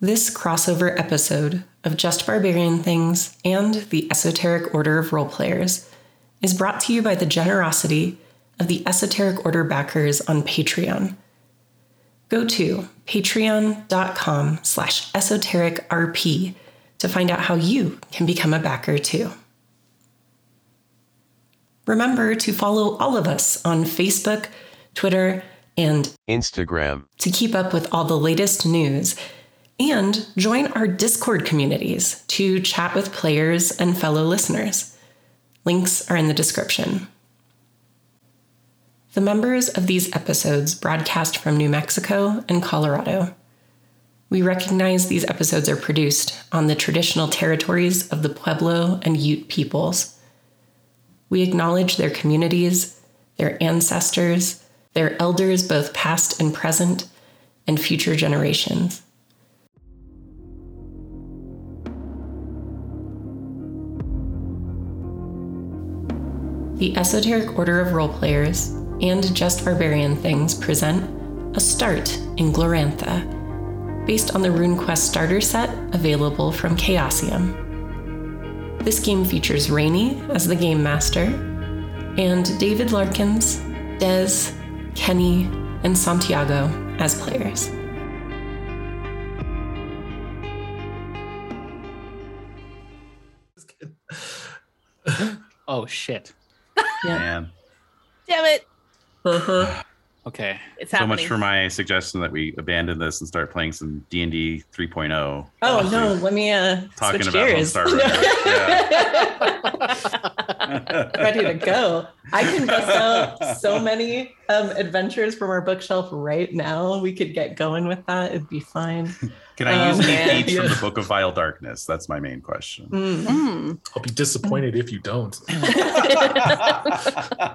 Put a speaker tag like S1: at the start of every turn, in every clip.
S1: This crossover episode of Just Barbarian Things and the Esoteric Order of Roleplayers is brought to you by the generosity of the Esoteric Order backers on Patreon. Go to patreon.com slash esotericrp to find out how you can become a backer too. Remember to follow all of us on Facebook, Twitter, and
S2: Instagram.
S1: to keep up with all the latest news and join our Discord communities to chat with players and fellow listeners. Links are in the description. The members of these episodes broadcast from New Mexico and Colorado. We recognize these episodes are produced on the traditional territories of the Pueblo and Ute peoples. We acknowledge their communities, their ancestors, their elders, both past and present, and future generations. The Esoteric Order of Roleplayers and Just Barbarian Things present A Start in Glorantha, based on the RuneQuest starter set available from Chaosium. This game features Rainey as the game master, and David Larkins, Dez, Kenny, and Santiago as players.
S3: Oh shit.
S4: Man,
S5: Damn it.
S3: Okay.
S5: It's
S4: so
S5: happening.
S4: much for my suggestion that we abandon this and start playing some D and D 3.0.
S1: Oh no, let me uh
S4: Talking
S1: switch
S4: about
S1: gears.
S4: Homestar Runner.
S1: Ready to go. I can bust out so many um, adventures from our bookshelf right now. We could get going with that. It'd be fine.
S4: Can I use
S1: Um,
S4: any each from the Book of Vile Darkness? That's my main question.
S1: Mm.
S5: Mm.
S6: I'll be disappointed if you don't.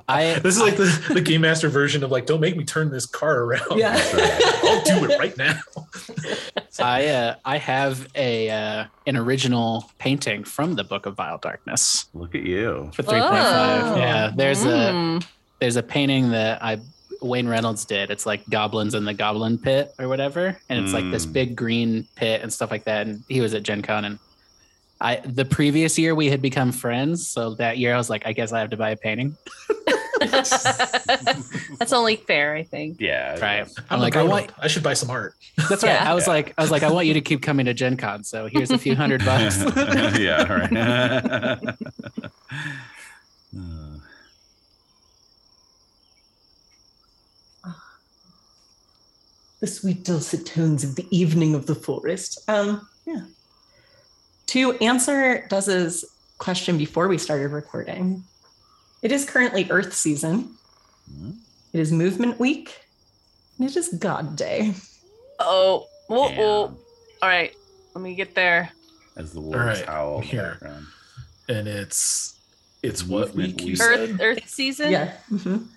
S3: I
S6: This is like the, the game master version of like, don't make me turn this car around.
S1: Yeah.
S6: I'll do it right now.
S3: I uh, I have a uh, an original painting from the Book of Vile Darkness
S4: Look at you.
S3: for three point five.
S1: Oh.
S3: Yeah, there's a
S5: Mm.
S3: there's a painting that I Wayne Reynolds did. It's like goblins in the goblin pit or whatever, and it's like this
S4: Mm.
S3: big green pit and stuff like that. And he was at Gen Con, and I the previous year we had become friends, so that year I was like, I guess I have to buy a painting.
S5: That's only fair, I think.
S4: Yeah.
S3: Right.
S6: I'm,
S3: I'm like, I want.
S6: I should buy some art.
S3: That's right.
S5: Yeah.
S3: I was
S4: Yeah.
S3: like, I was like, I want you to keep coming to Gen Con. So here's a few hundred bucks.
S4: yeah. Right.
S1: the sweet dulcet tones of the evening of the forest. Um, yeah. To answer Dez's question before we started recording, it is currently Earth season.
S4: Hmm.
S1: It is Movement Week, and it is God Day.
S5: Oh, whoa, whoa. All right. Let me get there.
S4: As the wolves
S6: right,
S4: howl in the
S6: here.
S4: background.
S6: And it's it's what
S4: Movement
S6: week you
S4: week.
S6: said?
S5: Earth Earth season?
S1: Yeah. mhm.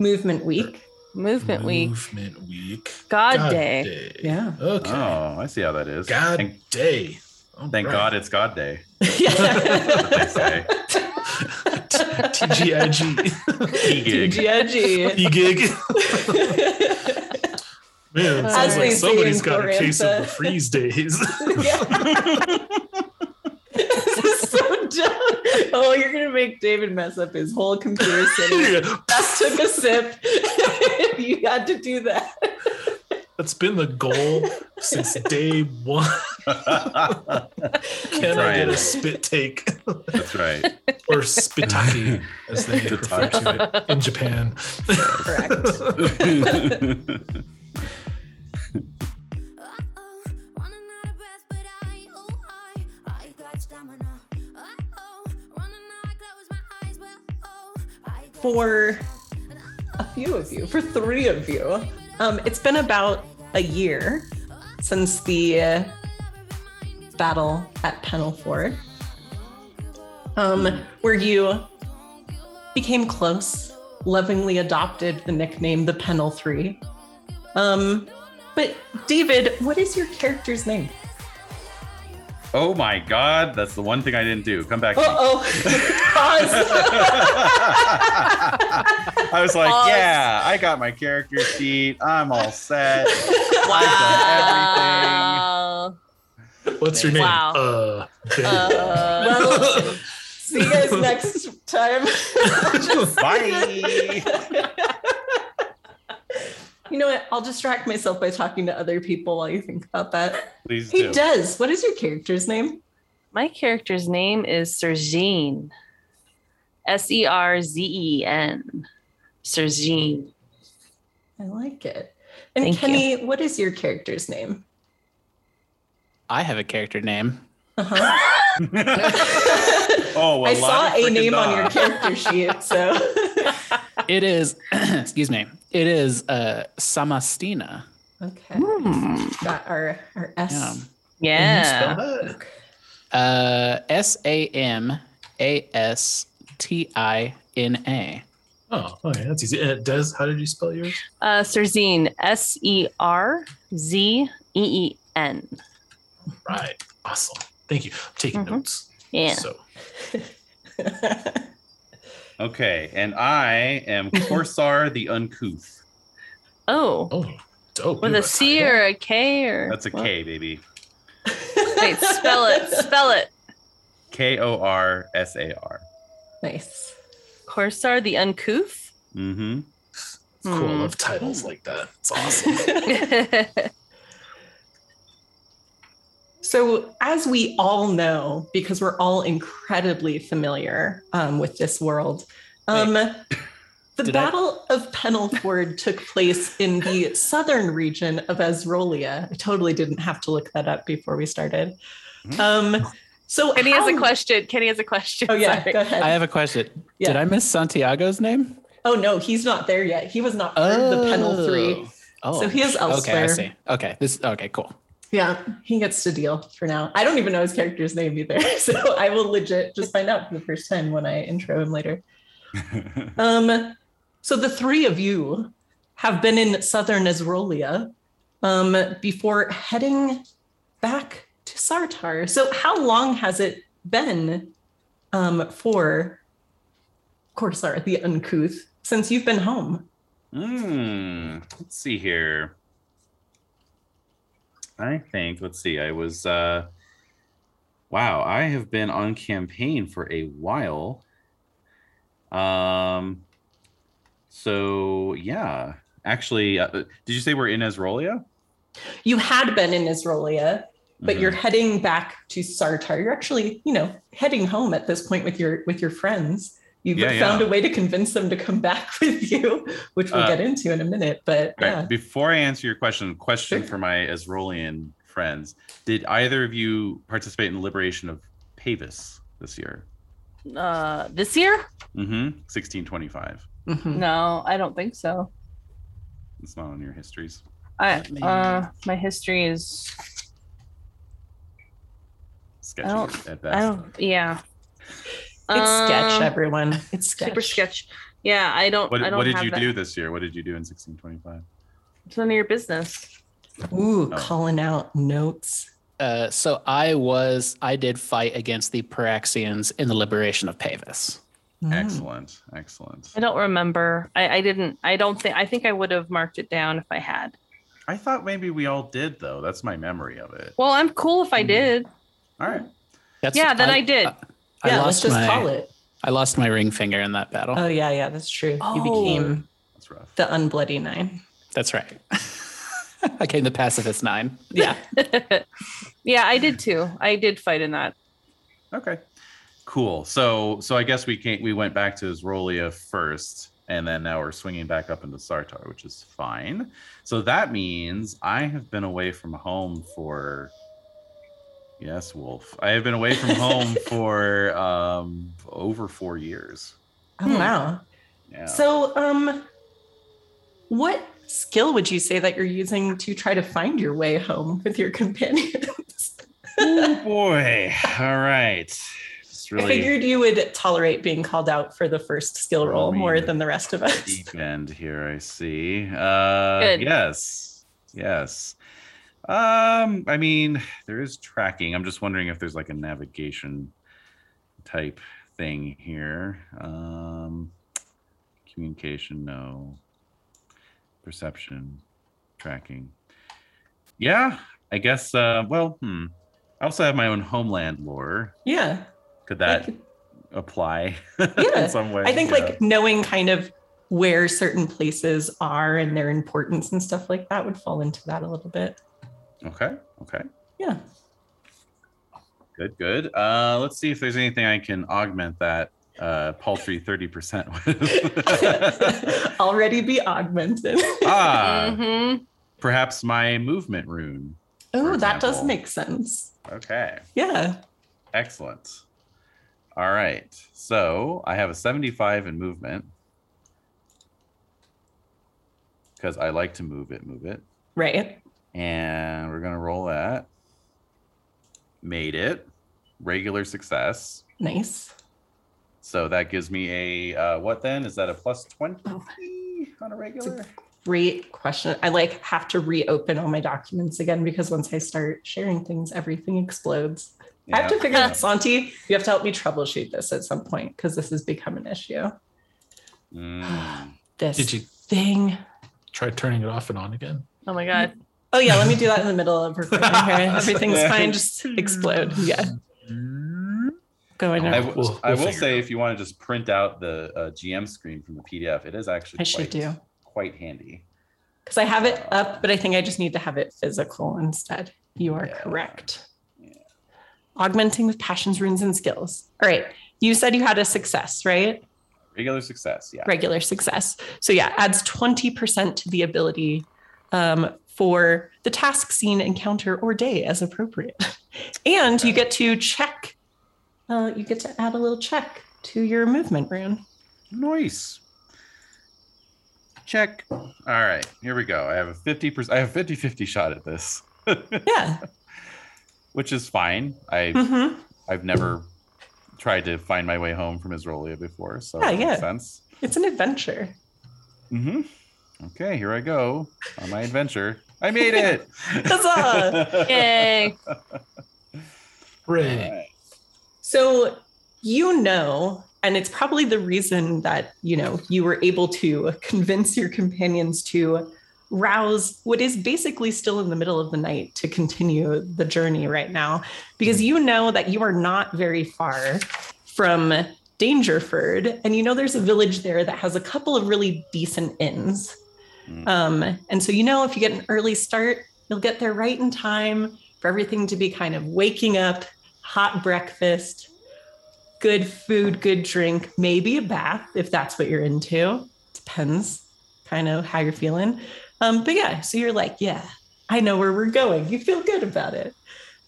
S1: Movement Week.
S5: Movement week.
S6: Movement week.
S5: God, day.
S1: Yeah.
S6: Okay.
S4: Oh, I see how that is.
S6: God
S4: Thank,
S6: day. All
S4: thank
S6: right.
S4: God it's God Day.
S1: yeah.
S4: They.
S6: TGIG.
S4: E-gig.
S1: TGIG.
S6: Gig. Man, it sounds like somebody's got a case of the freeze days.
S1: this is so dumb. Oh, you're gonna make David mess up his whole computer sitting. Just took a sip. you had to do that.
S6: That's been the goal since day one. Can I get a spit take
S4: That's right.
S6: or spitaki, as they refer to it in Japan?
S1: Correct. For a few of you, for three of you, um, it's been about a year since the uh, battle at Pennel Ford, um, where you became close, lovingly adopted the nickname the Pennel Three. Um, but David, what is your character's name?
S4: Oh my God, that's the one thing I didn't do. Come back. to me.
S1: Uh oh. Pause.
S4: I was like,
S5: Pause.
S4: yeah, I got my character sheet. I'm all set.
S5: Wow.
S6: What's your name?
S5: Wow.
S6: Uh,
S5: Uh,
S1: Well, see you guys next time.
S4: Bye.
S1: You know what? I'll distract myself by talking to other people while you think about that.
S4: Please
S1: He
S4: do.
S1: does. What is your character's name?
S5: my character's name is Serzine. S E R Z E N. Serzine.
S1: I like it. And
S5: Thank you.
S1: Kenny, what is your character's name?
S3: I have a character name.
S1: Uh-huh.
S4: oh, well,
S1: I saw a name on your
S4: character.
S1: character sheet, so
S3: It is, excuse me, it is uh, Samastina.
S1: Okay.
S5: Hmm.
S1: Got our our S.
S3: Yeah.
S6: Can
S5: Yeah.
S3: Uh, S A M A S T I N A.
S6: Oh, okay, that's easy. Uh, Dez, how did you spell yours?
S5: Uh, Serzine. S E R Z E E N.
S6: Right. Awesome. Thank you. I'm taking
S5: Mhm.
S6: notes.
S5: Yeah.
S6: So
S4: Okay, and I am Korsar the Uncouth.
S5: Oh.
S6: oh, dope.
S5: With
S6: You
S5: a
S6: have
S5: C
S6: title?
S5: or a K or
S4: That's a
S5: what?
S4: K, baby.
S5: Wait, spell it. Spell it.
S4: K O R S A R.
S1: Nice.
S5: Korsar the Uncouth.
S4: Mm-hmm.
S6: It's cool. I
S5: Hmm.
S6: love titles like that. It's awesome.
S1: So, as we all know, because we're all incredibly familiar um, with this world, um, the
S3: Did I-
S1: Battle of Pennel Ford took place in the southern region of Esrolia. I totally didn't have to look that up before we started.
S4: Mhm.
S1: Um, so,
S5: Kenny has a question. Kenny has a question.
S1: Oh yeah,
S5: Sorry.
S1: go ahead.
S3: I have a question.
S1: Yeah.
S3: Did I miss Santiago's name?
S1: oh no, he's not there yet. He was not part of the Pennel Three.
S3: Oh,
S1: So he is
S3: Okay, I see. Okay, this. Okay, cool.
S1: Yeah, he gets to deal for now. I don't even know his character's name either, so I will legit just find out for the first time when I intro him later. Um, so the three of you have been in southern Esrolia um, before heading back to Sartar. So how long has it been um, for Korsar, the uncouth, since you've been home?
S4: Hmm. Let's see here. I think, let's see, I was uh wow, I have been on campaign for a while. Um so yeah. Actually, uh, did you say we're in Esrolia?
S1: You had been in Esrolia, but
S4: Mhm.
S1: you're heading back to Sartar. You're actually, you know, heading home at this point with your with your friends. You've
S4: Yeah,
S1: found
S4: yeah.
S1: a way to convince them to come back with you, which we'll
S4: Uh,
S1: get into in a minute. But
S4: Right.
S1: yeah.
S4: Before I answer your question, question
S1: Sure.
S4: for my Esrolian friends. Did either of you participate in the liberation of Pavis this year?
S5: Uh, this year?
S4: Mm-hmm. 1625.
S1: Mhm.
S5: No, I don't think so.
S4: It's not on your histories.
S5: I uh, my history is
S4: Sketchy
S5: I don't-
S4: at best.
S5: I don't. Yeah.
S1: It's sketch,
S5: Um,
S1: everyone. It's sketch.
S5: Super sketch. Yeah, I don't.
S4: What,
S5: I don't
S4: what did
S5: have
S4: you
S5: that.
S4: do this year? What did you do in 1625?
S5: It's none of your business.
S1: Ooh,
S4: Oh.
S1: calling out notes.
S3: Uh, so I was, I did fight against the Praxians in the liberation of Pavis.
S1: Mm.
S4: Excellent. Excellent.
S5: I don't remember. I, I didn't. I don't think. I think I would have marked it down if I had.
S4: I thought maybe we all did, though. That's my memory of it.
S5: Well, I'm cool if I
S3: Hmm.
S5: did.
S4: All right.
S3: That's,
S5: Yeah, then I did.
S3: I, I
S1: Yeah, let's
S3: lost
S1: just
S3: my,
S1: call it.
S3: I lost my ring finger in that battle.
S1: Oh yeah, yeah, that's true. You
S5: Oh.
S1: became
S4: That's rough.
S1: the unbloody nine.
S3: That's right. I came the pacifist nine.
S1: Yeah.
S5: yeah, I did too. I did fight in that.
S4: Okay. Cool. So so I guess we can't we went back to Esrolia first, and then now we're swinging back up into Sartar, which is fine. So that means I have been away from home for yes, Wolf. I have been away from home for um over four years.
S1: Oh
S5: Hmm.
S1: wow.
S4: Yeah.
S1: So um what skill would you say that you're using to try to find your way home with your companions?
S4: oh boy. All right. Just
S1: I figured you would tolerate being called out for the first skill roll more than the rest of us.
S4: deep end here i see uh
S5: Good.
S4: yes yes um i mean there is tracking i'm just wondering if there's like a navigation type thing here um communication no perception tracking yeah i guess uh well hmm I also have my own homeland lore.
S1: Yeah.
S4: Could that
S1: Like,
S4: apply
S1: Yeah,
S4: in some way?
S1: I think
S4: Yeah.
S1: like knowing kind of where certain places are and their importance and stuff like that would fall into that a little bit.
S4: Okay. Okay.
S1: Yeah.
S4: Good. Good. Uh, let's see if there's anything I can augment that uh, paltry thirty percent with.
S1: Already be augmented.
S4: ah,
S5: Mhm.
S4: perhaps my movement rune.
S1: oh, that does make sense.
S4: Okay.
S1: Yeah.
S4: Excellent. All right. So I have a 75 in movement because I like to move it, move it.
S1: Right.
S4: And we're going to roll that. Made it. Regular success.
S1: Nice.
S4: So that gives me a, uh, what then? Is that a plus 20
S1: Oh.
S4: on a regular?
S1: Great question. I like have to reopen all my documents again because once I start sharing things, everything explodes. I have to figure out, Santi, you have to help me troubleshoot this at some point because this has become an issue.
S4: Mm.
S1: This
S6: Did you
S1: thing.
S6: try turning it off and on again?
S5: Oh my god.
S1: Oh yeah, let me do that in the middle of recording here. Everything's fine. Just explode. Yeah. Going
S4: I,
S1: on.
S6: We'll-
S4: I
S6: we'll
S4: will say if you want to just print out the uh, GM screen from the PDF, it is actually
S1: I should
S4: quite,
S1: do.
S4: quite handy.
S1: Because I have it up, but I think I just need to have it physical instead. You are
S4: Yeah.
S1: correct. Augmenting with passions, runes, and skills. All right. You said you had a success, right?
S4: Regular success, yeah.
S1: regular success. So yeah, adds 20% to the ability um, for the task, scene, encounter, or day as appropriate. And you get to check, uh, you get to add a little check to your movement rune.
S4: Nice. Check. All right, here we go. I have a 50%, I have 50 50 shot at this,
S1: Yeah.
S4: Which is fine. I,
S1: hmm
S4: I've never tried to find my way home from Esrolia before, so
S1: Yeah,
S4: it
S1: yeah.
S4: sense.
S1: It's an adventure.
S4: hmm Okay, here I go on my adventure. I made it.
S1: Huzzah!
S5: Yay.
S6: Hooray.
S4: Alright.
S1: So you know, and it's probably the reason that you know you were able to convince your companions to rouse what is basically still in the middle of the night to continue the journey right now because you know that you are not very far from Dangerford and you know there's a village there that has a couple of really decent inns
S4: Mm.
S1: um, and so you know if you get an early start you'll get there right in time for everything to be kind of waking up hot breakfast, good food, good drink, maybe a bath if that's what you're into. Depends kind of how you're feeling. Um, but yeah, so you're like, yeah, I know where we're going. You feel good about it.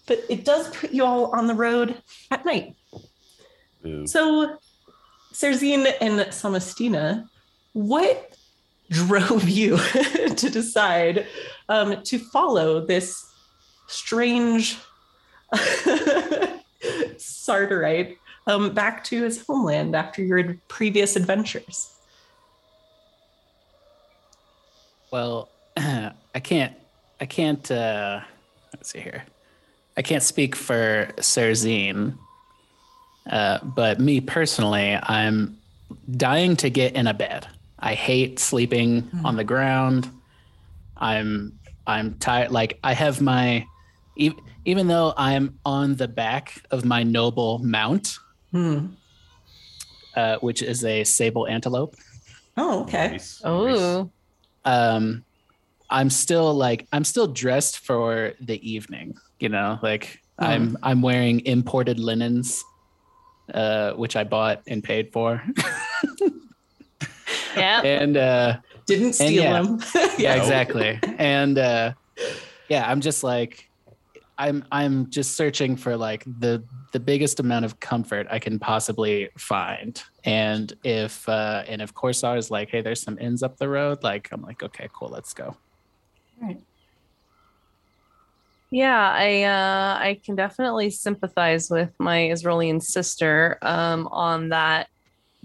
S1: But it does put you all on the road at night. So, Serzine and Samastina, what drove you to decide um, to follow this strange Sartarite um, back to his homeland after your previous adventures?
S3: Well, I can't. I can't. Uh, let's see here. I can't speak for Serzine, uh, but me personally, I'm dying to get in a bed. I hate sleeping on the ground. I'm I'm tired. Like I have my, e- even though I'm on the back of my noble mount,
S1: Hmm.
S3: uh, which is a sable antelope.
S1: Oh, okay.
S4: Nice, nice.
S5: Oh.
S3: Um i'm still like i'm still dressed for the evening you know like i'm i'm wearing imported linens uh which i bought and paid for
S5: Yeah.
S3: and uh
S1: Didn't steal
S3: yeah.
S1: him.
S3: yeah
S4: No.
S3: exactly and uh yeah i'm just like i'm i'm just searching for like the the biggest amount of comfort i can possibly find. And if uh and if Korsar is like hey there's some inns up the road like i'm like okay cool let's go.
S5: Yeah, I uh, I can definitely sympathize with my Israeli sister um, on that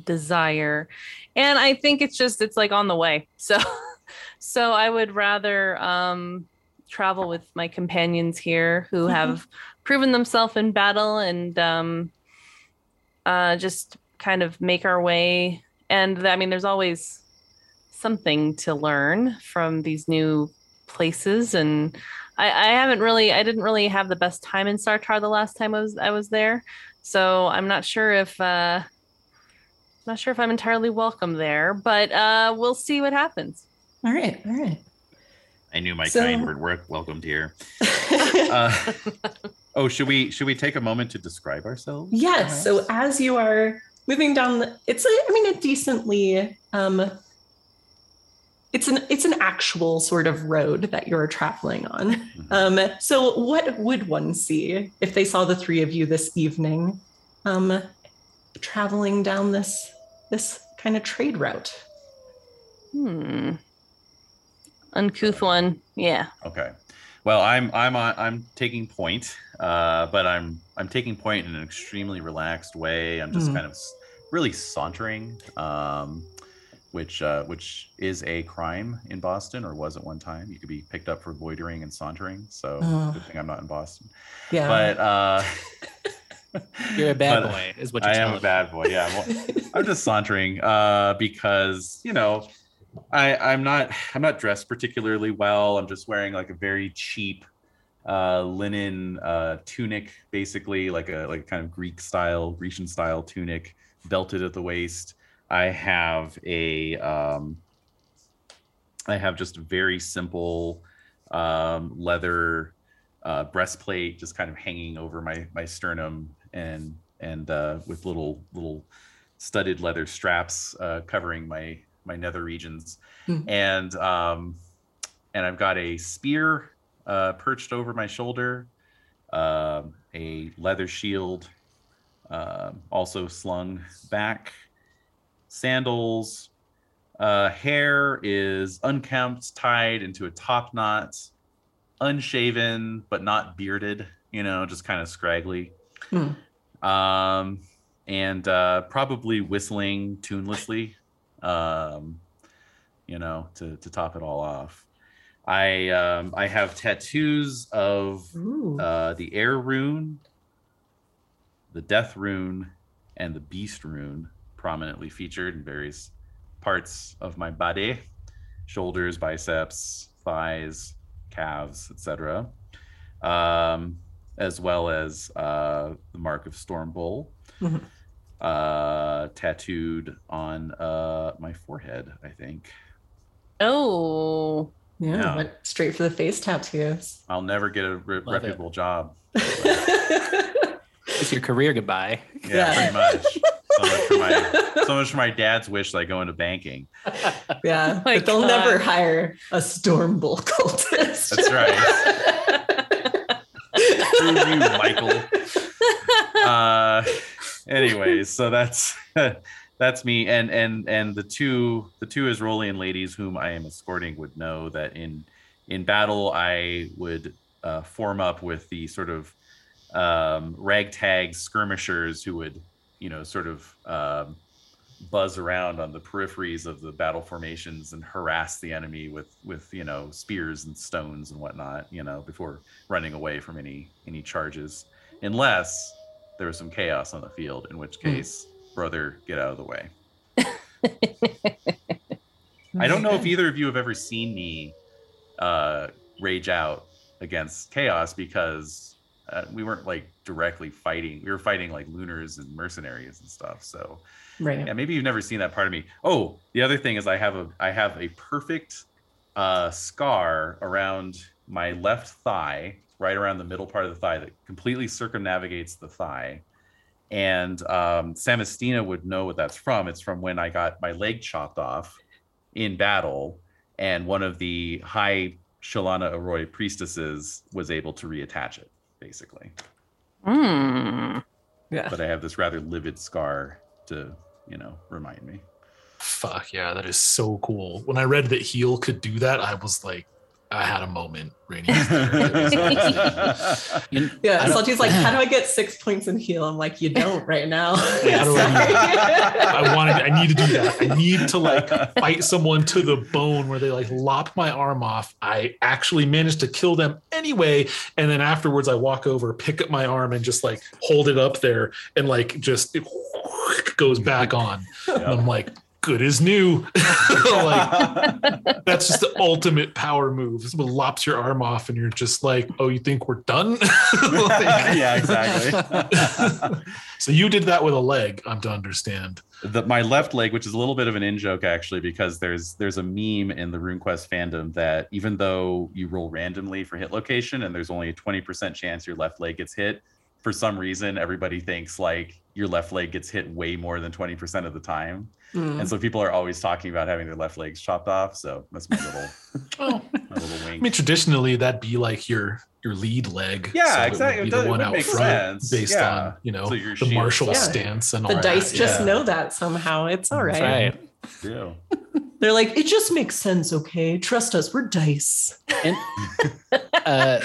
S5: desire, and I think it's just it's like on the way. So, so I would rather um, travel with my companions here who
S1: Mhm.
S5: have proven themselves in battle and um, uh, just kind of make our way. And I mean, there's always something to learn from these new places and I, I haven't really I didn't really have the best time in Sartar the last time I was I was there. So I'm not sure if uh not sure if I'm entirely welcome there, but uh we'll see what happens.
S7: All right, all right.
S4: I knew my
S7: So-
S4: kind were work. welcomed here. Uh, oh, should we should we take a moment to describe ourselves?
S7: Yes. So as you are moving down, the, it's a, I mean, a decently, um, it's an it's an actual sort of road that you're traveling on.
S4: Mhm.
S7: Um, so what would one see if they saw the three of you this evening, um, traveling down this this kind of trade route?
S5: Hmm. Uncouth one. Yeah.
S4: Okay. Well, I'm I'm on, I'm taking point, uh, but I'm I'm taking point in an extremely relaxed way. I'm just
S7: Mm.
S4: kind of really sauntering, um, which uh, which is a crime in Boston, or was at one time. You could be picked up for loitering and sauntering. So
S7: Oh.
S4: good thing I'm not in Boston.
S7: Yeah.
S4: But uh,
S3: You're a bad
S4: but
S3: boy, is what you're saying.
S4: I am
S3: telling
S4: a bad boy. Yeah. Well, I'm just sauntering uh, because you know I I'm not I'm not dressed particularly well. I'm just wearing like a very cheap uh, linen uh, tunic, basically like a like kind of Greek style, Grecian style tunic, belted at the waist. I have a um, I have just a very simple um, leather uh, breastplate, just kind of hanging over my my sternum, and and uh, with little little studded leather straps uh, covering my my nether regions,
S7: Hmm.
S4: and um, and I've got a spear uh, perched over my shoulder, um, a leather shield um also slung back, sandals. Uh, hair is unkempt, tied into a top knot, unshaven but not bearded. You know, just kind of scraggly.
S7: Hmm.
S4: Um, and uh, probably whistling tunelessly. Um, you know, to to top it all off. I um, I have tattoos of uh, the air rune, the death rune, and the beast rune prominently featured in various parts of my body shoulders, biceps, thighs, calves, etc. Um, as well as uh, the mark of Storm Bull. Uh, tattooed on uh, my forehead, I think.
S5: Oh.
S7: yeah,
S4: yeah.
S7: went straight for the face tattoos.
S4: I'll never get a re-
S3: it.
S4: reputable job.
S3: It's your career goodbye.
S4: Yeah,
S7: Yeah.
S4: pretty much. So much for my so much for my dad's wish that I go into banking.
S7: yeah,
S5: my
S7: but they'll
S5: God.
S7: never hire a storm bull cultist.
S4: That's right. Screw you, Michael. Uh, anyways, so that's that's me, and and and the two the two Esrolian ladies whom I am escorting would know that in in battle I would uh, form up with the sort of um, ragtag skirmishers who would you know sort of um, buzz around on the peripheries of the battle formations and harass the enemy with with you know spears and stones and whatnot you know before running away from any any charges. Unless there was some chaos on the field in which
S7: Hmm.
S4: case brother get out of the way i don't know if either of you have ever seen me uh rage out against chaos because uh, we weren't like directly fighting we were fighting like lunars and mercenaries and stuff so
S7: right.
S4: yeah maybe you've never seen that part of me oh the other thing is i have a i have a perfect uh scar around my left thigh right around the middle part of the thigh that completely circumnavigates the thigh and um samastina would know what that's from it's from when i got my leg chopped off in battle and one of the high Chalana Arroy priestesses was able to reattach it basically
S5: Hmm.
S7: Yeah.
S4: but i have this rather livid scar to you know remind me
S6: Fuck yeah, that is so cool. When I read that heal could do that, I was like, I had a moment.
S3: Rainey.
S7: Yeah,
S3: I don't-
S7: Salty's like, how do I get six points in heal? I'm like, you don't right now.
S6: Yeah, how do I
S7: Sorry.
S6: I wanted, I need to do that. I need to like fight someone to the bone where they like lop my arm off. I actually managed to kill them anyway. And then afterwards, I walk over, pick up my arm, and just like hold it up there and like just it goes back on. And I'm like, good as new. like that's just the ultimate power move. Someone lops your arm off, and you're just like, "Oh, you think we're done?" Like-
S4: yeah, exactly.
S6: so you did that with a leg. I'm to understand.
S4: the, my left leg, which is a little bit of an in joke actually, because there's there's a meme in the RuneQuest fandom that even though you roll randomly for hit location and there's only a 20% chance your left leg gets hit, for some reason everybody thinks like your left leg gets hit way more than 20% of the time.
S1: Mm.
S4: And so people are always talking about having their left legs chopped off. So that's my little
S6: Oh,
S4: my little
S6: I mean, traditionally that'd be like your your lead leg.
S4: Yeah,
S6: So it would
S4: exactly.
S6: be
S4: It
S6: the one out front,
S4: sense.
S6: based
S4: Yeah.
S6: on you know
S4: So
S6: the martial
S1: Yeah.
S6: stance and all
S1: the
S6: that.
S1: dice just
S4: yeah.
S1: know that somehow. It's all right.
S3: Right.
S4: Yeah.
S1: They're like, it just makes sense, okay? Trust us, we're dice.
S3: And uh,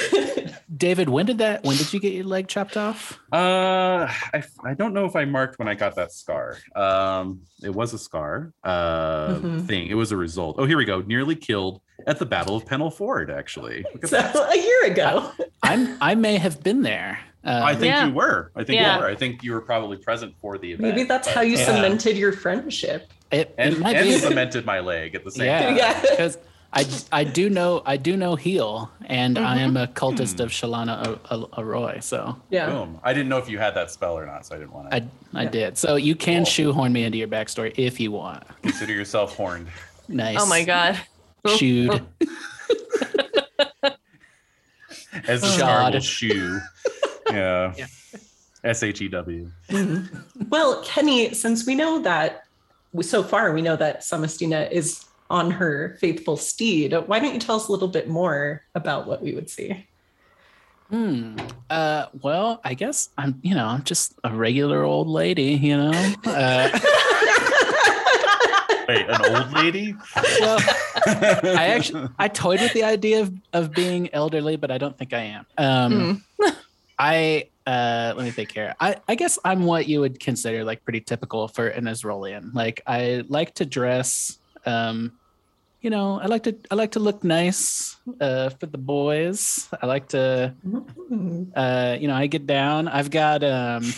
S3: David, when did that? When did you get your leg chopped off?
S4: Uh, I, I don't know if I marked when I got that scar. Um, it was a scar uh
S1: Mhm.
S4: thing. It was a result. Oh, here we go. Nearly killed at the Battle of Pennel Ford. Actually,
S1: So
S4: that.
S1: a year ago.
S3: I'm. I may have been there. Uh,
S4: I think
S5: Yeah.
S4: you were. I think
S5: Yeah.
S4: you were. I think you were probably present for the event.
S1: Maybe that's
S4: but-
S1: how you
S3: Yeah.
S1: cemented your friendship.
S3: It,
S4: and,
S3: it might
S4: and
S3: be
S4: cemented my leg at the same
S3: Yeah.
S4: time.
S1: Yeah.
S3: because I I do know I do know heal, and I
S1: Mm-hmm.
S3: am a cultist
S4: Hmm.
S3: of Chalana A- A- Aroy, so
S1: Yeah.
S4: Boom. I didn't know if you had that spell or not, so I didn't want to
S3: I I
S1: Yeah.
S3: did. So you can
S4: Cool.
S3: shoehorn me into your backstory if you want.
S4: consider yourself horned.
S3: Nice.
S5: Oh my god.
S3: Shooed.
S4: As the
S3: Shod.
S4: scar shoe. Yeah.
S3: Yeah.
S4: S H E W.
S1: Well, Kenny, since we know that so far we know that Samastina is on her faithful steed, why don't you tell us a little bit more about what we would see?
S3: Hmm. Uh. Well, I guess I'm. You know, I'm just a regular old lady. You know. Uh,
S4: Wait, an old lady?
S3: well, I actually I toyed with the idea of of being elderly, but I don't think I am. Um. I uh let me think here. I I guess I'm what you would consider like pretty typical for an Esrolian. Like I like to dress um you know, I like to I like to look nice uh for the boys. I like to uh you know, I get down. I've got um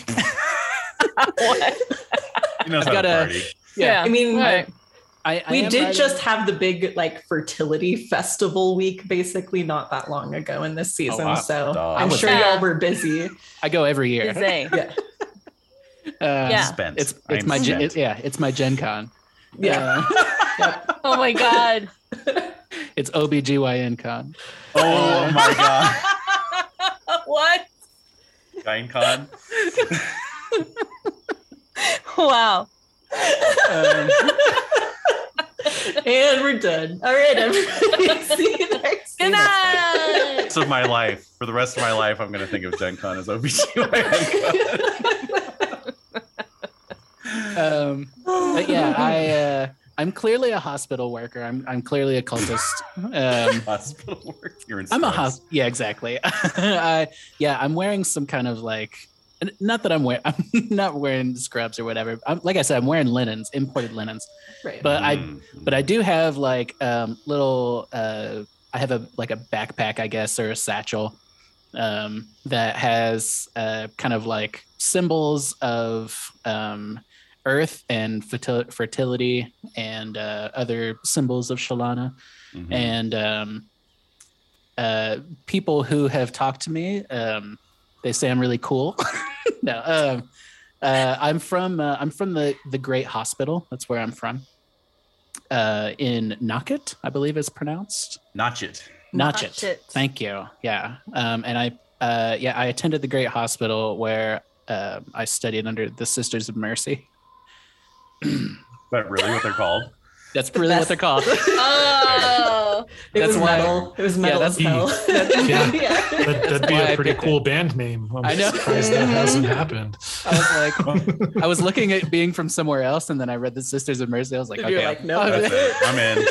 S5: what?
S4: He knows
S3: I've got
S4: to
S3: a-
S4: party.
S1: I mean,
S5: right.
S3: I, I
S1: we
S3: am
S1: did
S3: riding-
S1: just have the big like fertility festival week basically not that long ago in this season.
S3: wow.
S1: So
S4: Duh.
S1: I'm sure
S5: Yeah.
S1: y'all were busy.
S3: I go every year.
S5: Zay.
S1: Yeah.
S3: Uh,
S5: Yeah.
S4: Spent.
S3: It's it's
S4: I'm
S3: my gen, it- yeah, it's my Gen Con.
S1: Yeah.
S3: Uh,
S5: Oh my god.
S3: it's OBGYN con.
S4: Oh my god.
S5: what?
S4: GynCon.
S5: Wow.
S3: Um,
S1: and we're done. All right, everybody. See you next
S5: Good
S1: week.
S5: night.
S4: rest of my life. For the rest of my life, I'm going to think of Gen Con as OBGYN.
S3: um, but yeah, I uh, I'm clearly a hospital worker. I'm I'm clearly a cultist. Um,
S4: Hospital work. You're in
S3: I'm a
S4: scrubs.
S3: hos- yeah, exactly. I, yeah, I'm wearing some kind of like, n- not that I'm wearing, I'm not wearing scrubs or whatever. I'm, like I said, I'm wearing linens, imported linens.
S1: Right.
S3: But I,
S4: Mm.
S3: but I do have like um, little. Uh, I have a like a backpack, I guess, or a satchel um, that has uh, kind of like symbols of um, earth and fertil- fertility and uh, other symbols of Chalana
S4: Mhm.
S3: and um, uh, people who have talked to me, um, they say I'm really cool. no, um, uh, I'm from uh, I'm from the the Great Hospital. That's where I'm from. Uh, in Nochet, I believe it's pronounced.
S4: Notch it.
S3: Notch
S5: Notch
S3: it.
S5: it.
S3: Thank you. Yeah. Um, and I uh, yeah I attended the Great Hospital where uh, I studied under the Sisters of Mercy.
S4: But really, what they're called?
S3: That's really what they're called.
S5: Oh.
S1: It
S3: that's
S1: was
S3: why-
S1: metal. It was
S3: Yeah,
S1: metal
S3: that's-
S1: as hell.
S6: Yeah.
S1: yeah.
S6: That, that'd be a pretty
S3: picked
S6: cool band name. I'm
S3: I know.
S6: surprised that mm-hmm. hasn't happened.
S3: I was like, I was looking at being from somewhere else, and then I read the Sisters of Mercy. I was like,
S1: You're
S3: okay,
S1: like, no.
S4: That's it. I'm in.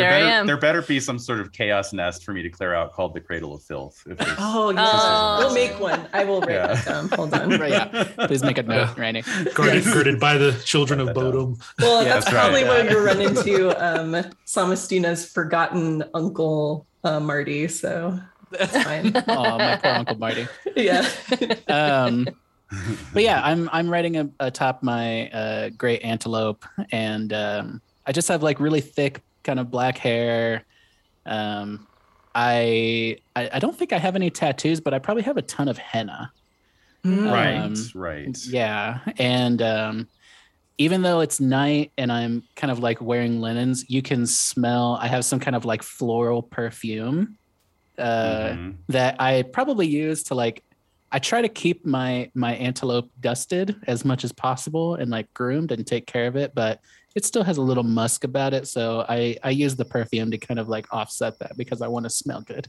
S5: There
S4: there
S5: I
S4: better,
S5: am.
S4: There better be some sort of chaos nest for me to clear out called the Cradle of Filth. If there's-
S1: Oh, yes.
S5: Oh.
S1: We'll make one. I will write
S4: Yeah.
S1: that down. Hold on.
S3: Right, yeah. Please make a note, Randy.
S6: Guarded, guarded by the children of
S4: Write that down.
S6: Bodom.
S1: Well,
S3: Yeah,
S1: that's,
S4: that's right,
S1: probably
S4: yeah.
S1: when you run into um, Samastina's forgotten uncle uh, Marty. So that's fine.
S3: Oh, my poor Uncle Marty.
S1: yeah.
S3: Um, but yeah, I'm I'm riding a, atop my uh, great antelope, and um, I just have like really thick, kind of black hair. Um, I, I I don't think I have any tattoos, but I probably have a ton of henna.
S4: right,
S3: Um,
S4: right.
S3: Yeah, and um, even though it's night and I'm kind of like wearing linens, you can smell. I have some kind of like floral perfume uh,
S4: Mhm.
S3: that I probably use to like. I try to keep my my antelope dusted as much as possible and like groomed and take care of it, but it still has a little musk about it. So I I use the perfume to kind of like offset that because I want to smell good.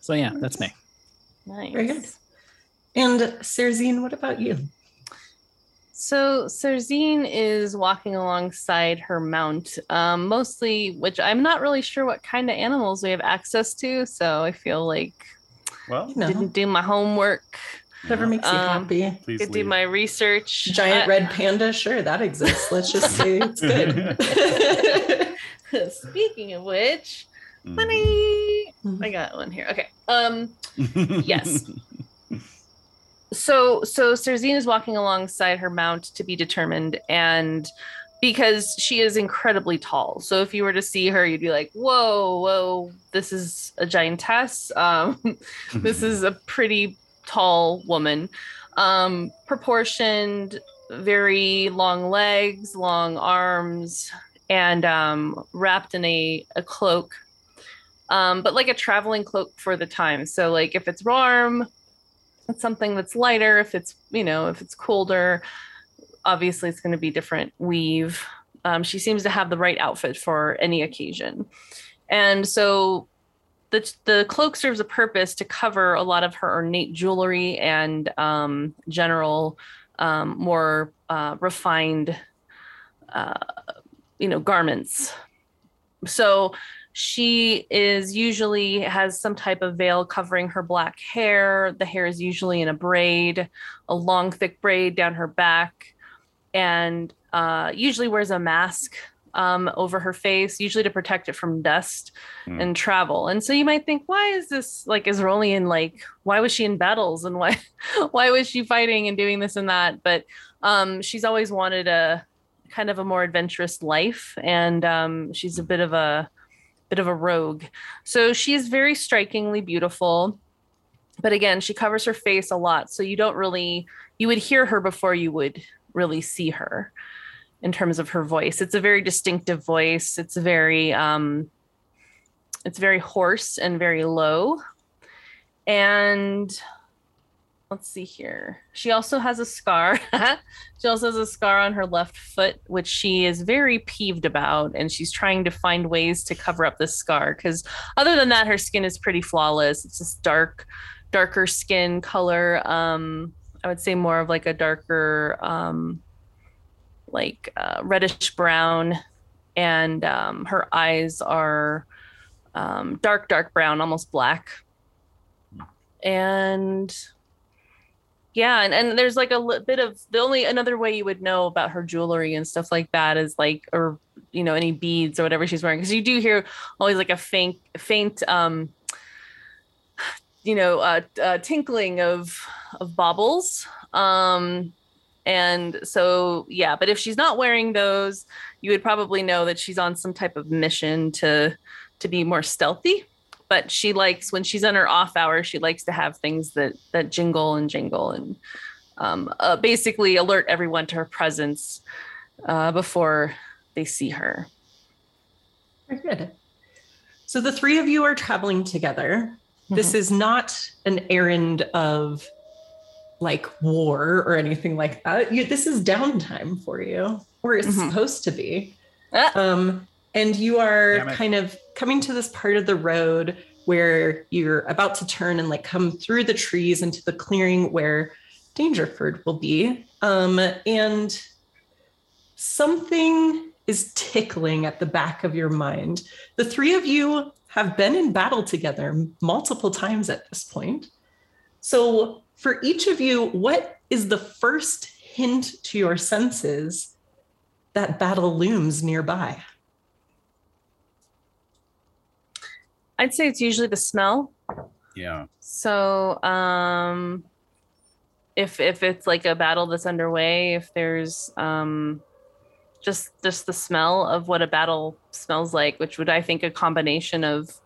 S3: So yeah, that's me.
S5: Nice.
S1: Very good. And Serzine, what about you?
S5: So Serzine is walking alongside her mount, um, mostly, which I'm not really sure what kind of animals we have access to. So I feel like
S4: well,
S1: No.
S5: didn't do my homework,
S1: Whatever makes you
S5: Um,
S1: happy.
S4: please
S5: did do my research.
S1: Giant
S5: I-
S1: red panda, sure, that exists. Let's just say it's good.
S5: Speaking of which,
S4: Mhm.
S5: honey,
S1: Mhm.
S5: I got one here. Okay. Um. Yes.
S4: Mm-hmm.
S5: so so Serzine is walking alongside her mount to be determined and because she is incredibly tall. So if you were to see her, you'd be like, whoa, whoa, this is a giantess. Um, this is a pretty tall woman. Um, proportioned, very long legs, long arms, and um, wrapped in a, a cloak. Um, but like a traveling cloak for the time. So like if it's warm, it's something that's lighter. If it's, you know, if it's colder, obviously it's going to be different weave. Um, she seems to have the right outfit for any occasion. And so the, the cloak serves a purpose to cover a lot of her ornate jewelry and um, general, um, more uh, refined, uh, you know, garments. So she is usually has some type of veil covering her black hair. The hair is usually in a braid, a long, thick braid down her back, and uh, usually wears a mask um, over her face, usually to protect it from dust
S4: Hmm.
S5: and travel. And so you might think, why is this like Esrolian? Like, why was she in battles and why, why was she fighting and doing this and that? But um, she's always wanted a kind of a more adventurous life, and um, she's a bit of a bit of a rogue. So she's very strikingly beautiful. But again, she covers her face a lot. So you don't really, you would hear her before you would really see her in terms of her voice. It's a very distinctive voice. It's very, um, it's very hoarse and very low. And let's see here. She also has a scar. she also has a scar on her left foot, which she is very peeved about. And she's trying to find ways to cover up this scar because, other than that, her skin is pretty flawless. It's this dark, darker skin color. Um, I would say more of like a darker, um, like uh, reddish brown. And um, her eyes are um, dark, dark brown, almost black. And yeah and, and there's like a li- bit of the only another way you would know about her jewelry and stuff like that is like or you know any beads or whatever she's wearing because you do hear always like a faint faint um you know uh, uh tinkling of of baubles um and so yeah but if she's not wearing those you would probably know that she's on some type of mission to to be more stealthy but she likes when she's on her off hour she likes to have things that that jingle and jingle and um, uh, basically alert everyone to her presence uh, before they see her
S1: Very good. So the three of you are traveling together. This is not an errand of like war or anything like that. You, this is downtime for you, or it's
S5: Mhm.
S1: supposed to be.
S5: Ah.
S1: Um, and you are kind of coming to this part of the road where you're about to turn and like come through the trees into the clearing where Dangerford will be. Um, and something is tickling at the back of your mind. The three of you have been in battle together multiple times at this point. So, for each of you, what is the first hint to your senses that battle looms nearby?
S5: i'd say it's usually the smell
S4: Yeah.
S5: So, um, if if it's like a battle that's underway, if there's um, just just the smell of what a battle smells like, which would I think a combination of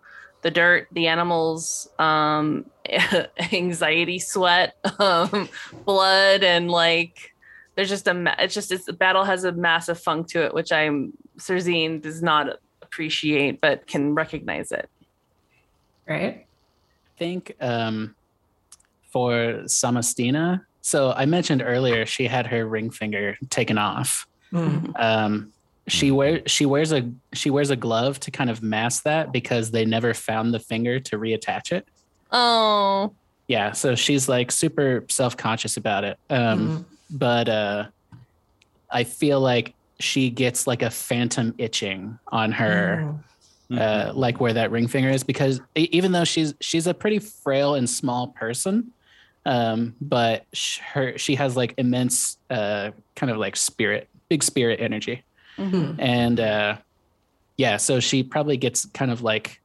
S5: the dirt, the animals, um, anxiety, sweat, um, blood, and like there's just a it's just it's the battle has a massive funk to it, which I'm Serzine does not appreciate but can recognize it.
S1: Right?
S3: I think um, for Samastina, so I mentioned earlier she had her ring finger taken off.
S1: Mm.
S3: Um, she wear she wears a she wears a glove to kind of mask that because they never found the finger to reattach it.
S5: Oh,
S3: Yeah, so she's like super self conscious about it. Um,
S1: Mhm.
S3: But uh, I feel like she gets like a phantom itching on her.
S1: Mm.
S3: uh, like where that ring finger is because even though she's she's a pretty frail and small person um but sh- her she has like immense uh kind of like spirit big spirit energy
S1: Mhm.
S3: and uh yeah so she probably gets kind of like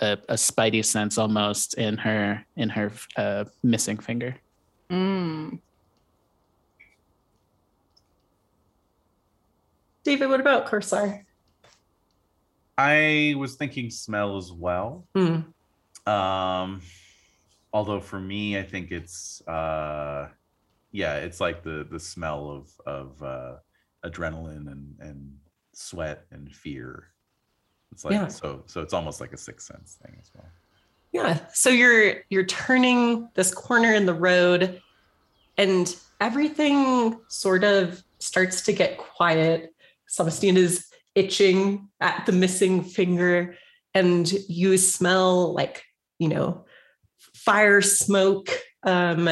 S3: a, a spidey sense almost in her in her uh missing finger
S5: mm.
S1: David, what about Korsar?
S4: I was thinking smell as well.
S1: Mm.
S4: Um, although for me, I think it's uh, yeah, it's like the the smell of of uh, adrenaline and and sweat and fear. It's like
S1: Yeah.
S4: so so it's almost like a sixth sense thing as well.
S1: Yeah. So you're you're turning this corner in the road and everything sort of starts to get quiet. Celestine is itching at the missing finger and you smell like, you know, fire smoke, um,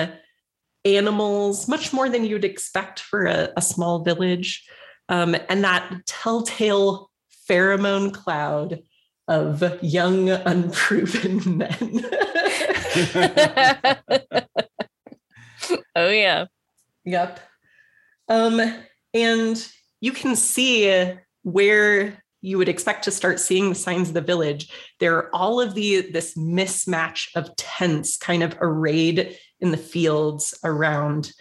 S1: animals, much more than you'd expect for a, a small village. Um, and that telltale pheromone cloud of young, unproven men.
S5: oh yeah.
S1: yep. Um, and you can see where you would expect to start seeing the signs of the village. There are all of the this mismatch of tents kind of arrayed in the fields around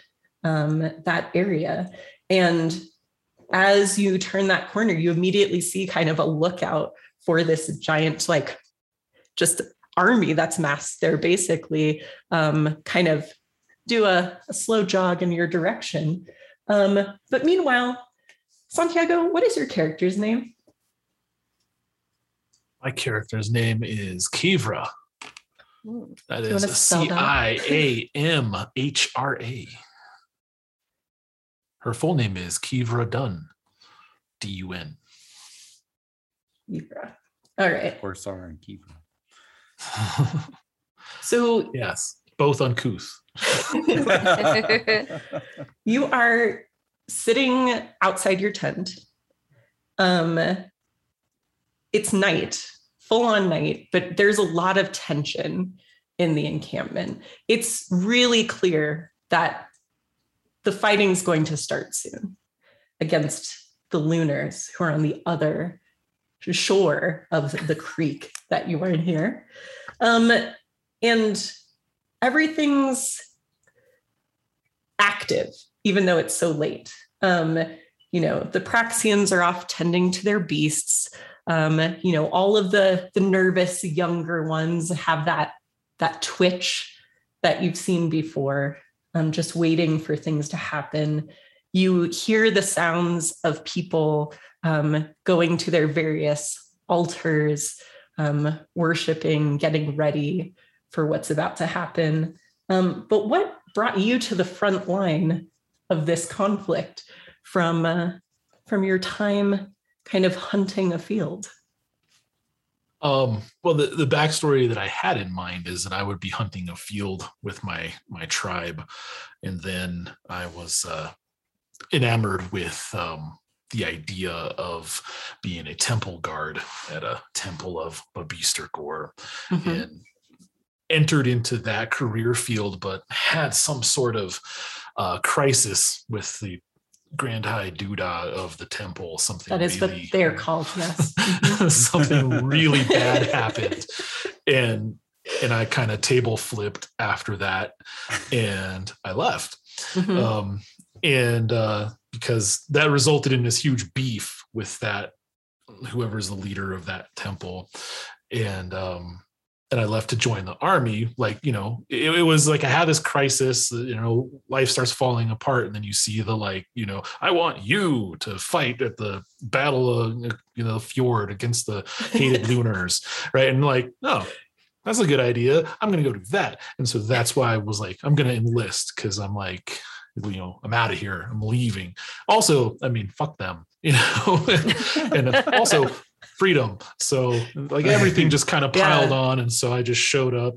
S1: um, that area. And as you turn that corner, you immediately see kind of a lookout for this giant, like just army that's massed there, basically, um, kind of do a, a slow jog in your direction. Um, but meanwhile, Santiago, what is your character's name?
S6: My character's name is Kivra. That
S1: Do you
S6: is
S1: wanna spell
S6: C
S1: that?
S6: I A M H R A. Her full name is Kivra Dunn. D U N.
S1: Libra. All right.
S4: Korsar and Kiva.
S1: So
S6: yes, both uncouth.
S1: you are sitting outside your tent. Um, it's night, full on night, but there's a lot of tension in the encampment. It's really clear that the fighting's going to start soon against the Lunars who are on the other shore of the creek that you are in here. Um, and everything's active, even though it's so late. Um, you know, the Praxians are off tending to their beasts. Um, you know, all of the the nervous younger ones have that that twitch that you've seen before, um, just waiting for things to happen. You hear the sounds of people um, going to their various altars, um, worshiping, getting ready for what's about to happen. Um, but what brought you to the front line of this conflict from uh, from your time kind of hunting a field?
S6: Um, well, the, the backstory that I had in mind is that I would be hunting a field with my my tribe, and then I was uh, enamored with um, the idea of being a temple guard at a temple of Babeester Gor,
S1: Mhm.
S6: and entered into that career field, but had some sort of uh, crisis with the Grand High Duda of the temple. Something
S1: That is
S6: really,
S1: what they're called, yes.
S6: Something really bad happened and and I kind of table flipped after that, and I left.
S1: Mhm.
S6: Um, and uh, because that resulted in this huge beef with that whoever's the leader of that temple, and um, and I left to join the army. Like you know, it, it was like I had this crisis. You know, life starts falling apart, and then you see the like, you know, I want you to fight at the battle of you know the fjord against the hated lunars, right? And like, no, that's a good idea. I'm gonna go do that. And so that's why I was like, I'm gonna enlist because I'm like, you know, I'm out of here. I'm leaving. Also, I mean, fuck them, you know, and also freedom. So like everything just kind of
S1: Yeah.
S6: piled on. And so I just showed up,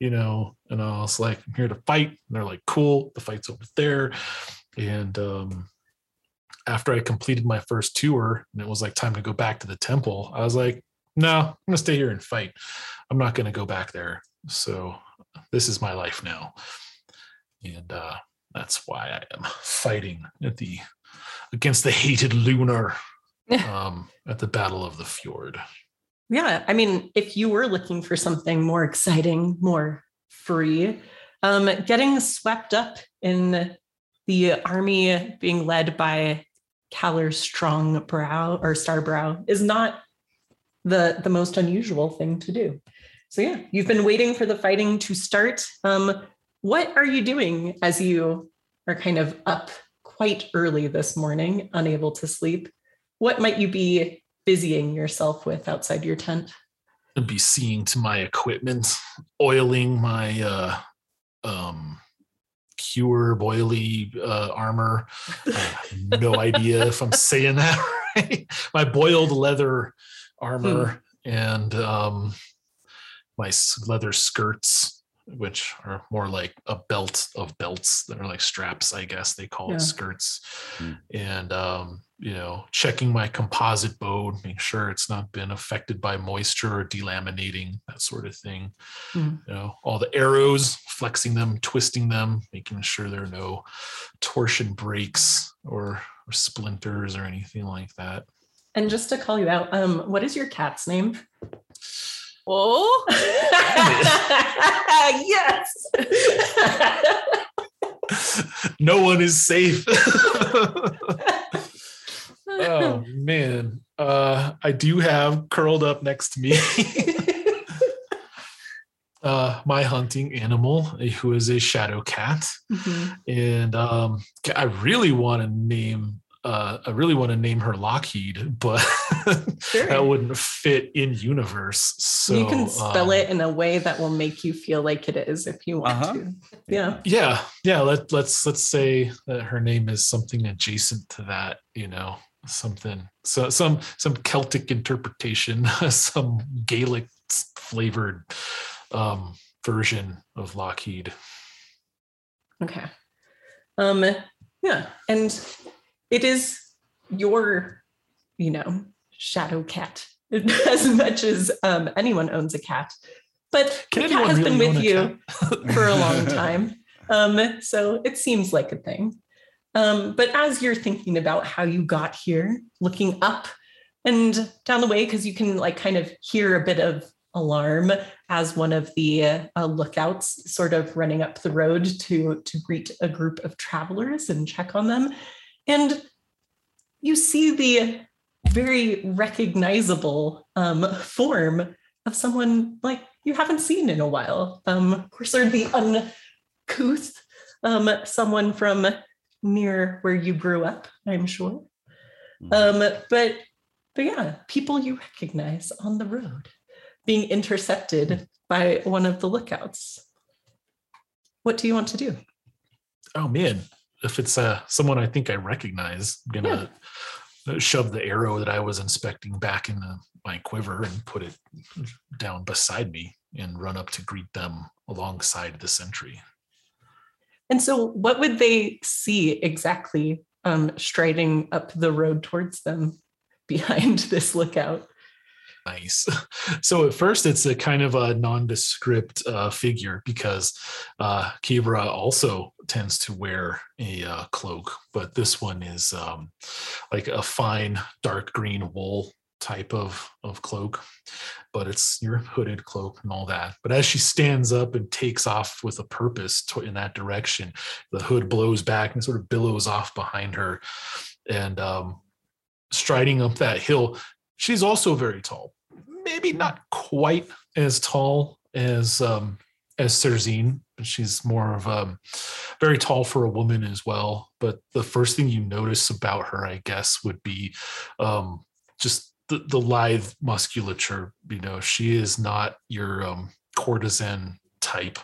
S6: you know, and I was like, I'm here to fight. And they're like, cool, the fight's over there. And um after I completed my first tour and it was like time to go back to the temple, I was like, no, I'm gonna stay here and fight. I'm not gonna go back there. So this is my life now. And uh that's why I am fighting at the against the hated lunar um at the battle of the fjord.
S1: Yeah, I mean, if you were looking for something more exciting, more free, um, getting swept up in the army being led by Kallyr Strong Brow or Starbrow is not the the most unusual thing to do. So yeah, you've been waiting for the fighting to start. Um, what are you doing as you are kind of up quite early this morning, unable to sleep? What might you be busying yourself with outside your tent?
S6: and be seeing to my equipment, oiling my uh um cuir bouilli uh armor. I have no idea if I'm saying that right. My boiled leather armor and um my leather skirts, which are more like a belt of belts that are like straps, I guess they call
S1: Yeah.
S6: it skirts.
S4: Hmm.
S6: And um, you know, checking my composite bow, making sure it's not been affected by moisture or delaminating, that sort of thing.
S1: Hmm.
S6: You know, all the arrows, flexing them, twisting them, making sure there are no torsion breaks or, or splinters or anything like that.
S1: And just to call you out, um, what is your cat's name?
S5: Oh,
S1: yes.
S6: no one is safe. oh man. Uh I do have curled up next to me uh my hunting animal who is a shadow cat.
S1: Mhm.
S6: And um I really want to name uh I really want to name her Lockheed, but
S1: Sure.
S6: that wouldn't fit in universe. So
S1: you can spell
S6: um,
S1: it in a way that will make you feel like it is if you want
S4: Uh-huh.
S1: to. Yeah.
S6: yeah yeah let, let's let's say that her name is something adjacent to that you know something so some some celtic interpretation some gaelic flavored um version of lockheed
S1: Okay. Um, yeah. And it is your, you know, shadow cat as much as um, anyone owns a cat. But
S6: Can
S1: the cat has
S6: really
S1: been with
S6: a
S1: you for a long time. Um, so it seems like a thing. Um, but as you're thinking about how you got here, looking up and down the way, because you can like kind of hear a bit of alarm as one of the uh, lookouts sort of running up the road to to greet a group of travelers and check on them. And you see the very recognizable um, form of someone like you haven't seen in a while. Um there'd be uncouth um someone from near where you grew up i'm sure. Um but but yeah people you recognize on the road being intercepted by one of the lookouts. What do you want to do?
S6: Oh man if it's uh someone i think i recognize i'm gonna uh, shove the arrow that i was inspecting back into my quiver and put it down beside me and run up to greet them alongside the sentry
S1: and so what would they see exactly um striding up the road towards them behind this lookout?
S6: Nice. So at first it's a kind of a nondescript uh, figure because uh Kivra also tends to wear a uh, cloak but this one is um like a fine dark green wool type of of cloak, but it's your hooded cloak and all that. But as she stands up and takes off with a purpose to, in that direction, the hood blows back and sort of billows off behind her, and um, striding up that hill, she's also very tall. Maybe not quite as tall as um, as Serzine, but she's more of um very tall for a woman as well. But the first thing you notice about her, I guess, would be um just the, the lithe musculature. You know, she is not your um courtesan type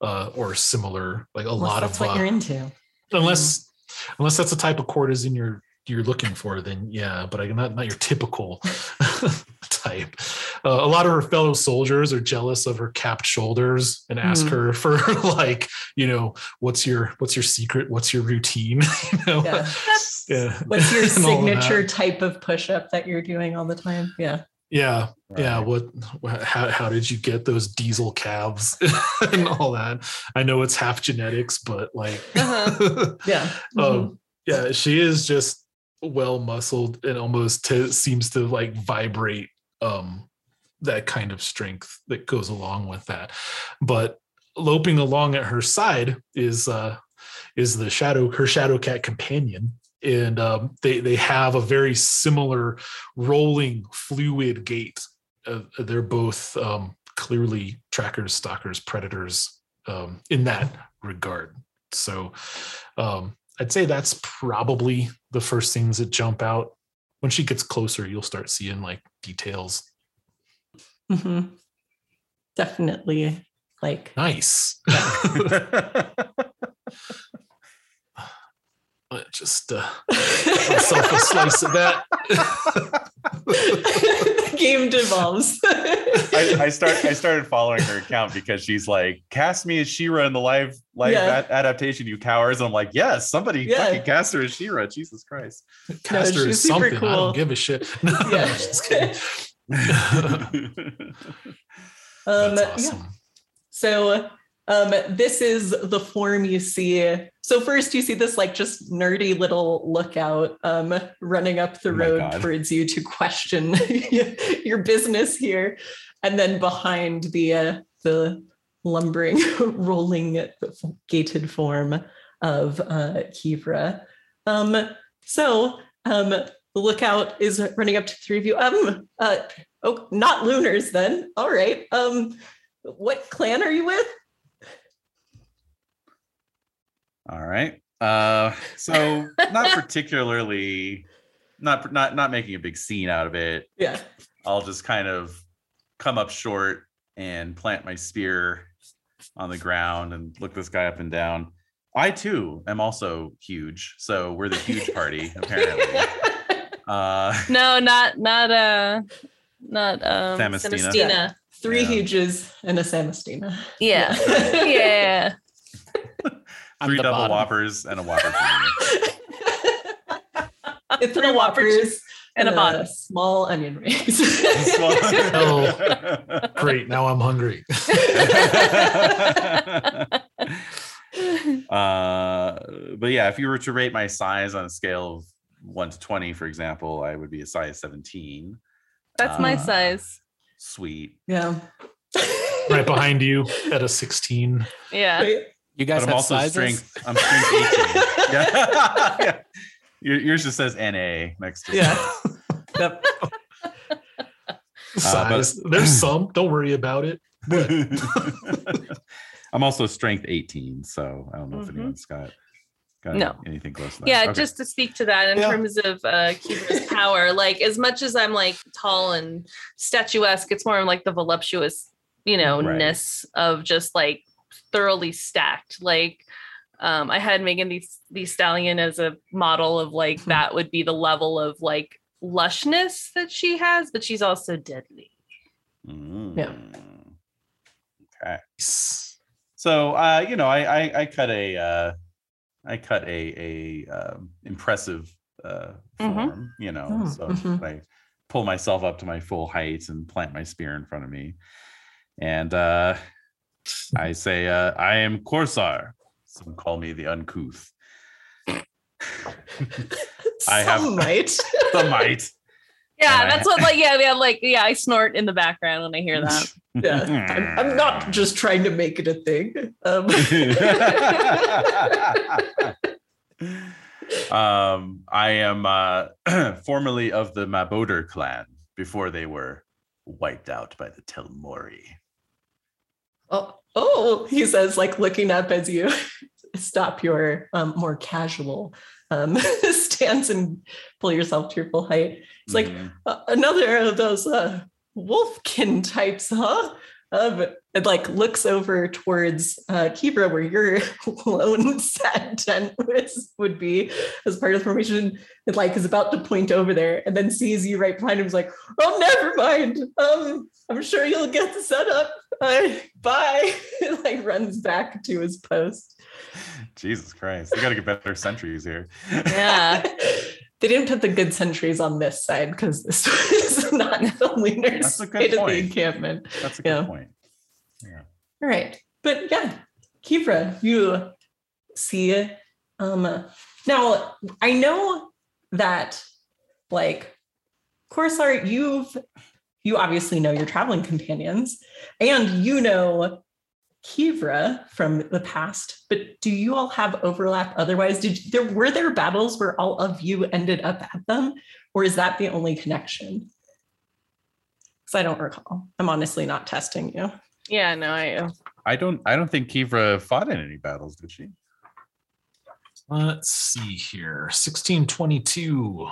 S6: uh or similar, like a
S1: Unless
S6: lot
S1: that's
S6: of
S1: what
S6: uh,
S1: you're into.
S6: unless unless that's the type of courtesan you're you're looking for then yeah but i not not your typical type uh, a lot of her fellow soldiers are jealous of her capped shoulders and ask
S1: Hmm.
S6: her for like you know what's your what's your secret what's your routine you know
S1: Yeah.
S6: yeah
S1: What's your
S6: and all of
S1: signature type of push up that you're doing all the time? Yeah.
S6: yeah yeah what how, how did you get those diesel calves and all that i know it's half genetics but like
S5: Uh-huh.
S1: Yeah. Mhm.
S6: um yeah she is just well muscled and almost to, seems to like vibrate um that kind of strength that goes along with that but loping along at her side is uh is the shadow her shadow cat companion and um they they have a very similar rolling fluid gait uh, they're both um clearly trackers stalkers predators um in that regard so um I'd say that's probably the first things that jump out. When she gets closer, you'll start seeing like details.
S1: Mhm. Definitely like
S6: Nice. Uh, Just uh, myself a slice of that.
S1: the game devolves.
S4: I, I start I started following her account because she's like, cast me as She-Ra in the live live
S1: Yeah.
S4: ad- adaptation, you cowards. I'm like, yes, somebody
S1: Yeah.
S4: fucking cast her as She-Ra. Jesus Christ.
S6: Caster
S1: she's
S6: is
S1: super
S6: something. I don't give a shit. No,
S1: Yeah. um,
S6: That's
S1: yeah.
S6: awesome.
S1: So um, this is the form you see. So first you see this like just nerdy little lookout um, running up the
S4: Oh
S1: road towards you to question your business here. And then behind the uh, the lumbering, rolling gated form of uh, Kivra. Um, so um, the lookout is running up to three of you. Um, uh, oh, not Lunars then. All right. Um, what clan are you with?
S4: All right. Uh, so not particularly, not not not making a big scene out of it.
S1: Yeah.
S4: I'll just kind of come up short and plant my spear on the ground and look this guy up and down. I too am also huge, so we're the huge party apparently. Uh,
S5: No, not not uh not um
S4: Samastina.
S5: Samastina.
S1: Three
S4: Yeah.
S1: huges and a Samastina.
S5: Yeah. yeah.
S3: I'm
S4: three double
S3: bottom.
S4: whoppers and a whopper.
S1: it's
S5: Three
S1: three
S5: Whoppers
S1: whoppers
S5: and a bottom.
S1: small onion rings.
S4: me.
S6: Great. Now I'm hungry.
S4: uh, but yeah, if you were to rate my size on a scale of one to twenty, for example, I would be a size seventeen.
S5: That's my
S4: Uh,
S5: size.
S4: Sweet.
S1: yeah.
S6: right behind you at a 16.
S5: Yeah.
S3: You guys
S4: but I'm
S3: have
S4: also
S3: sizes?
S4: strength. I'm strength 18. yeah. yeah. Yours just says NA next to
S1: Yeah. Yep.
S6: Size. There's some. Don't worry about it.
S4: I'm also strength 18, so I don't know if
S5: Mhm.
S4: anyone's got got
S5: No.
S4: anything close to that.
S5: Yeah,
S4: Okay.
S5: just to speak to that in
S6: Yeah.
S5: terms of uh Kivra's power, like as much as I'm like tall and statuesque, it's more of like the voluptuous, you know,
S4: Right.
S5: ness of just like thoroughly stacked. Like um I had Megan the, the Stallion as a model of like
S6: Hmm.
S5: that would be the level of like lushness that she has, but she's also deadly.
S1: Yeah.
S4: Mm. Okay. So uh, you know, I I, I cut a uh, I cut a a um, impressive uh,
S5: Mhm.
S4: form. You know,
S1: Oh,
S4: so
S1: mhm.
S4: I pull myself up to my full height and plant my spear in front of me, and uh, I say, uh, "I am Korsar." Some call me the uncouth. I have-
S1: might.
S4: the might.
S5: Yeah,
S4: And I-
S5: that's what like yeah, yeah, like yeah, I snort in the background when I hear that.
S1: Yeah, I'm, I'm not just trying to make it a thing. Um,
S4: um, I am uh, formerly of the Maboder clan before they were wiped out by the Telmori.
S1: oh, oh, he says, like looking up as you stop your um, more casual um, stance and pull yourself to your full height. It's like uh, another of those uh, wolfkin types, huh? Um, and like looks over towards uh, Kivra, where your lone sad tent was, would be as part of the formation. It like is about to point over there, and then sees you right behind him. Is like, oh, never mind. Um, I'm sure you'll get the setup. Uh, bye. like runs back to his post.
S4: Jesus Christ, we got to get better sentries here.
S5: Yeah.
S1: they didn't put the good sentries on this side because this was not the
S4: That's
S1: side of the encampment.
S4: That's a good
S1: Yeah.
S4: point. Yeah.
S1: All right. But yeah, Kivra, you see. Um now I know that like Korsar, you've you obviously know your traveling companions and you know Kivra from the past, but do you all have overlap otherwise? Did there were there battles where all of you ended up at them, or is that the only connection? Because I don't recall. I'm honestly not testing you.
S5: Yeah, no, I
S4: I don't. I don't think Kivra fought in any battles, did she?
S6: Let's see here. 1622.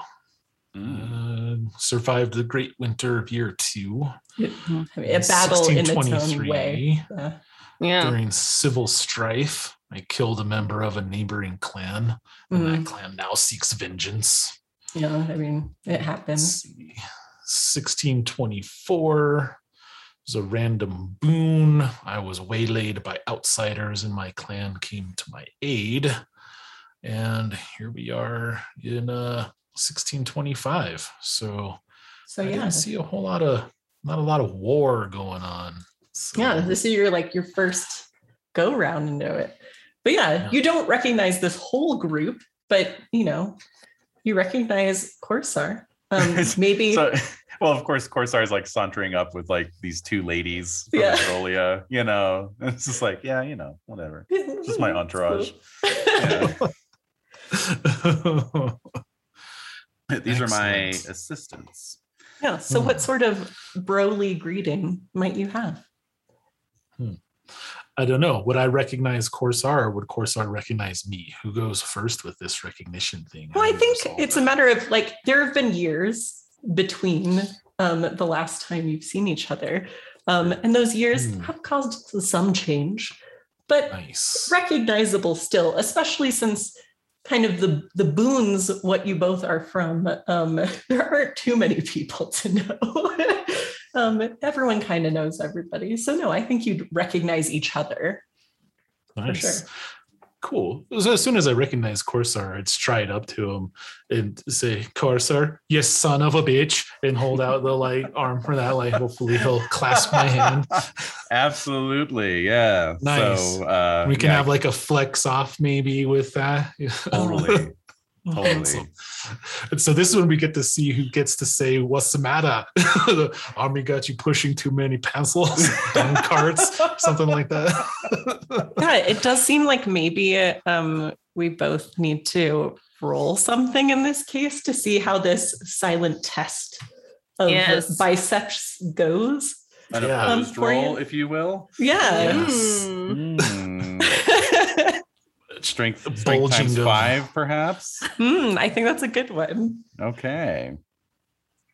S4: Mm.
S6: Uh, survived the Great Winter of Year Two.
S1: I mean, a battle in its own way.
S6: 1623,
S1: Yeah.
S6: During civil strife, I killed a member of a neighboring clan, and
S1: Mhm.
S6: that clan now seeks vengeance.
S1: Yeah, I mean, it happens.
S6: see. 1624 was a random boon. I was waylaid by outsiders, and my clan came to my aid. And here we are in uh, 1625. So
S1: So
S6: I
S1: yeah,
S6: didn't see a whole lot of not a lot of war going on. So,
S1: yeah, this is your like your first go round into it. But yeah,
S6: Yeah.
S1: you don't recognize this whole group, but you know, you recognize Korsar. Um, maybe
S4: So, well, of course, Korsar is like sauntering up with like these two ladies from
S1: Yeah.
S4: Esrolia, you know. It's just like, yeah, you know, whatever. It's just my entourage. These are my assistants.
S1: yeah. So,
S6: Hmm.
S1: what sort of broly greeting might you have?
S6: I don't know. Would I recognize Korsar or would Korsar recognize me? Who goes first with this recognition thing?
S1: Well, I think it's a matter of like there have been years between um, the last time you've seen each other, um, and those years
S6: Hmm.
S1: have caused some change, but
S6: nice.
S1: recognizable still, especially since kind of the the boons what you both are from. Um, there aren't too many people to know. um, everyone kind of knows everybody, so no, I think you'd recognize each other.
S6: Nice.
S1: sure.
S6: Cool. So as soon as I recognize Korsar, I'd stride up to him and say, Korsar, you son of a bitch, and hold out the like arm for that. Like hopefully he'll clasp my hand.
S4: Absolutely, yeah.
S6: Nice.
S4: So uh,
S6: we can
S4: yeah,
S6: have like a flex off maybe with that.
S4: totally, totally.
S6: Awesome. And so this is when we get to see who gets to say, What's the matter? the army got you pushing too many pencils down carts, something like that.
S1: yeah, it does seem like maybe um, we both need to roll something in this case to see how this silent test of
S5: Yes.
S1: biceps goes.
S4: An
S6: Yeah.
S4: opposed
S1: Um, for you-
S4: roll, if you will.
S1: Yeah.
S6: Yes.
S4: Mm. Strength, strength
S6: Bulging
S4: times five, perhaps.
S1: Hmm, I think that's a good one.
S4: Okay.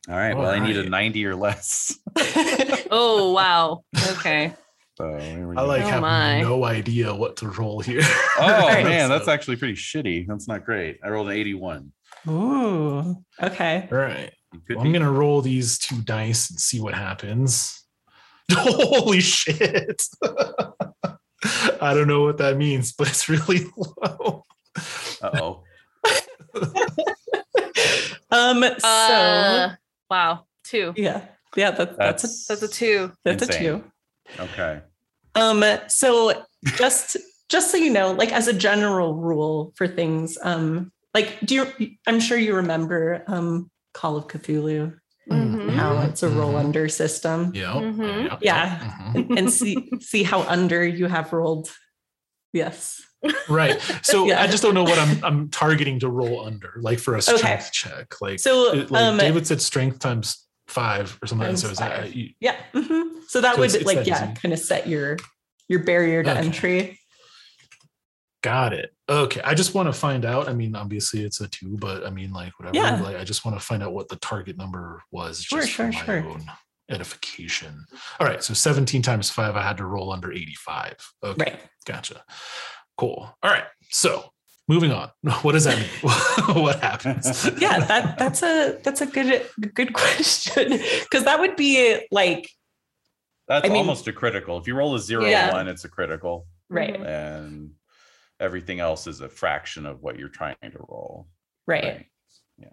S4: All right. Well, I need a 90 or less.
S5: Oh wow. Okay.
S4: So here we
S6: I
S4: go.
S6: like
S5: Oh
S6: have
S5: my.
S6: no idea what to roll here.
S4: Oh
S1: Right.
S4: man, that's actually pretty shitty. That's not great. I rolled an 81.
S1: Ooh, okay.
S6: All right. Well, I'm gonna roll these two dice and see what happens. Holy shit. I don't know what that means, but it's really low.
S4: Uh-oh.
S1: Um, so
S5: Uh, wow. Two.
S1: yeah, yeah, that, that's a
S4: That's,
S5: That's a two.
S1: that's a two.
S4: Okay.
S1: Um, so just just so you know, like as a general rule for things, um, like do you I'm sure you remember um Call of Cthulhu.
S5: Mhm.
S1: how it's a roll
S6: Mhm.
S1: under system.
S6: Yeah.
S5: Mhm.
S6: Yeah.
S1: Yeah.
S6: Mhm.
S1: And, and see see how under you have rolled. Yes.
S6: Right. So
S1: Yeah.
S6: I just don't know what I'm I'm targeting to roll under, like for a strength
S1: Okay.
S6: check. Like,
S1: So
S6: it- like
S1: um
S6: David said strength times five or something.
S1: Times
S6: so is that
S1: five.
S6: you-
S1: yeah. mhm. So that
S6: So
S1: would
S6: it's- it's
S1: like
S6: that
S1: yeah,
S6: easy.
S1: kind of set your your barrier to
S6: Okay.
S1: entry.
S6: got it. Okay. I just want to find out. I mean, obviously it's a two, but I mean, like whatever.
S1: Yeah.
S6: Like I just want to find out what the target number was
S1: Sure,
S6: just
S1: sure,
S6: for my
S1: sure.
S6: own edification. All right. So 17 times five, I had to roll under 85. Okay.
S1: Right.
S6: Gotcha. Cool. All right. So moving on. What does that mean? what happens?
S1: Yeah, that that's a that's a good good question. Because that would be like
S4: That's
S1: I mean-
S4: almost a critical. If you roll a zero
S1: Yeah.
S4: one, it's a critical,
S1: right,
S4: and everything else is a fraction of what you're trying to roll.
S1: right. Yeah.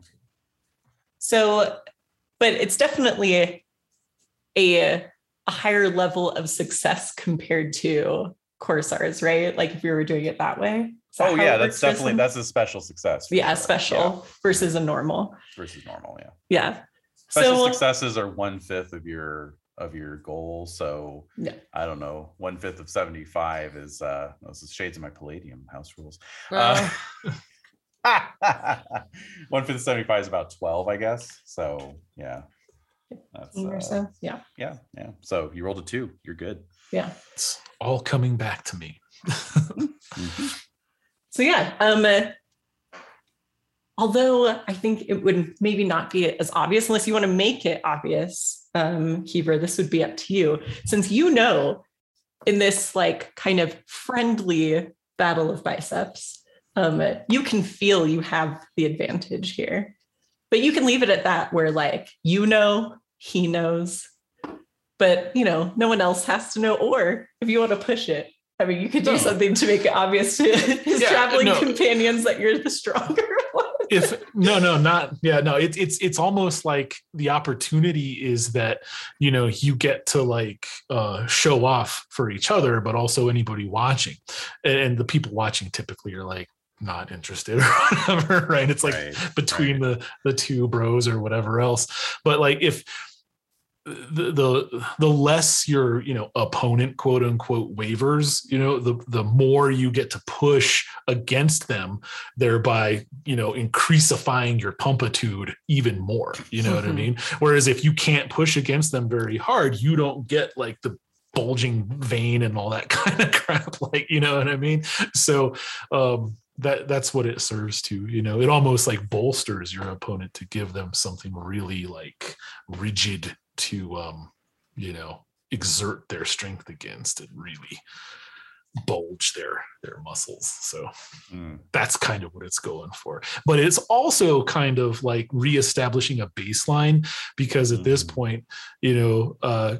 S1: So, but it's definitely a, a a higher level of success compared to Korsar's, right? Like if you were doing it that way. That
S4: Oh yeah, that's definitely that's a special success.
S1: yeah,
S4: sure.
S1: special versus a normal.
S4: Versus normal. Yeah,
S1: Yeah.
S4: special
S1: so
S4: successes are one fifth of your of your goal. So
S1: Yeah.
S4: I don't know, one fifth of seventy five is uh this is shades of my Palladium house rules.
S5: Uh,
S4: one fifth of seventy five is about twelve, I guess. So yeah, that's uh,
S1: so. Yeah.
S4: yeah, yeah. So you rolled a two, you're good.
S1: Yeah.
S6: It's all coming back to me.
S1: So yeah, um uh, although I think it would maybe not be as obvious unless you want to make it obvious, um, this would be up to you. Since you know in this like kind of friendly battle of biceps, um, you can feel you have the advantage here. But you can leave it at that where like you know, he knows, but you know, no one else has to know. Or if you want to push it, I mean, you could do
S6: No.
S1: something to make it obvious to his
S6: Yeah,
S1: traveling
S6: no.
S1: companions that you're the stronger one.
S6: If no no not yeah no it's it's it's almost like the opportunity is that you know you get to like uh show off for each other but also anybody watching. And, and the people watching typically are like not interested or whatever right? It's like
S4: Right,
S6: between the the two bros or whatever else. But like if the, the the less your you know opponent quote unquote wavers you know the the more you get to push against them thereby you know increasifying your pumpitude even more. You know what i
S1: Mhm.
S6: mean? Whereas if you can't push against them very hard you don't get like the bulging vein and all that kind of crap like you know what i mean? So um that that's what it serves to you know? It almost like bolsters your opponent to give them something really like rigid to um you know exert their strength against and really bulge their their muscles. So
S4: Mm.
S6: that's kind of what it's going for. But it's also kind of like reestablishing a baseline because at this
S4: Mhm.
S6: point you know uh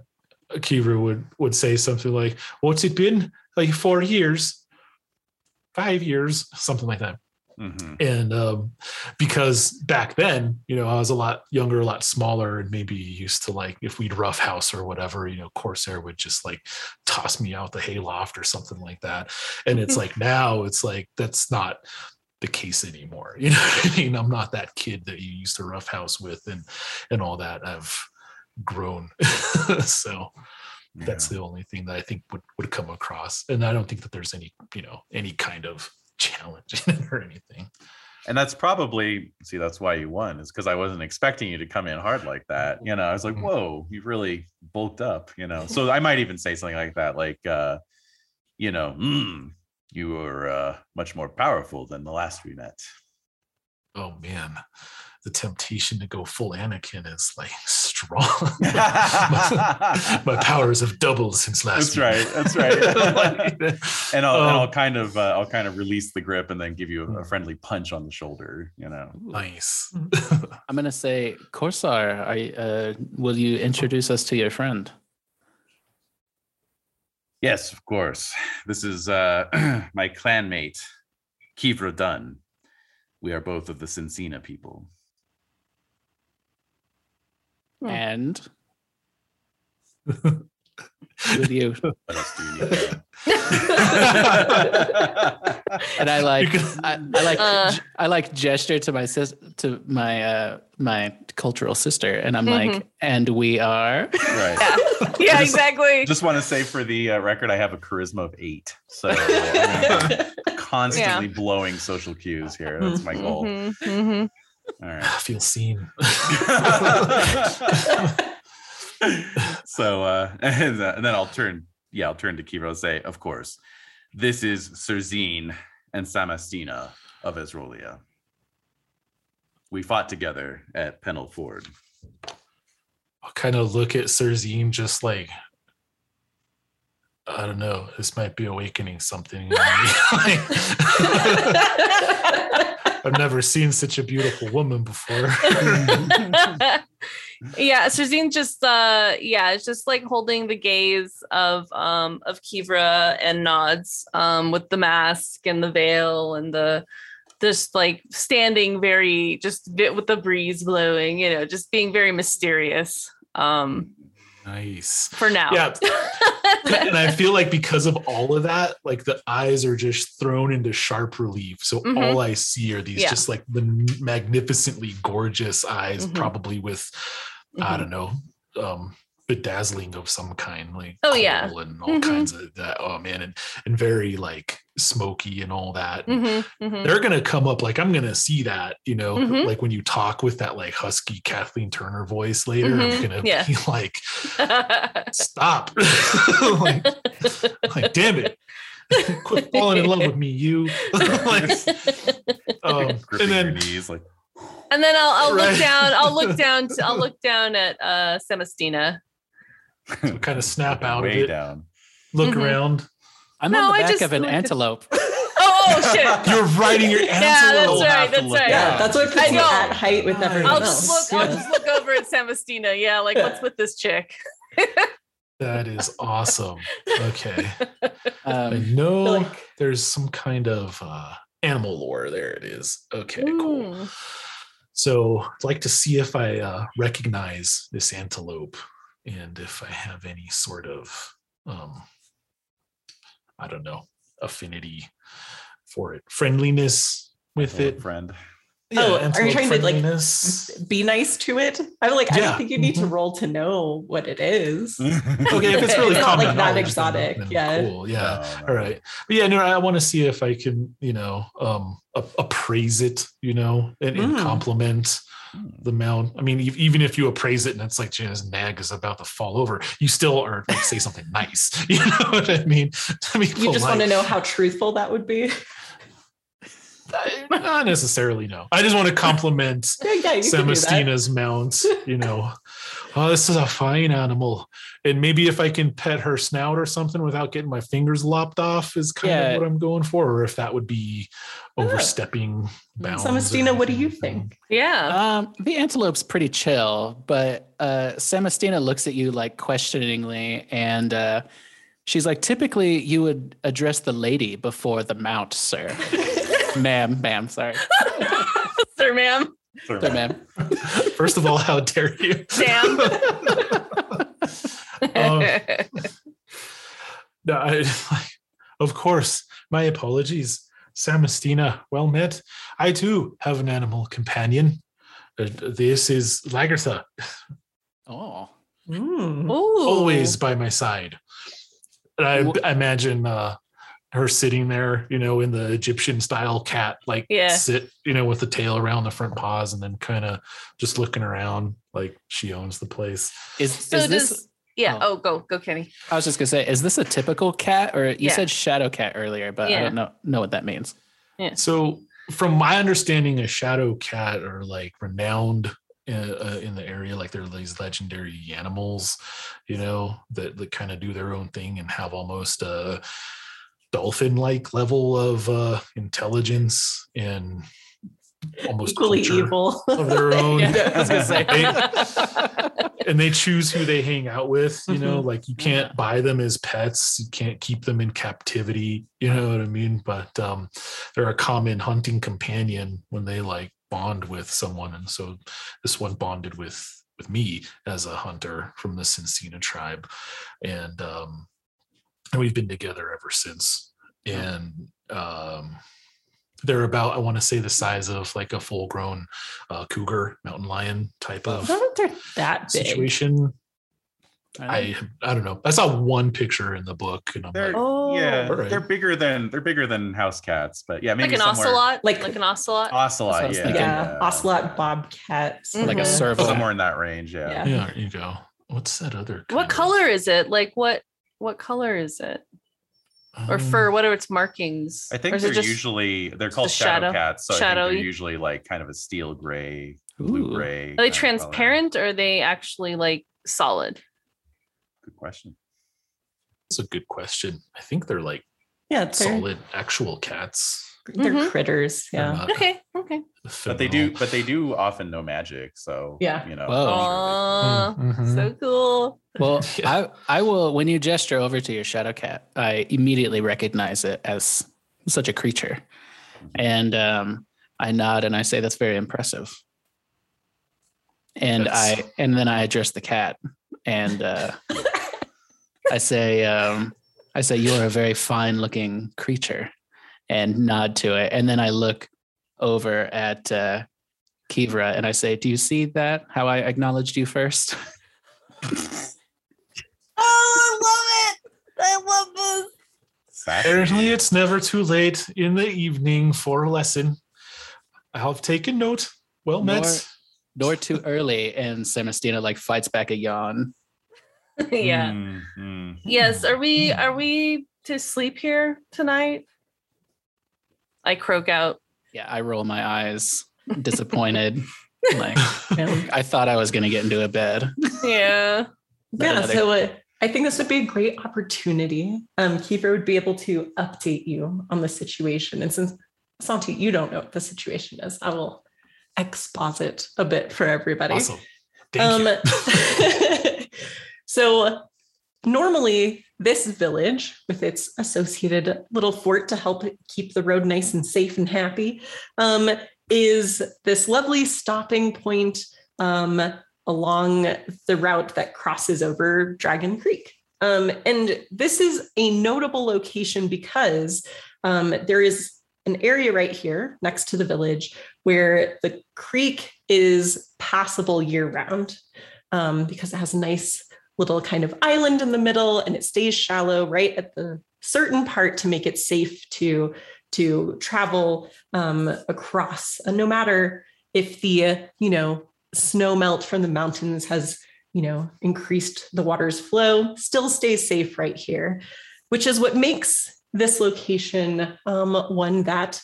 S6: Akiva would would say something like what's it been like four years? Five years? Something like that
S4: Mhm.
S6: and um, because back then you know i was a lot younger a lot smaller and maybe used to like if we'd rough house or whatever you know Korsar would just like toss me out the hayloft or something like that. And it's like now it's like that's not the case anymore. You know what i mean? I'm not that kid that you used to rough house with and and all that. I've grown. So that's the only thing that I think would, would come across. And I don't think that there's any, you know, any kind of challenge in it or anything.
S4: and that's probably see that's why you won is because i wasn't expecting you to come in hard like that you know i was like
S6: Mhm.
S4: whoa you've really bulked up you know so i might even say something like that like uh you know mm, you were uh much more powerful than the last we met
S6: Oh man, the temptation to go full Anakin is like strong. my, my powers have doubled since last.
S4: that's right that's right
S6: Like,
S4: and I'll, and I'll
S6: um,
S4: kind of uh, i'll kind of release the grip and then give you a, a
S6: Mm.
S4: friendly punch on the shoulder you know
S6: nice.
S3: I'm gonna say, Korsar, are, uh, will you introduce us to your friend?
S4: Yes, of course. This is uh, my clanmate, Kivra Dunn. We are both of the Cinsina people.
S5: Hmm.
S3: And with you
S4: What else do you need?
S3: and I like
S6: You
S3: I, I like
S5: Uh.
S3: I like gesture to my sis to my uh my cultural sister, and I'm
S5: Mhm.
S3: like, and we are.
S4: Right.
S5: Yeah, yeah,
S4: Just-
S5: exactly.
S4: Just want to say for the uh, record, I have a charisma of eight. So I'm constantly blowing social cues here. That's my goal.
S5: Mhm, mhm.
S4: All right.
S6: I feel seen.
S4: so uh and, uh, and then I'll turn yeah, I'll turn to Kiro and say, of course, this is Serzine and Samastina of Esrolia. We fought together at Pennel Ford.
S6: I'll kind of look at Serzine just like I don't know. This might be awakening something. I've never seen such a beautiful woman before.
S5: yeah, Serzine just uh yeah, it's just like holding the gaze of um of Kivra and nods um with the mask and the veil and the just like standing very just with the breeze blowing, you know, just being very mysterious um
S6: nice.
S5: for now.
S6: Yeah. and I feel like because of all of that, like the eyes are just thrown into sharp relief. So
S5: Mhm.
S6: all I see are these
S5: Yeah.
S6: just like the magnificently gorgeous eyes,
S5: Mhm.
S6: probably with I
S5: Mhm.
S6: don't know, um, bedazzling of some kind, like
S5: Oh, yeah.
S6: and all
S5: Mhm.
S6: kinds of that. Oh man, and and very like smoky and all that.
S5: Mhm, mhm.
S6: They're gonna come up like I'm gonna see that, you know,
S5: Mhm.
S6: like when you talk with that like husky Kathleen Turner voice later. I'm
S5: Mhm.
S6: gonna
S5: Yeah.
S6: be like, stop. like, like, damn it. Quit falling in love with me, you. like, um, and then
S4: knees like
S5: and then I'll I'll
S6: Right.
S5: look down, I'll look down to, I'll look down at uh Samastina.
S6: kind of snap out of
S4: way
S6: it,
S4: down.
S6: look
S5: Mhm.
S6: around.
S3: I'm
S5: No,
S3: on
S5: I
S3: the back
S5: just
S3: of an
S5: looked
S3: antelope.
S5: Oh shit.
S6: You're riding your antelope.
S5: Yeah,
S6: antelope.
S5: that's right. That's right.
S4: at
S1: yeah, that's what
S5: I
S1: puts you
S5: know.
S1: at height with everyone
S5: I'll
S1: else.
S5: just look. I'll just look over at Samastina. Yeah, like what's with this chick?
S6: That is awesome. Okay. I
S3: Um,
S6: know
S1: like-
S6: there's some kind of uh, animal lore. There it is. Okay, cool.
S5: Mm.
S6: So I'd like to see if I uh, recognize this antelope and if I have any sort of, um, I don't know, affinity for it, friendliness with it.
S4: friend.
S1: Oh, are you
S6: antelope
S1: trying to, like. Be nice to it. I'm like, I don't think you need to
S6: Mhm.
S1: roll to know what it is.
S6: okay, if it's really
S1: It's not, like, that
S6: knowledge, then-
S1: exotic,
S6: then
S1: yeah.
S6: cool. Yeah.
S4: No, no.
S6: All right. But yeah, no, I want to see if I can, you know, um, appraise it, you know, and, and
S1: Mm.
S6: compliment the mount. I mean, even if you appraise it and it's like Janice nag is about to fall over, you still are like say something nice. You know what I mean? To be
S1: You just want to know how truthful that would be.
S6: I- not necessarily no. I just want to compliment
S1: Yeah, yeah, you can do that.
S6: Samastina's mount, you know. Oh, this is a fine animal. And maybe if I can pet her snout or something without getting my fingers lopped off is kind
S3: Yeah.
S6: of what I'm going for, or if that would be
S1: Oh.
S6: overstepping bounds. or
S1: Samastina, what do you think?
S5: Yeah.
S3: um, the antelope's pretty chill, but uh, Samastina looks at you like questioningly, and uh, she's like, "Typically, you would address the lady before the mount, sir, ma'am, ma'am. Sorry,
S5: Sir, ma'am.
S3: sir, ma'am."
S6: First of all, how dare you?
S5: Damn.
S6: Um, No, I, of course. My apologies. Samastina, well met. I too have an animal companion. Uh, this is Lagertha,
S3: Oh,
S1: Mm.
S6: Always by my side. I,
S3: Wh-
S6: I imagine uh, her sitting there, you know, in the Egyptian style cat, like
S5: Yeah.
S6: sit, you know, with the tail around the front paws and then kind of just looking around like she owns the place.
S3: is
S5: So
S3: is
S5: does
S3: this?
S5: yeah.
S3: oh.
S5: Oh, go go, Kenny.
S3: I was just gonna say, is this a typical cat, or you
S5: Yeah.
S3: said shadow cat earlier, but I don't know know what that means.
S6: So, from my understanding, a shadow cat are like renowned uh, uh, in the area. Like they're these legendary animals, you know, that, that kind of do their own thing and have almost a dolphin-like level of uh, intelligence and almost
S1: Equally evil.
S6: of their own.
S3: Yeah, gonna
S6: and they choose who they hang out with you know
S1: Mm-hmm.
S6: like you can't buy them as pets you can't keep them in captivity you know what i mean but um they're a common hunting companion when they like bond with someone and so this one bonded with with me as a hunter from the Cinsina tribe and um and we've been together ever since and Um, they're about, I want to say, the size of like a full grown uh, cougar, mountain lion type of
S1: don't think they're that big.
S6: situation. I I don't know. I saw one picture in the book, and I'm
S4: They're
S6: like,
S5: Oh.
S4: yeah,
S6: Alright.
S4: they're bigger than they're bigger than house cats, but yeah, maybe
S5: like an
S4: somewhere-
S5: ocelot,
S1: like-
S5: like, an ocelot.
S4: Ocelot,
S3: That's what I was
S4: yeah.
S1: Yeah, ocelot, bobcat.
S3: like a
S5: Mhm.
S3: serval.
S4: somewhere in that range. Yeah.
S1: Yeah.
S6: yeah, there you go. What's that other?
S5: what
S6: kind of-
S5: color is it? Like what? What color is it? Or
S6: Um,
S5: fur? What are its markings?
S4: I think they're
S5: just-
S4: usually they're called
S5: the
S4: shadow,
S5: shadow-
S4: cats, so I think they're usually like kind of a steel gray, blue gray.
S5: Are they
S4: kind of color.
S5: transparent or are they actually like solid?
S4: Good question.
S6: That's a good question. I think they're like
S1: Yeah, they're,
S6: solid actual cats.
S1: they're
S5: Mhm.
S1: critters.
S6: They're
S1: Yeah.
S6: not
S5: Okay. Okay.
S4: But they do, but they do often know magic. So
S1: Yeah.
S4: you know.
S3: Whoa.
S5: Oh,
S6: Mhm.
S5: so cool.
S3: Well,
S6: Yeah.
S3: I I will when you gesture over to your shadow cat, I immediately recognize it as such a creature, and um, I nod and I say that's very impressive. And
S6: That's-
S3: I and then I address the cat and uh, I say um, I say you are a very fine looking creature, and nod to it, and then I look over at uh, Kivra and I say, "Do you see that? How I acknowledged you first?
S5: Oh, I love it. I love this.
S6: Apparently, it's never too late in the evening for a lesson. I have taken note. Well met.
S3: Nor- nor too early. And Samastina like fights back a yawn.
S5: yeah.
S4: Mm, mm.
S5: Yes. Are we are we to sleep here tonight? I croak out.
S3: Yeah, I roll my eyes, disappointed. like I thought I was gonna get into a bed.
S5: Yeah.
S3: But
S1: Yeah,
S3: another-
S1: so uh, I think this would be a great opportunity. Um, Kivra would be able to update you on the situation. And since Santi, you don't know what the situation is, I will exposit a bit for everybody.
S6: Awesome. Thank you.
S1: so normally this village with its associated little fort to help keep the road nice and safe and happy um, is this lovely stopping point um, along the route that crosses over dragon creek. Um, and this is a notable location because um, there is an area right here next to the village where the creek is passable year round um, because it has a nice little kind of island in the middle and it stays shallow right at the certain part to make it safe to to travel um, across and no matter if the you know snow melt from the mountains has you know increased the water's flow still stays safe right here which is what makes this location um, one that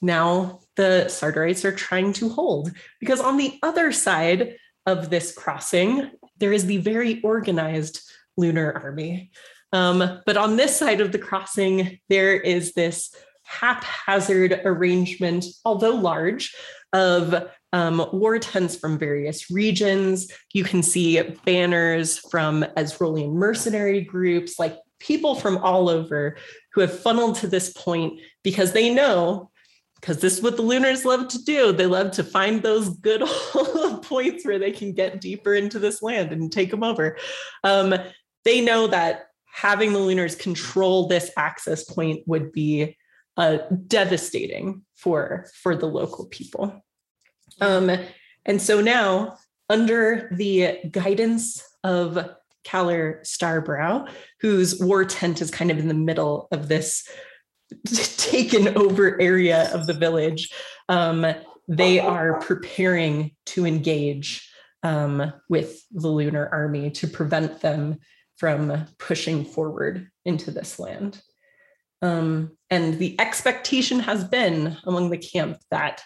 S1: now the Sartarites are trying to hold. Because on the other side of this crossing, there is the very organized lunar army. Um, but on this side of the crossing, there is this haphazard arrangement, although large, of um, war tents from various regions. You can see banners from Esrolian mercenary groups, like people from all over who have funneled to this point because they know because this is what the lunars love to do. They love to find those good old points where they can get deeper into this land and take them over. Um, they know that having the lunars control this access point would be uh, devastating for for the local people. Um, and so now, under the guidance of Kallyr Starbrow, whose war tent is kind of in the middle of this taken over area of the village, um, they are preparing to engage um, with the lunar army to prevent them from pushing forward into this land. Um, and the expectation has been among the camp that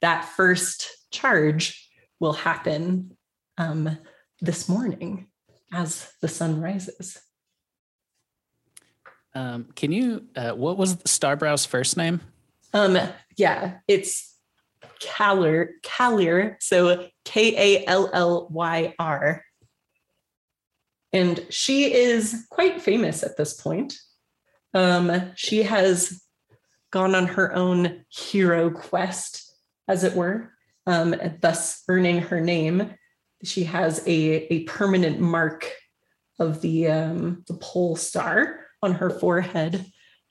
S1: that first charge will happen um, this morning as the sun rises.
S3: Um, can you? Uh, what was Starbrow's first name?
S1: Um, yeah, it's Kallyr, Kallyr, so K A L L Y R. And she is quite famous at this point. Um, she has gone on her own hero quest, as it were, um, thus earning her name. She has a, a permanent mark of the, um, the pole star on her forehead.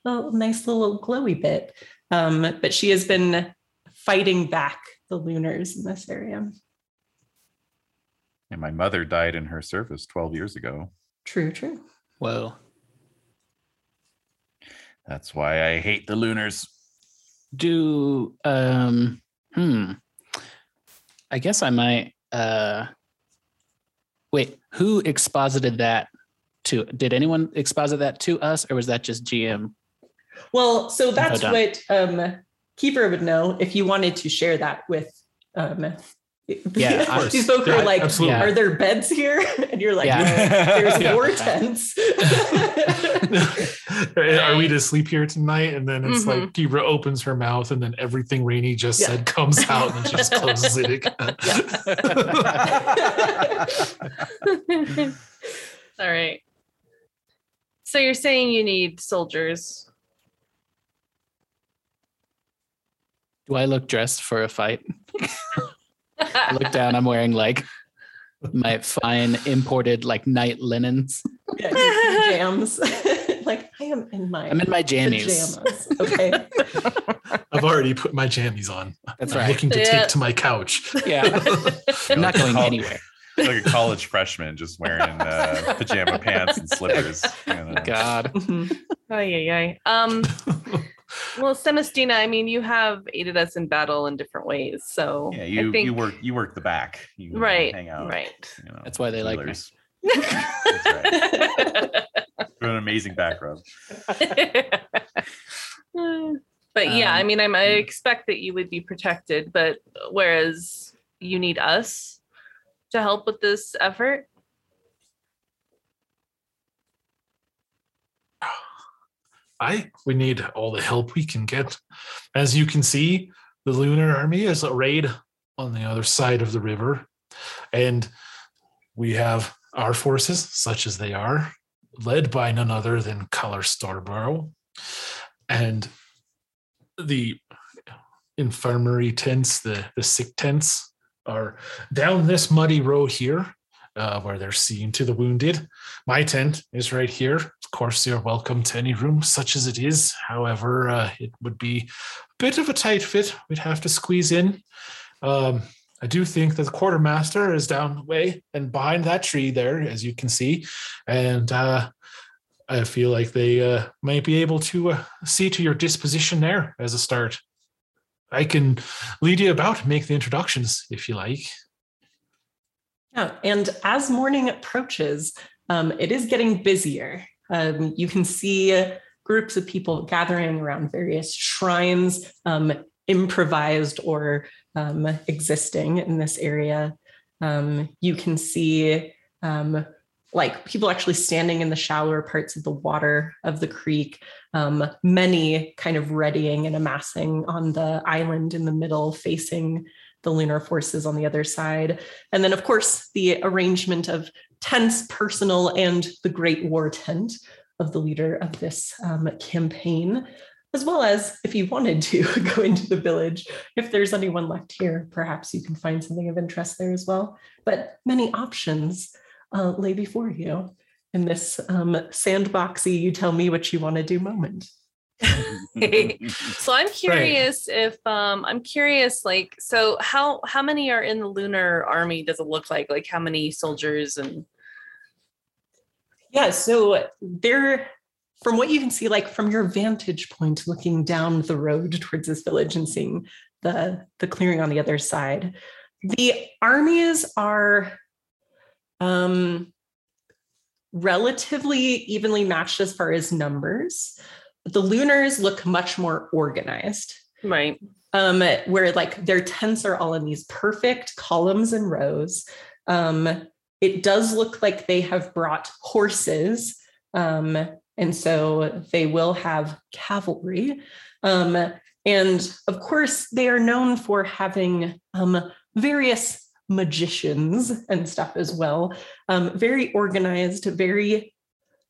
S1: a nice little glowy bit. Um, but she has been fighting back the lunars in this area.
S4: And my mother died in her service 12 years ago.
S1: True, true.
S3: Whoa.
S4: That's why I hate the lunars.
S3: Do um hmm. I guess I might uh wait, who exposited that to did anyone exposit that to us or was that just GM?
S1: Well, so that's
S3: done.
S1: what um Keeper would know if you wanted to share that with um
S3: Yeah, of
S1: these folk
S6: Yeah,
S1: are like,
S6: absolutely.
S1: are there beds here? And you're like,
S3: Yeah.
S1: "Yeah, there's
S6: Yeah.
S1: war tents.
S6: Are we to sleep here tonight? And then it's
S5: Mhm.
S6: like Kivra opens her mouth, and then everything Rainy just
S1: Yeah.
S6: said comes out, and she just closes it again.
S5: All right. So you're saying you need soldiers.
S3: Do I look dressed for a fight? I look down, I'm wearing like my fine imported like night linens.
S1: yeah, your jams. like I am in my
S3: I'm in my jammies.
S1: pajamas. Okay.
S6: I've already put my jammies on.
S3: That's
S6: I'm
S3: right.
S6: looking to
S5: Yeah.
S6: take to my couch.
S3: Yeah. I'm not going anywhere.
S4: Like a college freshman just wearing uh, pajama pants and slippers. you know.
S3: God.
S1: oh
S5: yeah, yeah. ay. Um, well, Samastina, I mean, you have aided us in battle in different ways. So
S4: Yeah,
S5: I
S4: you
S5: think,
S4: you work you work the back. You
S5: right,
S4: hang out.
S5: right.
S4: You know,
S3: That's why they like me.
S4: healers. right. You're an amazing back rub.
S5: but yeah, I
S3: Um,
S5: mean, I'm, I expect that you would be protected, but whereas you need us to help with this effort.
S6: I we need all the help we can get. As you can see, the lunar army is arrayed on the other side of the river, and we have our forces, such as they are, led by none other than Kallyr Starbrow, and the infirmary tents, the the sick tents, are down this muddy road here, uh, where they're seeing to the wounded. My tent is right here. Of course, you're welcome to any room, such as it is. However, uh, it would be a bit of a tight fit. We'd have to squeeze in. Um, I do think that the quartermaster is down the way and behind that tree there, as you can see, and uh, I feel like they uh, might be able to uh, see to your disposition there as a start. I can lead you about, make the introductions if you like.
S1: Yeah, and as morning approaches, um, it is getting busier. Um, you can see groups of people gathering around various shrines, um, improvised or um, existing in this area. Um, you can see um, like people actually standing in the shallower parts of the water of the creek, um, many kind of readying and amassing on the island in the middle, facing the lunar forces on the other side. And then, of course, the arrangement of tents, personal, and the great war tent of the leader of this um, campaign, as well as if you wanted to go into the village, if there's anyone left here, perhaps you can find something of interest there as well. But many options uh, lay before you in this um, sandboxy, you tell me what you want to do moment.
S5: so I'm curious if um I'm curious like so how how many are in the lunar army does it look like like how many soldiers and
S1: Yeah, so there, from what you can see, like from your vantage point, looking down the road towards this village and seeing the the clearing on the other side, the armies are um, relatively evenly matched as far as numbers. The lunars look much more organized
S5: right
S1: um, where like their tents are all in these perfect columns and rows. Um, it does look like they have brought horses, um, and so they will have cavalry. Um, and of course, they are known for having um, various magicians and stuff as well. Um, very organized, very,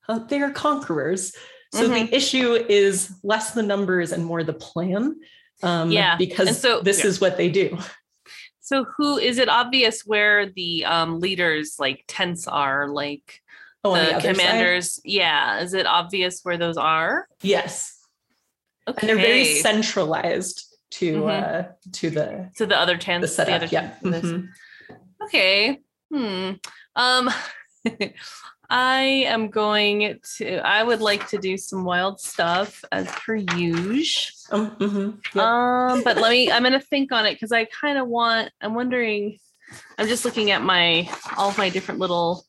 S1: uh, they are conquerors. So the issue is less the numbers and more the plan um
S5: Yeah,
S1: because
S5: and so-
S1: this
S5: yeah.
S1: is what they do
S5: so who is it obvious where the um leaders like tents are like
S1: oh
S5: the,
S1: the other side?
S5: commanders yeah is it obvious where those are
S1: yes
S5: Okay.
S1: and they're very centralized to
S5: Mhm.
S1: uh to the
S5: to the other tents.
S1: the setup.
S5: other
S1: yeah. Mhm.
S5: Okay. Hmm. Um I am going to I would like to do some wild stuff as per usual.
S1: Um, mhm. Yeah.
S5: Um, but let me I'm gonna think on it because I kind of want I'm wondering, I'm just looking at my all of my different little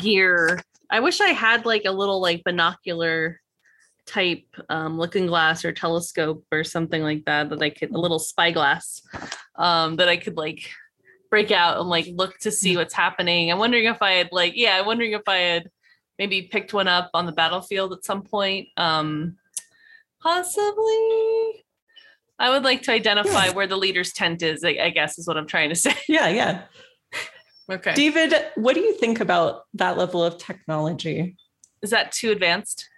S5: gear. I wish I had like a little like binocular type um looking glass or telescope or something like that that I could a little spyglass um that I could like break out and like look to see what's happening. I'm wondering if I had like yeah, I'm wondering if I had maybe picked one up on the battlefield at some point. Um possibly I would like to identify
S1: Yeah.
S5: where the leader's tent is, I, I guess is what I'm trying to say.
S1: yeah, yeah.
S5: Okay.
S1: David, what do you think about that level of technology?
S5: is that too advanced?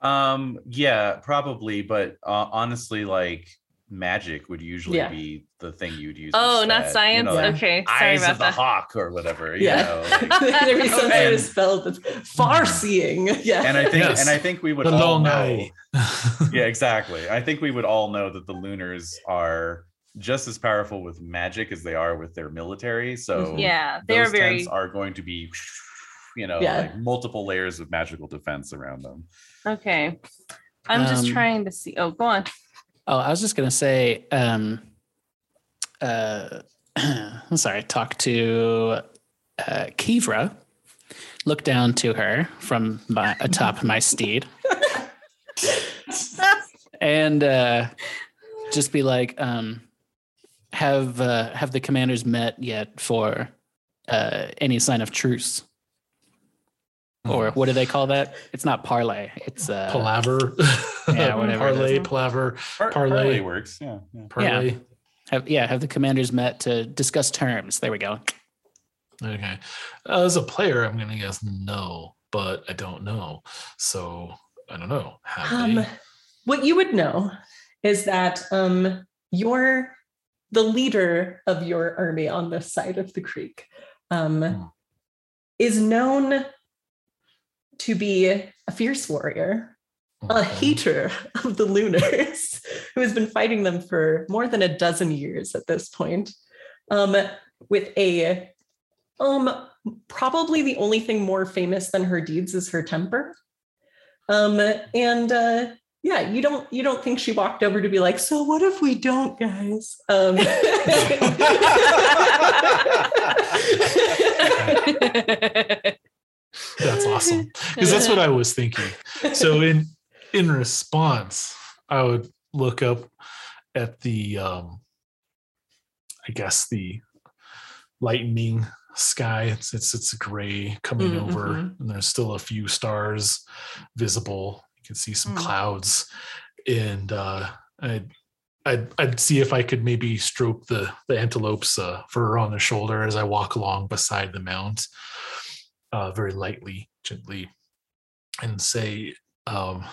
S4: Um, yeah, probably, but uh, honestly, like magic would usually
S1: Yeah.
S4: be the thing you'd use.
S5: Oh, not
S4: instead, you
S5: science?
S4: know, like
S5: okay. Sorry
S4: Eyes
S5: about
S4: of the hawk or whatever. You
S1: Yeah.
S4: know, like-
S1: There'd be some
S4: And-
S1: of spell that's far seeing. Yeah.
S4: and I think,
S6: Yes.
S4: and I think we would
S6: the
S4: all
S6: long
S4: know. Yeah, exactly. I think we would all know that the Lunars are just as powerful with magic as they are with their military. So
S5: Yeah, they are very
S4: are going to be, you know,
S1: Yeah.
S4: like multiple layers of magical defense around them.
S5: okay. I'm just
S3: Um,
S5: trying to see. Oh, go on.
S3: Oh, I was just gonna say, um, uh, I'm sorry, talk to uh, Kivra. Look down to her from my, atop my steed, and uh, just be like, um, "Have uh, have the commanders met yet for uh, any sign of truce?" Or what do they call that? It's not parlay. It's uh,
S6: palaver.
S3: Yeah, whatever
S6: Parlay, palaver,
S4: Par-
S6: Parlay.
S4: parlay works. Yeah. yeah.
S6: parlay.
S3: Have, yeah, have the commanders met to discuss terms? There we go.
S6: Okay. As a player, I'm gonna guess no, but I don't know. So I don't know. Have
S1: Um,
S6: they?
S1: what you would know is that um, you're the leader of your army on this side of the creek um,
S6: Hmm.
S1: is known to be a fierce warrior, a hater of the Lunars, who has been fighting them for more than a dozen years at this point, um, with a um, probably the only thing more famous than her deeds is her temper. Um, and uh, yeah, you don't you don't think she walked over to be like, so what if we don't, guys? Um,
S6: That's awesome. Because that's what I was thinking. So in in response, I would look up at the um I guess the lightning sky. It's it's it's gray coming
S1: Mm,
S6: over,
S1: mhm.
S6: and there's still a few stars visible. You can see some
S5: Mm.
S6: clouds, and uh, I'd, I'd I'd see if I could maybe stroke the the antelope's uh, fur on the shoulder as I walk along beside the mount, uh, very lightly, gently, and say, um,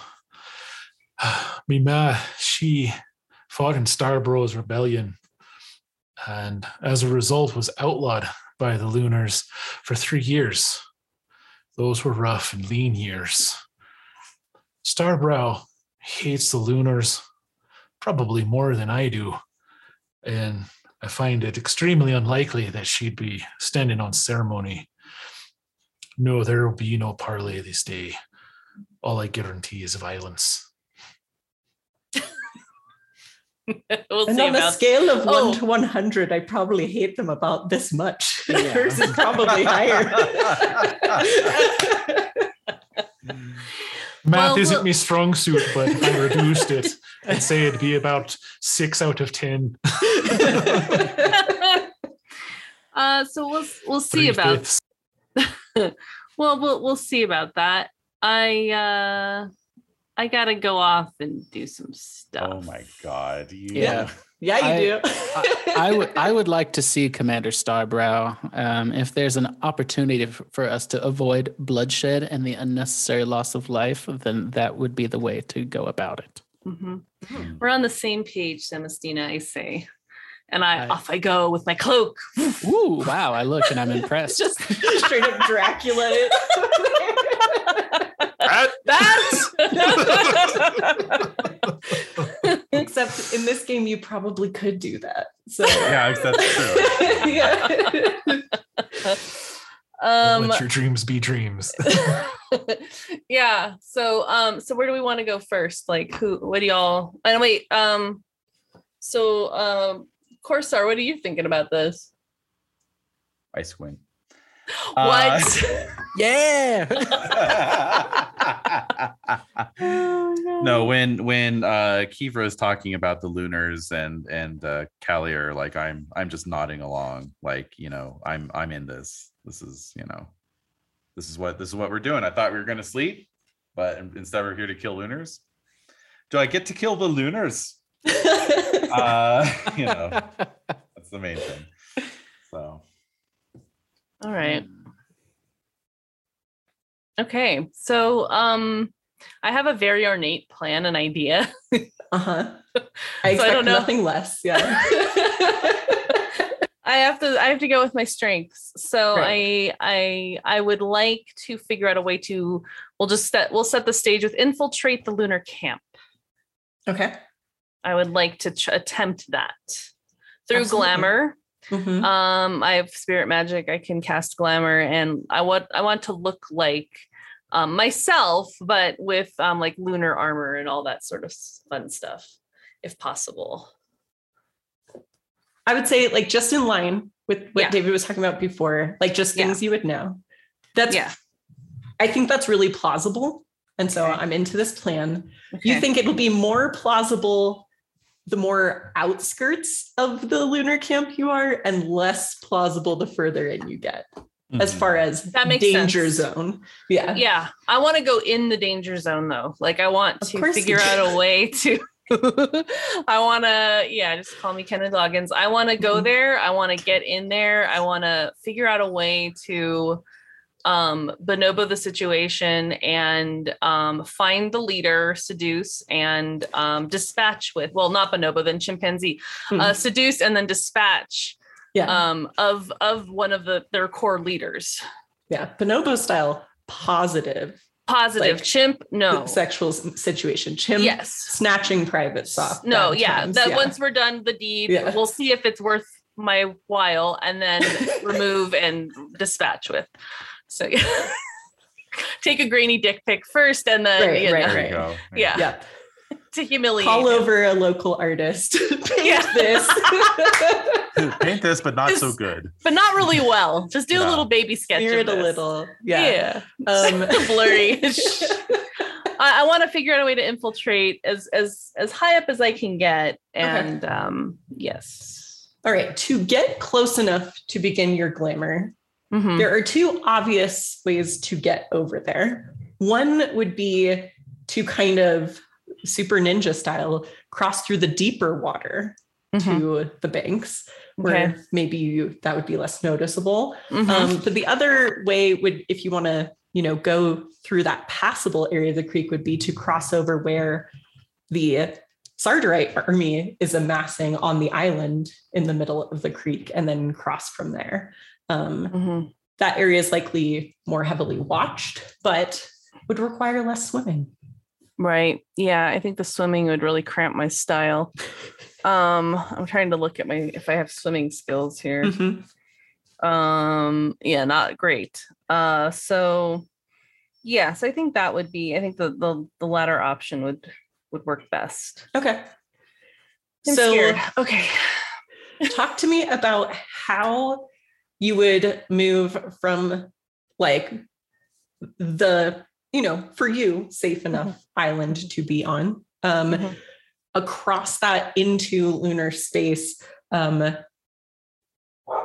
S6: "Me ma, she fought in Starbrow's rebellion, and as a result was outlawed by the Lunars for three years. Those were rough and lean years. Starbrow hates the Lunars probably more than I do, and I find it extremely unlikely that she'd be standing on ceremony. No, there will be no parley this day. All I guarantee is violence.
S5: we'll
S1: and
S5: see
S1: on the
S5: about
S1: scale of
S5: Oh.
S1: one to one hundred, I probably hate them about this much.
S3: Yeah.
S1: Hers is probably higher.
S6: Math
S5: Well,
S6: isn't
S5: look-
S6: my strong suit, but if I reduced it, I'd say it'd be about six out of ten.
S5: uh so we'll we'll see
S6: Three
S5: about
S6: fifths.
S5: well we'll we'll see about that. I uh I gotta go off and do some stuff.
S4: Oh my god. You,
S3: Yeah.
S1: yeah, you
S3: I-
S1: do.
S3: I would I would like to see Commander Starbrow. Um, if there's an opportunity for us to avoid bloodshed and the unnecessary loss of life, then that would be the way to go about it.
S5: Mhm.
S4: Hmm.
S5: We're on the same page, Samastina, I say. And I
S3: I-
S5: off I go with my cloak.
S3: Ooh, wow! I look and I'm impressed.
S1: Just straight up Dracula. it.
S5: That
S1: Except in this game, you probably could do that. So
S4: Yeah, that's true.
S1: yeah.
S5: Um,
S6: Let your dreams be dreams.
S5: yeah. So um so where do we want to go first? Like who what do y'all and wait, um so um Korsar, what are you thinking about this?
S4: Ice Queen.
S5: What?
S3: Yeah.
S4: no, when when uh Kivra is talking about the lunars and and uh Kallyr, like I'm I'm just nodding along, like you know, I'm I'm in this. This is you know, this is what this is what we're doing. I thought we were gonna sleep, but instead we're here to kill lunars. Do I get to kill the lunars? Uh, you know, that's the main thing. So
S5: All right. Okay. So um I have a very ornate plan and idea.
S1: Uh-huh. I
S5: So I
S1: expect
S5: don't know.
S1: nothing less. Yeah.
S5: I have to I have to go with my strengths. So
S1: Right.
S5: I I I would like to figure out a way to we'll just set we'll set the stage with infiltrate the lunar camp.
S1: okay.
S5: I would like to ch- attempt that through
S1: Absolutely.
S5: glamour.
S1: Mhm.
S5: Um, I have spirit magic. I can cast glamour, and I want I want to look like um, myself, but with um, like lunar armor and all that sort of fun stuff, if possible.
S1: I would say like just in line with what
S5: Yeah.
S1: David was talking about before, like just
S5: Yeah.
S1: things you would know. That's
S5: Yeah.
S1: I think that's really plausible. And so
S5: Okay.
S1: I'm into this plan. You think it'll be more plausible the more outskirts of the lunar camp you are, and less plausible the further in you get, as
S4: mhm.
S1: far as
S5: That makes
S1: danger
S5: sense.
S1: zone. Yeah.
S5: Yeah, I want to go in the danger zone though. Like I want
S1: Of
S5: to figure out a way to. I want to, yeah, just call me Kenneth Loggins. I want to go there. I want to get in there. I want to figure out a way to um bonobo the situation and um find the leader seduce and um dispatch with well not bonobo then chimpanzee
S1: Hmm.
S5: uh seduce and then dispatch
S1: Yeah.
S5: um of of one of the their core leaders
S1: yeah. Bonobo style, positive
S5: positive
S1: Like,
S5: chimp no
S1: sexual situation. Chimp
S5: yes
S1: snatching private soft.
S5: no yeah that once we're done the deed
S1: Yeah.
S5: we'll see if it's worth my while and then remove and dispatch with so yeah take a grainy dick pic first and then
S1: Right,
S5: you
S1: right,
S5: know,
S4: There you go.
S5: Yeah.
S1: Yeah.
S5: to humiliate
S1: Call
S5: him.
S1: over a local artist. Paint
S5: Yeah.
S1: this.
S4: Paint this, but not so good.
S5: but not really well just do a little baby sketch
S1: Smear
S5: of
S1: it a little. Yeah.
S5: yeah
S1: Um,
S5: blurry I, I want to figure out a way to infiltrate as as as high up as I can get, and um, yes,
S1: All right. To get close enough to begin your glamour,
S5: Mhm.
S1: there are two obvious ways to get over there. One would be to kind of super ninja style cross through the deeper water
S5: Mhm.
S1: to the banks, where
S5: Okay.
S1: maybe you that would be less noticeable.
S5: Mhm.
S1: Um, but the other way would, if you want to, you know, go through that passable area of the creek, would be to cross over where the Sartarite army is amassing on the island in the middle of the creek, and then cross from there. Um,
S5: Mhm.
S1: that area is likely more heavily watched, but would require less swimming.
S5: Right. Yeah, I think the swimming would really cramp my style. Um, I'm trying to look at my if I have swimming skills here.
S1: Mhm.
S5: Um, yeah, not great. Uh, so yes, I think that would be. I think the the the latter option would would work best.
S1: Okay.
S5: I'm
S1: so
S5: scared. Okay.
S1: talk to me about how you would move from like the you know for you safe enough island to be on um
S5: Mhm.
S1: across that into lunar space um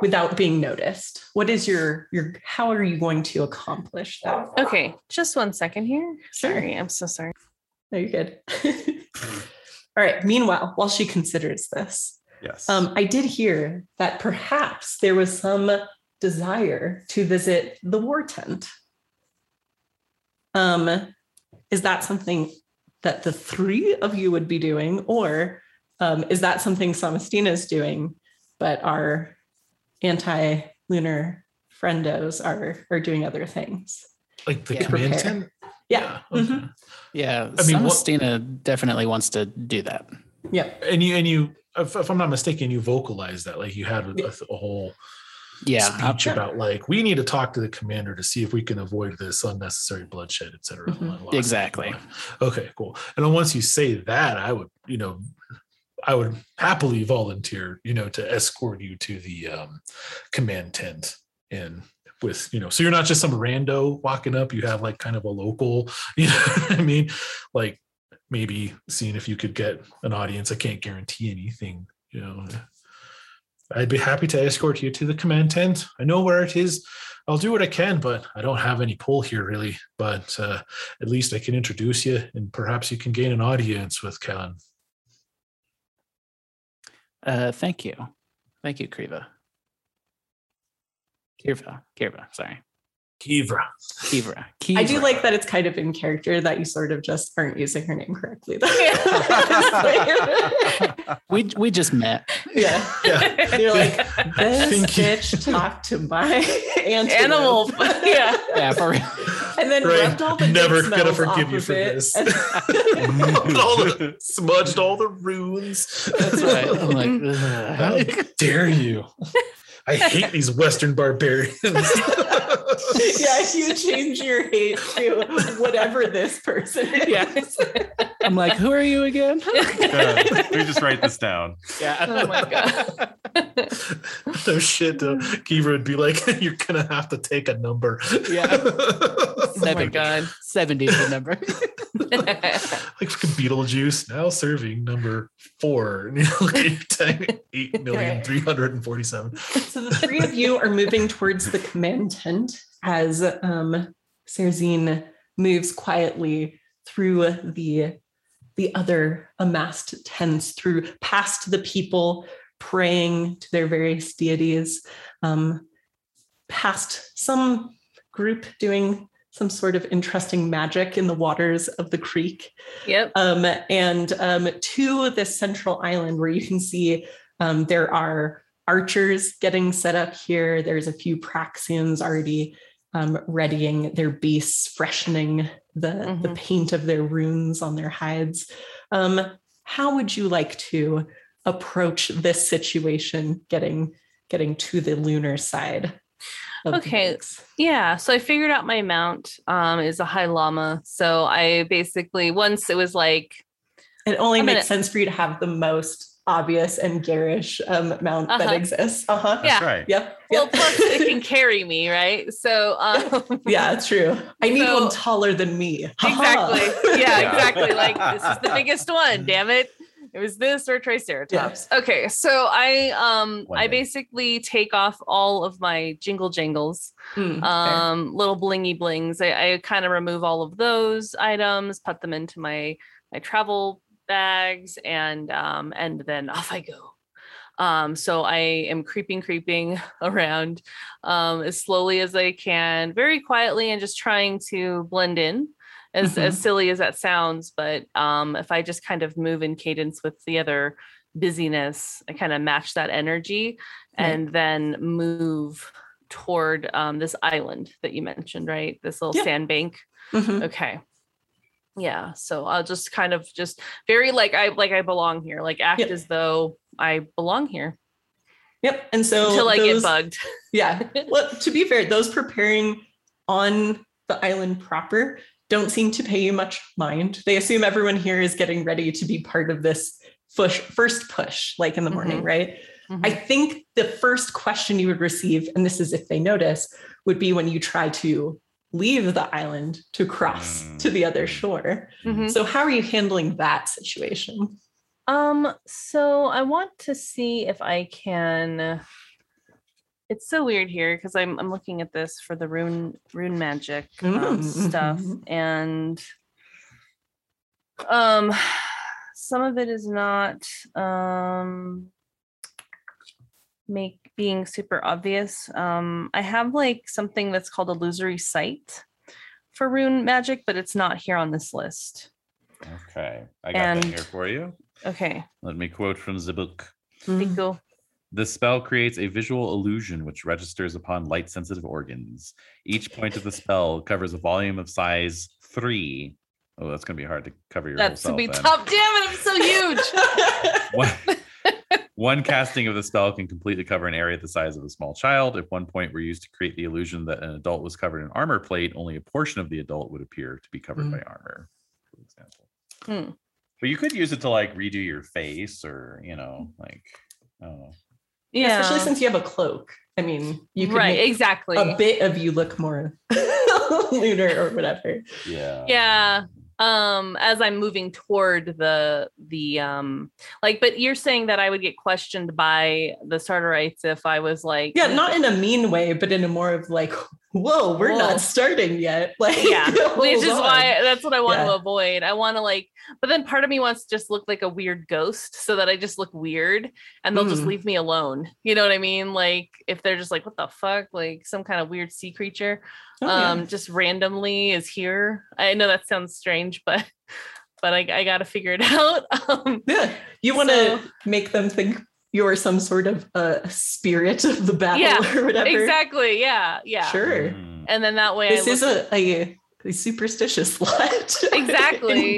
S1: without being noticed what is your your how are you going to accomplish that
S5: Okay, just one second here.
S1: Sure.
S5: Sorry, I'm so sorry.
S1: no you're good all right meanwhile while she considers this
S4: Yes.
S1: Um, I did hear that perhaps there was some desire to visit the war tent. Um, is that something that the three of you would be doing, or um, is that something Samastina is doing, but our anti-lunar friendos are are doing other things?
S6: Like the
S3: Yeah.
S6: command tent?
S1: Yeah.
S6: okay.
S1: Mhm.
S3: Yeah,
S6: I mean, what-
S3: Samastina definitely wants to do that.
S1: Yep.
S6: And you and you, if, if I'm not mistaken, you vocalized that like you had a, a, whole
S3: Yeah.
S6: speech
S1: Yeah.
S6: about like we need to talk to the commander to see if we can avoid this unnecessary bloodshed, et cetera.
S1: Mhm.
S3: Exactly.
S6: Okay, cool. And then once you say that, I would, you know, I would happily volunteer, you know, to escort you to the um, command tent and with, you know, so you're not just some rando walking up, you have like kind of a local, you know what I mean? Like maybe seeing if you could get an audience. I can't guarantee anything, you know. I'd be happy to escort you to the command tent. I know where it is. I'll do what I can, but I don't have any pull here really. But uh, at least I can introduce you, and perhaps you can gain an audience with Kellen.
S3: Uh, thank you. Thank you, Kriva. Kirva. Kirva. Sorry.
S6: Kivra.
S3: Kivra.
S1: I do like that it's kind of in character that you sort of just aren't using her name correctly.
S3: We we just met.
S1: yeah.
S6: Yeah.
S1: You're like, this
S6: Thank you.
S1: bitch talked to my antelope.
S5: Animal. yeah.
S3: Yeah, for real.
S1: And then
S6: Right.
S1: rubbed all the
S6: Never gonna forgive
S1: off
S6: you for this.
S1: And-
S6: all the, smudged all the runes.
S3: That's right. I'm like,
S6: mm-hmm.
S3: How
S6: dare you? I hate these Western barbarians.
S1: yeah, you change your hate to whatever this person is.
S3: Yeah. I'm like, who are you again?
S4: Yeah, we just write this down.
S3: Yeah.
S5: Oh my god.
S6: no shit. Uh, Kivra would be like, "You're gonna have to take a number."
S3: Yeah.
S5: Oh my god.
S3: 70 is the number.
S6: like fucking Beetlejuice now serving number four. And you're looking eight million three hundred and forty-seven.
S1: So the three of you are moving towards the command tent as um, Serzine moves quietly through the the other amassed tents, through past the people praying to their various deities, um, past some group doing some sort of interesting magic in the waters of the creek
S5: Yep.
S1: um, and um, to this central island where you can see um, there are archers getting set up here. There's a few Praxians already um, readying their beasts, freshening the, the
S5: Mhm.
S1: paint of their runes on their hides. Um, how would you like to approach this situation, getting getting to the lunar side?
S5: Okay. Yeah, so I figured out my mount um, is a high llama. So I basically once it was like,
S1: It only
S5: I'm
S1: makes
S5: gonna-
S1: sense for you to have the most obvious and garish um, mount that
S5: Uh-huh.
S1: exists. Uh-huh.
S5: Yeah.
S4: That's right.
S1: Yep.
S5: well, plus it can carry me, right? So um,
S1: yeah, it's true. I need
S5: So-
S1: one taller than me.
S5: exactly, yeah,
S4: Yeah.
S5: exactly. Like this is the biggest one. Damn it! It was this or Triceratops. Okay, so I um I basically take off all of my jingle jangles
S1: Mm, fair.
S5: um little blingy blings i, I kind of remove all of those items put them into my my travel bags and um and then off i go um so i am creeping creeping around um as slowly as i can very quietly and just trying to blend in as as silly as that sounds but um if i just kind of move in cadence with the other busyness i kind of match that energy
S1: Right.
S5: and then move toward um, this island that you mentioned, right? This little
S1: Yeah.
S5: sandbank.
S1: Mhm.
S5: Okay. Yeah. So I'll just kind of just very like I like I belong here, like act
S1: Yeah.
S5: as though I belong here
S1: Yep. And so
S5: until I
S1: those-
S5: get bugged.
S1: Yeah. Well, to be fair, those preparing on the island proper don't seem to pay you much mind. They assume everyone here is getting ready to be part of this push, first push, like in the morning,
S5: Mhm.
S1: right? I
S5: Mhm.
S1: think the first question you would receive, and this is if they notice, would be when you try to leave the island to cross
S4: Mm.
S1: to the other shore.
S5: Mhm.
S1: So, how are you handling that situation?
S5: Um, so I want to see if I can. It's so weird here because I'm I'm looking at this for the rune rune magic um,
S1: Mm,
S5: stuff, and um, some of it is not um make being super obvious. Um, I have like something that's called illusory sight for rune magic, but it's not here on this list.
S4: Okay. I got that here for you.
S5: Okay,
S4: Let me quote from the book.
S1: Mm.
S5: go.
S4: The spell creates a visual illusion which registers upon light sensitive organs. Each point of the spell covers a volume of size three Oh, that's gonna be hard to cover your
S5: That's
S4: whole
S5: to be
S4: self. then.
S5: tough. Damn it, I'm so huge.
S4: One, one casting of the spell can completely cover an area the size of a small child. If one point were used to create the illusion that an adult was covered in armor plate, only a portion of the adult would appear to be covered
S1: Mm.
S4: by armor, for example.
S5: Hmm.
S4: But you could use it to like redo your face or, you know, like, I don't know.
S5: yeah.
S1: Especially since you have a cloak. I mean, you could
S5: right,
S1: make
S5: exactly.
S1: a bit of you look more lunar or whatever.
S4: Yeah.
S5: yeah um as i'm moving toward the the um like but you're saying that i would get questioned by the Sartarites if i was like
S1: Yeah, not in a mean way, but in a more of like, whoa, we're
S5: Whoa.
S1: not starting yet. Like,
S5: yeah which is
S1: on.
S5: why that's what i want to avoid i want to like but then part of me wants to just look like a weird ghost so that i just look weird and they'll just
S1: Mm.
S5: leave me alone you know what i mean like if they're just like what the fuck like some kind of weird sea creature
S1: Oh, yeah.
S5: um just randomly is here i know that sounds strange but but i, I gotta figure it out um
S1: Yeah, you want to
S5: So-
S1: make them think you're some sort of uh, spirit of the battle
S5: Yeah,
S1: or whatever.
S5: exactly yeah yeah
S1: Sure.
S4: Mm.
S5: and then that way
S1: This
S5: I
S1: is a, a, a superstitious lot.
S5: Exactly.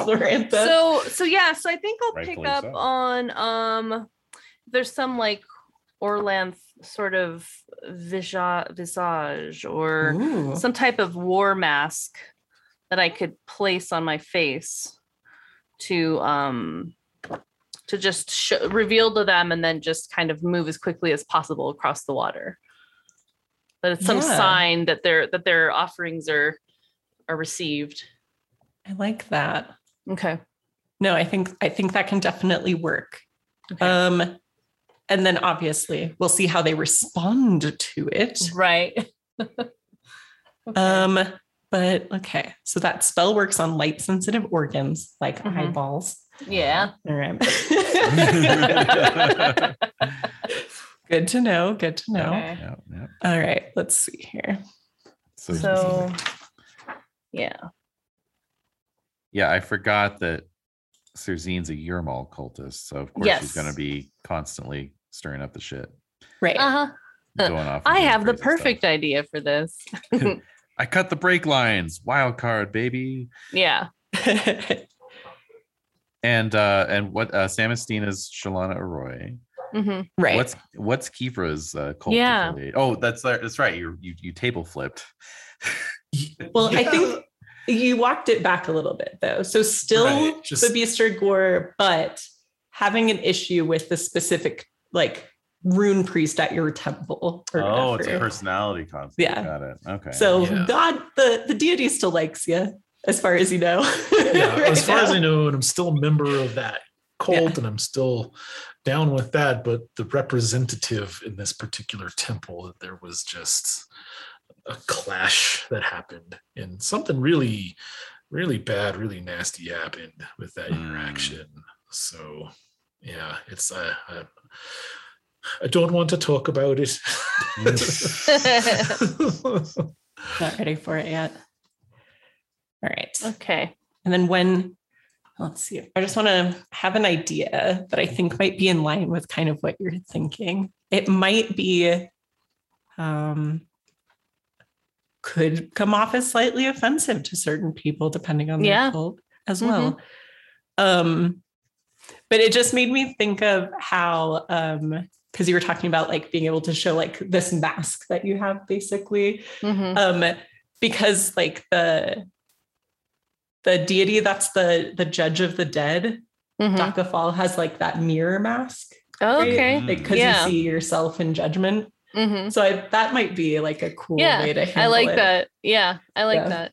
S5: so so yeah so i think i'll pick up
S4: so.
S5: on um there's some like orlanth sort of visa- visage or
S1: Ooh.
S5: some type of war mask that i could place on my face to um to just sh- reveal to them and then just kind of move as quickly as possible across the water that it's some
S1: Yeah.
S5: sign that their that their offerings are are received
S1: I like that.
S5: okay
S1: No, I think I think that can definitely work.
S5: Okay.
S1: Um, and then obviously we'll see how they respond to it.
S5: right
S1: Um, but okay, so that spell works on light sensitive organs like
S5: Mhm.
S1: eyeballs.
S5: Yeah
S1: All right. good to know. Good to know.
S5: Okay.
S4: Yeah, yeah.
S1: All right, let's see here.
S4: So,
S5: so yeah
S4: yeah, I forgot that Serzine's a Eurmal cultist, so of course she's
S5: Yes.
S4: going to be constantly stirring up the shit,
S1: Right.
S5: uh-huh
S4: going off.
S5: i have the
S4: crazy stuff.
S5: perfect idea for this
S4: I cut the brake lines. Wild card, baby.
S5: yeah
S4: And uh and what uh Samastina's Chalana Arroy.
S5: hmm
S1: right.
S4: What's what's Kivra's uh cult
S5: Yeah.
S4: affiliate? Oh, that's that's right. You you you table flipped.
S1: well, I think you walked it back a little bit though. So still
S6: Right, just-
S1: Babeester Gor, but having an issue with the specific like rune priest at your temple. Or
S4: Oh, it's a personality concept.
S1: Yeah.
S4: Got it. Okay.
S1: So
S6: Yeah.
S1: God, the the deity still likes you, as far as you know.
S6: yeah,
S1: Right
S6: as far as. I know, and I'm still a member of that cult, and I'm still down with that. But the representative in this particular temple, there was just a clash that happened, and something really, really bad, really nasty happened with that
S4: Mm.
S6: interaction. So, yeah, it's uh, I, I don't want to talk about it.
S1: Not ready for it yet. All right.
S5: okay
S1: And then when, let's see, I just want to have an idea that I think might be in line with kind of what you're thinking. It might be, um, could come off as slightly offensive to certain people, depending on
S5: Yeah.
S1: cult as well. Um, but it just made me think of how, um, because you were talking about like being able to show like this mask that you have basically
S5: Mhm.
S1: um because like the the deity that's the the judge of the dead
S5: Mhm.
S1: Daka Fal has like that mirror mask
S5: Oh,
S1: right?
S5: okay
S4: Mm.
S1: like because
S5: Yeah.
S1: you see yourself in judgment
S5: hmm
S1: so I, that might be like a cool
S5: Yeah,
S1: way to handle it.
S5: I like
S1: it.
S5: that. Yeah, I like
S1: Yeah.
S5: that.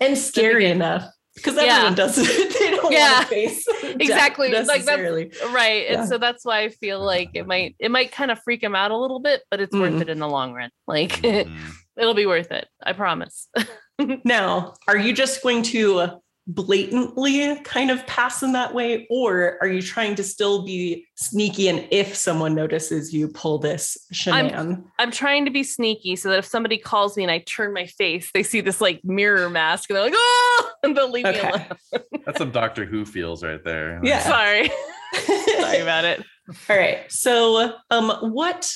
S1: and scary enough because
S5: Yeah.
S1: everyone does it they don't
S5: Yeah.
S1: want to face death
S5: Exactly. Like, that's-
S1: necessarily
S5: Right.
S1: Yeah.
S5: And so that's why I feel like it might it might kind of freak him out a little bit, but it's worth
S1: Mhm.
S5: it in the long run. Like
S4: Mhm.
S5: it'll be worth it. I promise.
S1: Now, are you just going to blatantly kind of pass in that way, or are you trying to still be sneaky? And if someone notices you, pull this shenan?
S5: I'm I'm trying to be sneaky so that if somebody calls me and I turn my face, they see this like mirror mask and they're like, oh, and they'll leave me alone.
S4: That's some Doctor Who feels right there.
S1: Yeah.
S5: Sorry. Sorry about it.
S1: All right. So, um, what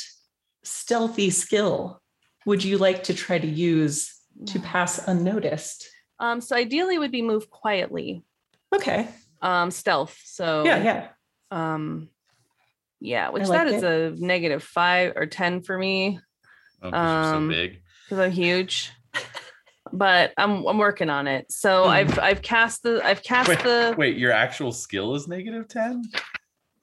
S1: stealthy skill would you like to try to use to pass unnoticed?
S5: Um, so ideally would be move quietly.
S1: Okay.
S5: Um, stealth. So
S1: Yeah, yeah.
S5: Um, yeah, which
S1: like
S5: that is a negative five or ten for me
S4: Oh, 'cause you're
S5: Um,
S4: so big.
S5: because I'm huge. But I'm I'm working on it. So
S1: Hmm.
S5: I've I've cast the I've cast
S4: Wait,
S5: the
S4: wait, your actual skill is negative 10?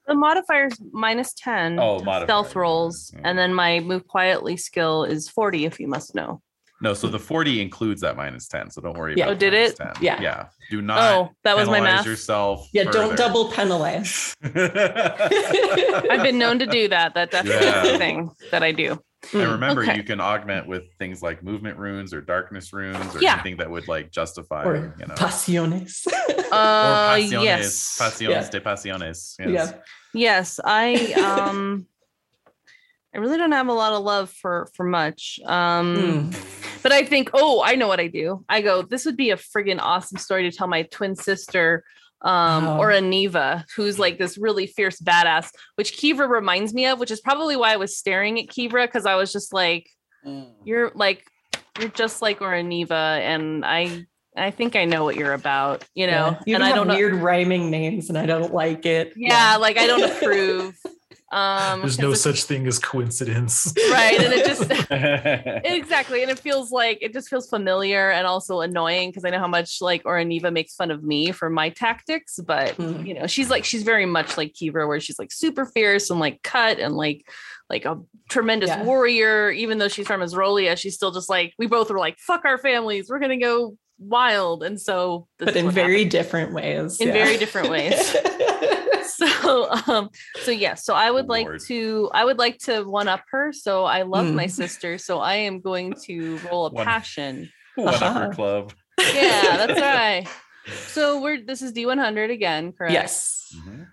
S5: the modifiers minus ten
S4: Oh, modifier.
S5: stealth rolls,
S4: Yeah.
S5: and then my move quietly skill is forty. If you must know.
S4: No, so the 40 includes that minus 10. So don't worry
S1: Yeah.
S4: about
S5: Oh, did it?
S4: 10.
S1: Yeah.
S4: Yeah. Do not
S5: Oh, that was my
S4: penalize
S5: math.
S4: yourself.
S1: Yeah, don't double penalize.
S5: I've been known to do that. That definitely is a thing that I do.
S4: And remember,
S5: Okay.
S4: you can augment with things like movement runes or darkness runes or
S5: Yeah.
S4: anything that would like justify,
S1: or
S4: you know,
S1: pasiones.
S4: or
S5: Uh,
S4: pasiones,
S5: yes,
S4: pasiones
S1: Yeah.
S4: de pasiones. Yes.
S1: yeah.
S5: yes. I um, I really don't have a lot of love for for much. Um.
S1: Mm.
S5: But I think, oh, I know what I do. I go, this would be a friggin' awesome story to tell my twin sister, um,
S1: Oh.
S5: or Aniva, who's like this really fierce badass, which Kivra reminds me of, which is probably why I was staring at Kivra because I was just like, you're like, you're just like Oraniva, and I, I think I know what you're about, you know,
S1: Yeah. You
S5: and I don't know.
S1: weird rhyming names, and I don't like it.
S5: Yeah, like I don't approve. Um,
S6: There's
S5: 'cause
S6: no such thing as coincidence.
S5: right, and it just exactly and it feels like it just feels familiar and also annoying because i know how much like oraniva makes fun of me for my tactics but
S1: Mm.
S5: you know she's like she's very much like Kivra where she's like super fierce and like cut and like like a tremendous
S1: Yeah.
S5: warrior even though she's from Esrolia, she's still just like we both were like fuck our families we're gonna go wild and so
S1: but in very
S5: happened.
S1: different ways.
S5: In
S1: yeah.
S5: very different ways. so um so yes so i would like
S4: Lord.
S5: to i would like to one up her so i love my
S1: Mm.
S5: sister so i am going to roll a
S4: One-
S5: passion
S4: One upper
S1: Uh-huh.
S4: club.
S5: yeah that's right so we're this is d100 again correct
S1: yes.
S4: Mhm.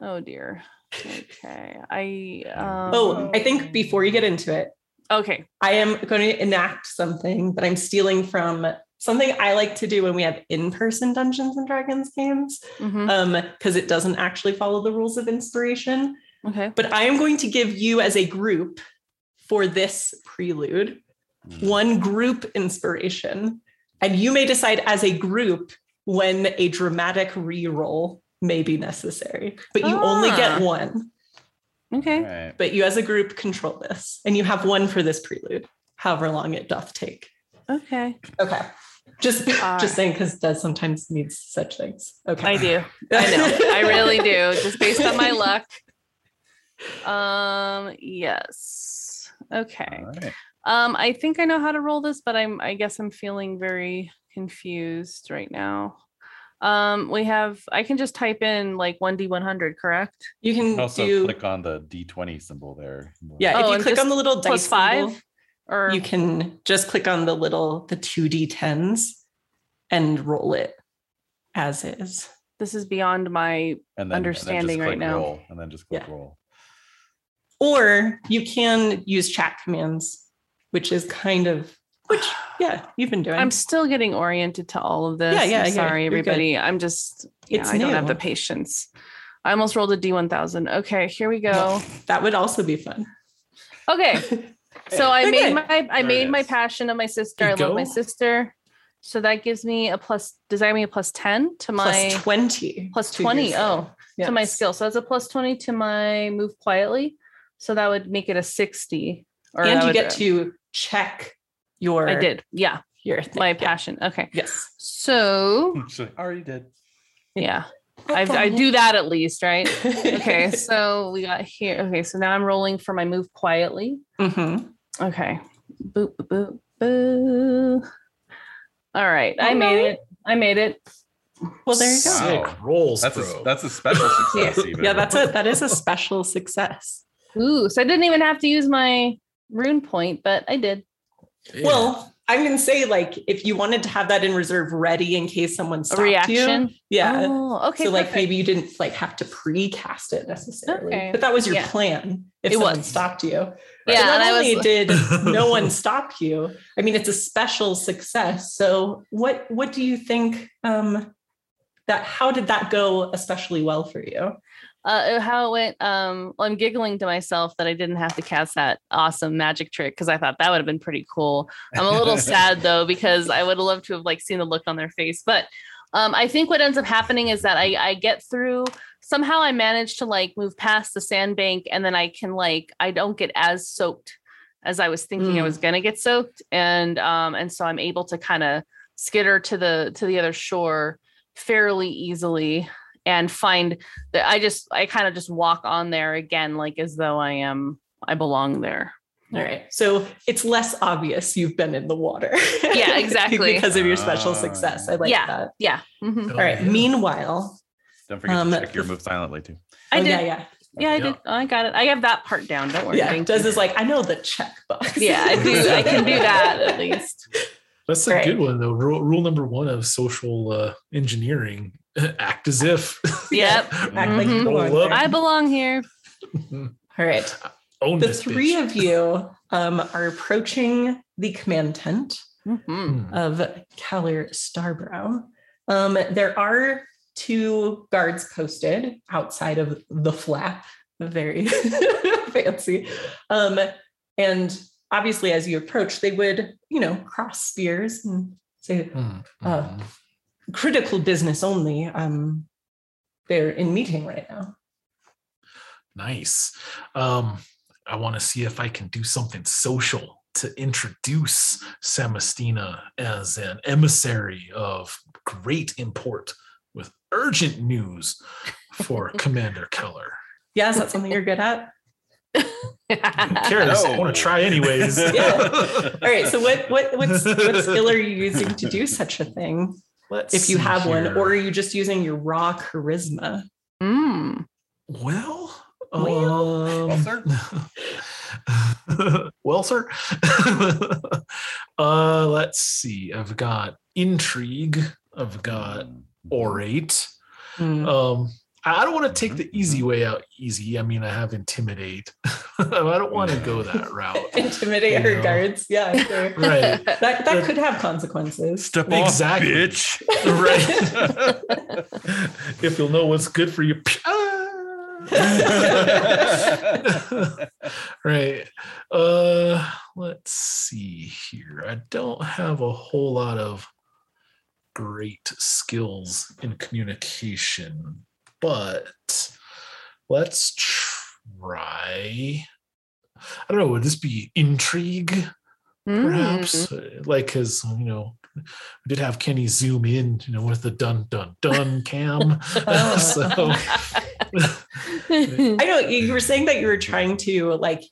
S5: oh dear okay i um
S1: Oh, I think before you get into it,
S5: okay
S1: I am going to enact something that I'm stealing from something I like to do when we have in-person Dungeons and Dragons games,
S5: mhm,
S1: um, because it doesn't actually follow the rules of inspiration.
S5: okay
S1: But I am going to give you as a group for this prelude
S4: Mm.
S1: one group inspiration, and you may decide as a group when a dramatic re-roll may be necessary. But you only
S5: Ah.
S1: get one.
S5: okay
S4: Right.
S1: But you as a group control this, and you have one for this prelude, however long it doth take.
S5: okay
S1: Okay. Just
S5: All
S1: just saying because Dez sometimes needs such things. Okay.
S5: i do i know i really do just based on my luck um yes okay
S4: All right.
S5: Um, I think I know how to roll this, but I'm I guess I'm feeling very confused right now. Um, we have I can just type in like 1D100, correct?
S1: You can
S4: Also,
S1: do
S4: click on the D20 symbol there.
S1: yeah,
S5: Oh,
S1: if you click
S5: just
S1: on the little dice
S5: five?
S1: symbol,
S5: Or
S1: you can just click on the little the 2d10s and roll it as is.
S5: this is beyond my
S4: And then,
S5: understanding
S4: and then just
S5: right
S4: click
S5: now.
S4: Roll, and then just click
S1: Yeah.
S4: roll.
S1: Or you can use chat commands, which is kind of which yeah, you've been doing.
S5: I'm still getting oriented to all of this.
S1: Yeah, yeah,
S5: I'm sorry,
S1: you're good.
S5: everybody. I'm just yeah,
S1: It's
S5: I don't have the patience. I almost rolled a D1000. Okay, here we go.
S1: that would also be fun.
S5: Okay. So I
S1: Okay.
S5: made my I made my passion of my sister. I love my sister. So that gives me a plus does that give me a plus 10 to my
S1: Plus 20.
S5: plus
S1: to your
S5: 20.
S1: skill.
S5: Oh, to my skill. So that's a plus 20 to my move quietly. So that would make it a 60. Or
S1: And you get to check your
S5: I did. Yeah.
S1: your thing.
S5: My
S1: Yeah.
S5: passion. Okay.
S1: Yes.
S5: So
S4: So, already did.
S5: yeah. I, I do that at least, right? Okay. So we got here. Okay. So now I'm rolling for my move quietly.
S1: Mhm.
S5: Okay. Boop, boop, boop, boo. All right. I
S1: All
S5: made
S1: right.
S5: it. I made it.
S1: Well, there you go.
S4: Wow.
S6: Sick rolls,
S4: That's
S6: bro.
S4: a that's a special success. even.
S1: Yeah, that's a that is a special success.
S5: Ooh. So I didn't even have to use my rune point, but I did.
S6: Yeah.
S1: Well, I'm gonna say like if you wanted to have that in reserve ready in case someone
S5: A
S1: stopped
S5: reaction.
S1: you. Yeah.
S5: Oh, okay.
S1: so like
S5: perfect.
S1: maybe you didn't like have to pre-cast it necessarily.
S5: Okay.
S1: But that was your
S5: Yeah.
S1: plan if
S5: It
S1: someone
S5: was.
S1: stopped you.
S5: Yeah.
S1: so not
S5: and I
S1: only
S5: was
S1: did no one stop you, I mean it's a special success. So what what do you think um that how did that go especially well for you?
S5: Uh, how it went. Um, well, I'm giggling to myself that I didn't have to cast that awesome magic trick because I thought that would have been pretty cool. I'm a little sad though because I would have loved to have like seen the look on their face. But um, I think what ends up happening is that I, I get through. Somehow I manage to like move past the sandbank, and then I can like I don't get as soaked as I was thinking I
S1: Mm.
S5: was gonna get soaked, and um, and so I'm able to kind of skitter to the to the other shore fairly easily and find that I just I kind of just walk on there again like as though I am I belong there.
S1: All right. So it's less obvious you've been in the water.
S5: Yeah, exactly.
S1: because of your special
S4: Ah.
S1: success. I like
S5: Yeah.
S1: that.
S5: Yeah. mhm.
S1: All right.
S6: Oh, yeah.
S1: Meanwhile,
S4: Don't forget
S1: Um,
S4: to check your move silently too.
S5: I
S1: oh,
S5: did.
S1: yeah,
S5: Yeah,
S1: yeah.
S5: I
S6: Yeah.
S5: did. I got it. I have that part down. Don't worry.
S1: Yeah.
S5: Thank
S1: Does is like, I know the checkbox.
S5: Yeah, I do. I can do that at least.
S6: That's a
S1: Right.
S6: good one though. Rule, rule number one of social uh, engineering: act as if.
S5: Yep.
S1: Act like you
S5: Mhm.
S1: belong
S6: Roll up.
S1: there.
S5: I belong here.
S1: All right.
S6: Own
S1: The three
S6: bitch.
S1: of you um, are approaching the command tent.
S5: Mhm.
S6: Hmm.
S1: of Kallyr Starbrow. Um, there are two guards posted outside of the flap, very fancy. Um, and obviously, as you approach, they would, you know, cross spears and say,
S6: Hmm.
S1: Uh,
S6: Hmm.
S1: Critical business only. Um, they're in meeting right now.
S6: Nice. Um, I want to see if I can do something social to introduce Samastina as an emissary of great import with urgent news for Commander Kallyr.
S1: Yeah, is that something you're good at?
S6: Who cares? I want to try anyways.
S1: Yeah. All right. So what what what's, what skill are you using to do such a thing?
S6: Let's
S1: If you
S6: see
S1: have one, or are you just using your raw charisma?
S5: Mm.
S6: Well,
S1: Well.
S6: um,
S4: sir.
S6: well, sir. uh, let's see. I've got intrigue. I've got orate.
S1: Hmm.
S6: Um, I I don't want to take the easy way out. Easy. I mean, I have intimidate. I don't want to go that route.
S1: Intimidate her
S6: know.
S1: guards. Yeah, sure.
S6: Right.
S1: That that could have consequences.
S4: Step
S6: Exactly.
S4: off, bitch.
S6: Right. if you'll know what's good for you. right. Uh let's see here. I don't have a whole lot of great skills in communication, but let's try. I don't know, would this be intrigue? perhaps
S5: Mm.
S6: like because you know we did have kenny zoom in you know with the dun dun dun cam
S1: Oh.
S6: so
S1: I know you were saying that you were trying to like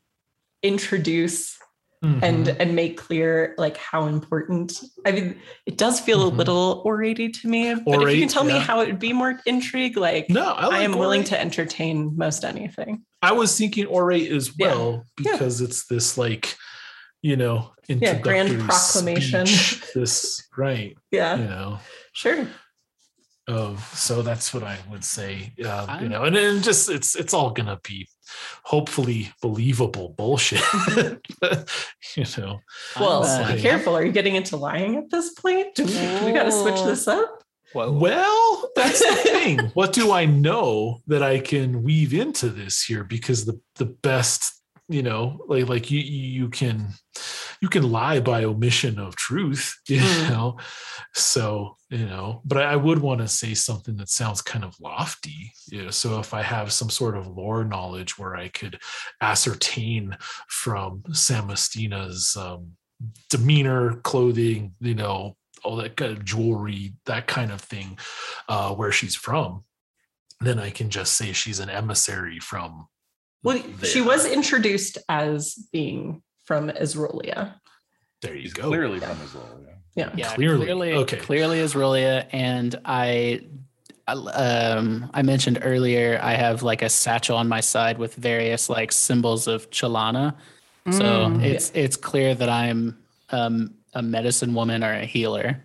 S1: introduce and
S6: Mhm.
S1: and make clear like how important. I mean, it does feel a
S6: Mhm.
S1: little oratey to me. But if you can
S6: Orate,
S1: tell me how it would be more intrigue, like
S6: no I,
S1: I
S6: like
S1: am willing to entertain most anything.
S6: i was thinking orate as well
S1: Yeah.
S6: because it's this like you know
S1: Yeah, grand proclamation.
S6: speech, this right
S1: Yeah,
S6: you know
S1: sure.
S6: Oh, so that's what I would say. Uh, you
S3: I'm-
S6: know, and then just it's it's all gonna be hopefully believable bullshit. you know,
S1: Well,
S3: uh,
S1: be careful. Are you getting into lying at this point? Do we, do we got to switch this up?
S3: Whoa.
S6: well, that's the thing. What do I know that I can weave into this here? Because the the best, you know, like like you you can you can lie by omission of truth, you
S1: Mm.
S6: know. So you know, but I, would want to say something that sounds kind of lofty. You know, so if I have some sort of lore knowledge where I could ascertain from Samastina's um, demeanor, clothing, you know, all that kind of jewelry, that kind of thing, uh, where she's from, then I can just say she's an emissary from.
S1: Well, she was introduced as being from Esrolia.
S6: There you
S4: He's
S6: go.
S4: clearly from his role. Yeah.
S1: Yeah.
S3: Yeah,
S6: Clearly.
S3: clearly,
S6: Okay.
S3: clearly Esrolia, and I, I- um, I mentioned earlier I have like a satchel on my side with various like symbols of Chalana. So
S5: Mm.
S3: it's it's clear that I'm um, a medicine woman or a healer.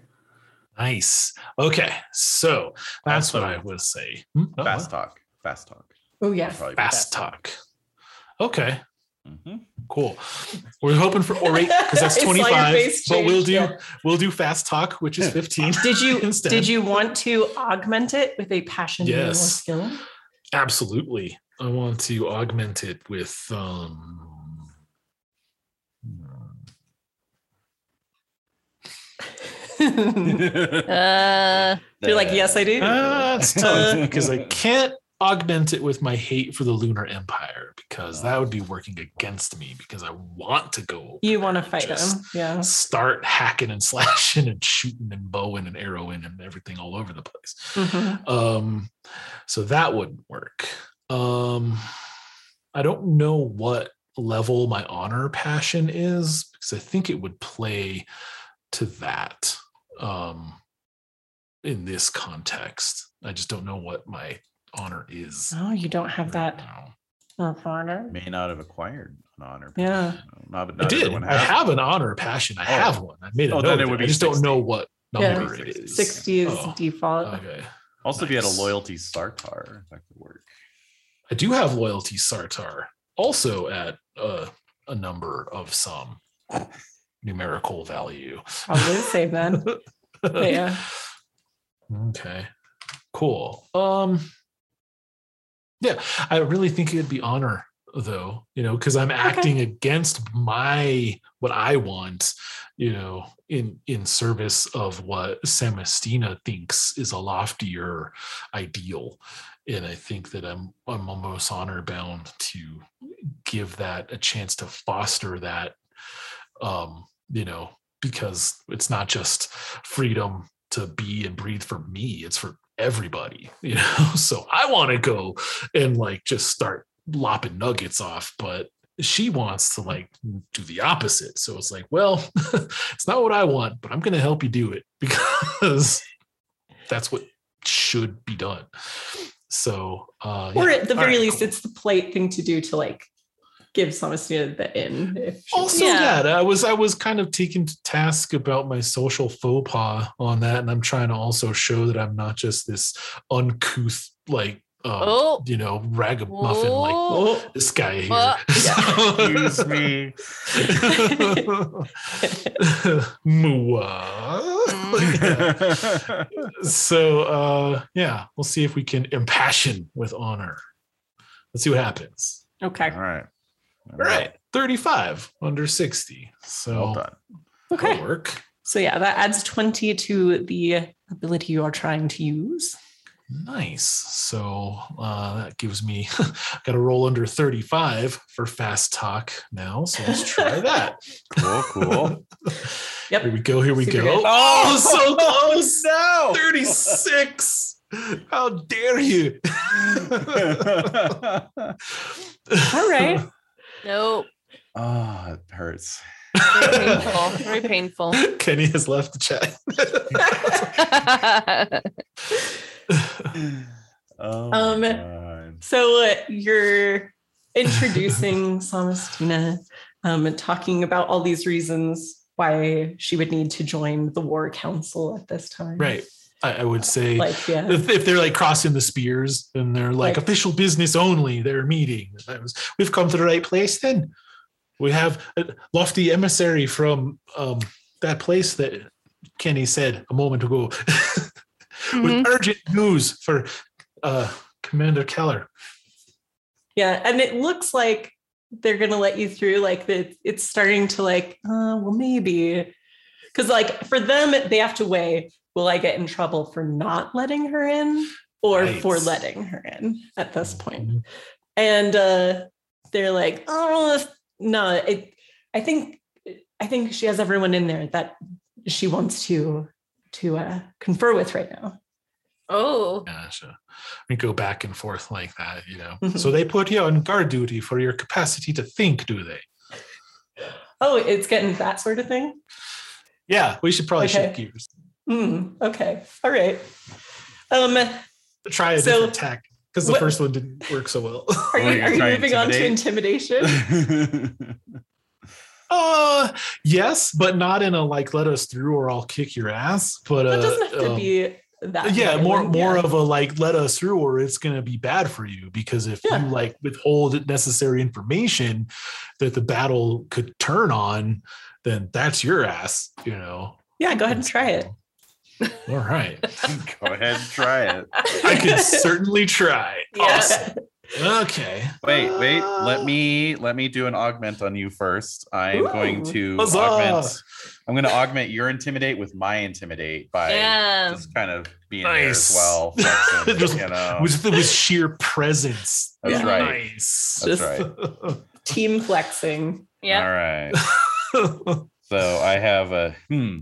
S6: Nice. Okay, so that's what
S4: Also,
S6: I would say. Hmm?
S4: Fast
S6: what?
S4: talk. Fast talk.
S1: Oh yeah.
S4: Probably
S6: Fast talk. Okay,
S4: Mhm.
S6: cool. We're hoping for orate because that's
S1: I saw your
S6: 25, but we'll do
S1: yeah.
S6: we'll do fast talk, which is 15.
S1: Did you
S6: instead.
S1: did you want to augment it with a passion or
S6: Yes.
S1: skill?
S6: Absolutely. I want to augment it with um
S5: Uh,
S1: You're like, yes, I do.
S6: uh, it's tough because I can't augment it with my hate for the Lunar Empire because that would be working against me because I want to go
S1: you want to fight
S6: Just-
S1: him. Yeah.
S6: start hacking and slashing and shooting and bowing and arrowing and everything all over the place.
S1: Mhm.
S6: Um, so that wouldn't work. Um, I don't know what level my honor passion is because I think it would play to that um, in this context. I just don't know what my honor is.
S1: Oh, you don't have
S6: right
S1: that
S6: now.
S1: of honor.
S4: May not have acquired an honor.
S1: Yeah.
S4: Not,
S6: I did. I have an honor passion. I
S4: Oh.
S6: have one. I made a
S4: Oh,
S6: note.
S4: then it
S6: of
S4: would
S6: I
S4: be
S6: just don't know what
S1: Yeah.
S6: number it is.
S1: 60 is
S6: Oh,
S1: default.
S6: Okay.
S4: Also, if you had a loyalty Sartar, that could work.
S6: I do have loyalty Sartar, also at uh, a number of some numerical value.
S1: Probably the same then. But yeah.
S6: Okay. Cool. Um yeah, I really think it'd be honor though, you know, because I'm acting against my what I want, you know, in in service of what Samastina thinks is a loftier ideal. And I think that I'm I'm almost honor bound to give that a chance to foster that um, you know, because it's not just freedom to be and breathe for me, it's for everybody, you know. So I want to go and like just start lopping nuggets off, but she wants to like do the opposite. So it's like, well, it's not what I want, but I'm going to help you do it because that's what should be done. So, uh,
S1: Or
S6: yeah.
S1: at the very
S6: right,
S1: least,
S6: cool.
S1: it's the polite thing to do to like give Samastina the in. If she
S6: also
S5: Yeah.
S6: that I was I was kind of taken to task about my social faux pas on that, and I'm trying to also show that I'm not just this uncouth like um,
S5: Oh.
S6: you know ragamuffin like
S5: Oh.
S1: Oh,
S6: this guy here.
S5: Uh,
S4: Excuse me.
S6: Mwah. so uh yeah, we'll see if we can impassion with honor. Let's see what happens.
S1: okay.
S4: All right.
S6: All right, 35 under 60. So
S4: Well done.
S1: Okay.
S6: work.
S1: So yeah, that adds 20 to the ability you are trying to use.
S6: Nice. So uh, that gives me got to roll under 35 for fast talk now. So let's try that.
S4: Cool, cool.
S1: Yep.
S6: Here we go. Here we
S1: Super
S6: go.
S1: good.
S6: Oh, so close.
S4: no.
S6: 36. How dare you?
S1: All right.
S5: Nope.
S4: oh, it hurts.
S5: Very painful. Very painful.
S6: Kenny has left the chat.
S4: Oh,
S1: Um,
S4: God.
S1: So uh, you're introducing Samastina, um, and talking about all these reasons why she would need to join the war council at this time.
S6: right. I, I would say
S1: Like, yeah.
S6: if, if they're like crossing the spears and they're like,
S1: Like-
S6: official business only, they're meeting. Was, we've come to the right place then. We have a lofty emissary from um, that place that Kenny said a moment ago
S5: Mhm.
S6: with urgent news for uh, Commander Kallyr.
S1: Yeah, and it looks like they're gonna let you through. Like that, it's starting to like, uh, well, maybe, because like for them, they have to weigh: will I get in trouble for not letting her in, or
S6: Right.
S1: for letting her in at this point? And uh, they're like, oh no, it. I think, I think she has everyone in there that she wants to to uh, confer with right now.
S5: Oh.
S6: Yeah, so we go back and forth like that, you know.
S1: Mhm.
S6: So they put you on guard duty for your capacity to think, do they?
S1: Oh, it's getting that sort of thing.
S6: Yeah, we should probably
S1: Okay.
S6: shift gears.
S1: Hmm. okay. All right. Um.
S6: Try a
S1: So,
S6: different tack because the
S1: what-
S6: first one didn't work so well.
S1: Are
S4: Oh,
S1: you,
S4: you're
S1: you
S4: trying to
S1: moving on to intimidation?
S6: Uh yes, but not in a like let us through or I'll kick your ass. But uh,
S1: that doesn't have to
S6: um,
S1: be that.
S6: yeah, more
S1: violent,
S6: more
S1: yeah.
S6: of a like let us through or it's gonna be bad for you because if
S1: Yeah.
S6: you like withhold necessary information that the battle could turn on, then that's your ass, you know.
S1: Yeah, go ahead and try it.
S6: All right.
S4: Go ahead and try it.
S6: I could certainly try.
S5: Yeah.
S6: Okay.
S4: Wait, wait. Let
S6: Uh,
S4: me let me do an augment on you first. I'm going to
S6: Huzzah.
S4: augment. I'm going to augment your intimidate with my intimidate by
S5: Yeah.
S4: just kind of being there as
S6: Nice.
S4: well. flexing,
S6: Just
S4: you know.
S6: With with sheer presence.
S4: That's
S1: Yeah.
S4: right.
S6: Nice.
S4: That's
S1: Just-
S4: right.
S1: Team flexing.
S5: Yeah.
S4: All right. So I have a hmm.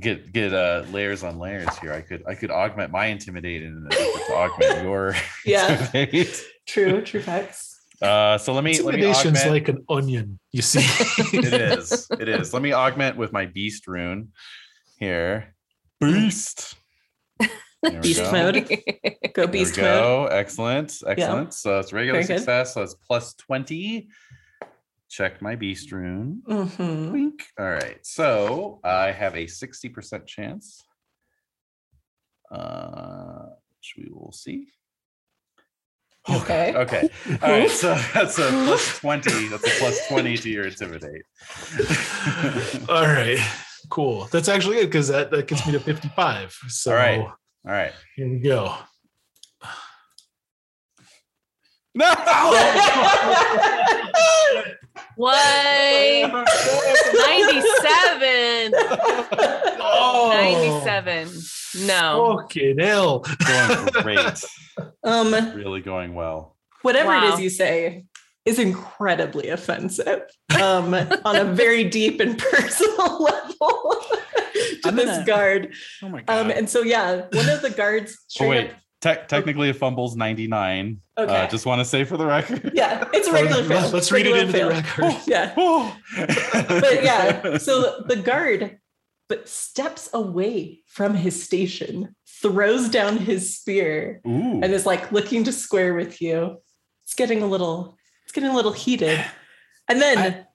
S4: Get get uh layers on layers here. I could I could augment my intimidate and to augment your
S1: Yeah.
S4: intimidate.
S1: True, true facts.
S4: Uh, so let me let me
S6: Intimidation's like an onion, you see.
S4: it is. It is. Let me augment with my beast rune here. Beast.
S1: Beast
S4: go.
S1: mode. Go beast
S4: we
S1: mode.
S4: go. Excellent. Excellent. So it's regular
S1: Very good.
S4: success. So it's plus 20. Check my beast rune.
S1: Mhm.
S4: Wink. All right. So I have a 60% chance. Uh which we will see.
S1: Okay.
S4: Okay. All right. So that's a plus 20. That's a plus 20 to your intimidate.
S6: All right. Cool. That's actually good because that, that gets me to 55. So
S4: All right. All right.
S6: here we go.
S4: No.
S5: What? 97.
S6: Oh,
S5: 97. No.
S6: Fucking hell.
S4: going great.
S1: um,
S4: Really going well.
S1: whatever it
S5: Wow.
S1: is you say is incredibly offensive um, on a very deep and personal level to
S3: I'm
S1: this
S3: gonna-
S1: guard.
S3: Oh my god.
S1: Um, and so, yeah, one of the guards.
S4: Oh, wait.
S1: up-
S4: Te- technically, a fumble's 99.
S1: Okay.
S4: Uh, just want to say for the record.
S1: yeah, it's a regular fail.
S6: Let's read it
S1: Regular
S6: into the
S1: fail.
S6: record.
S1: Yeah.
S4: Oh.
S1: but yeah, so the guard but steps away from his station, throws down his spear,
S4: Ooh.
S1: and is like looking to square with you. It's getting a little, it's getting a little heated. And then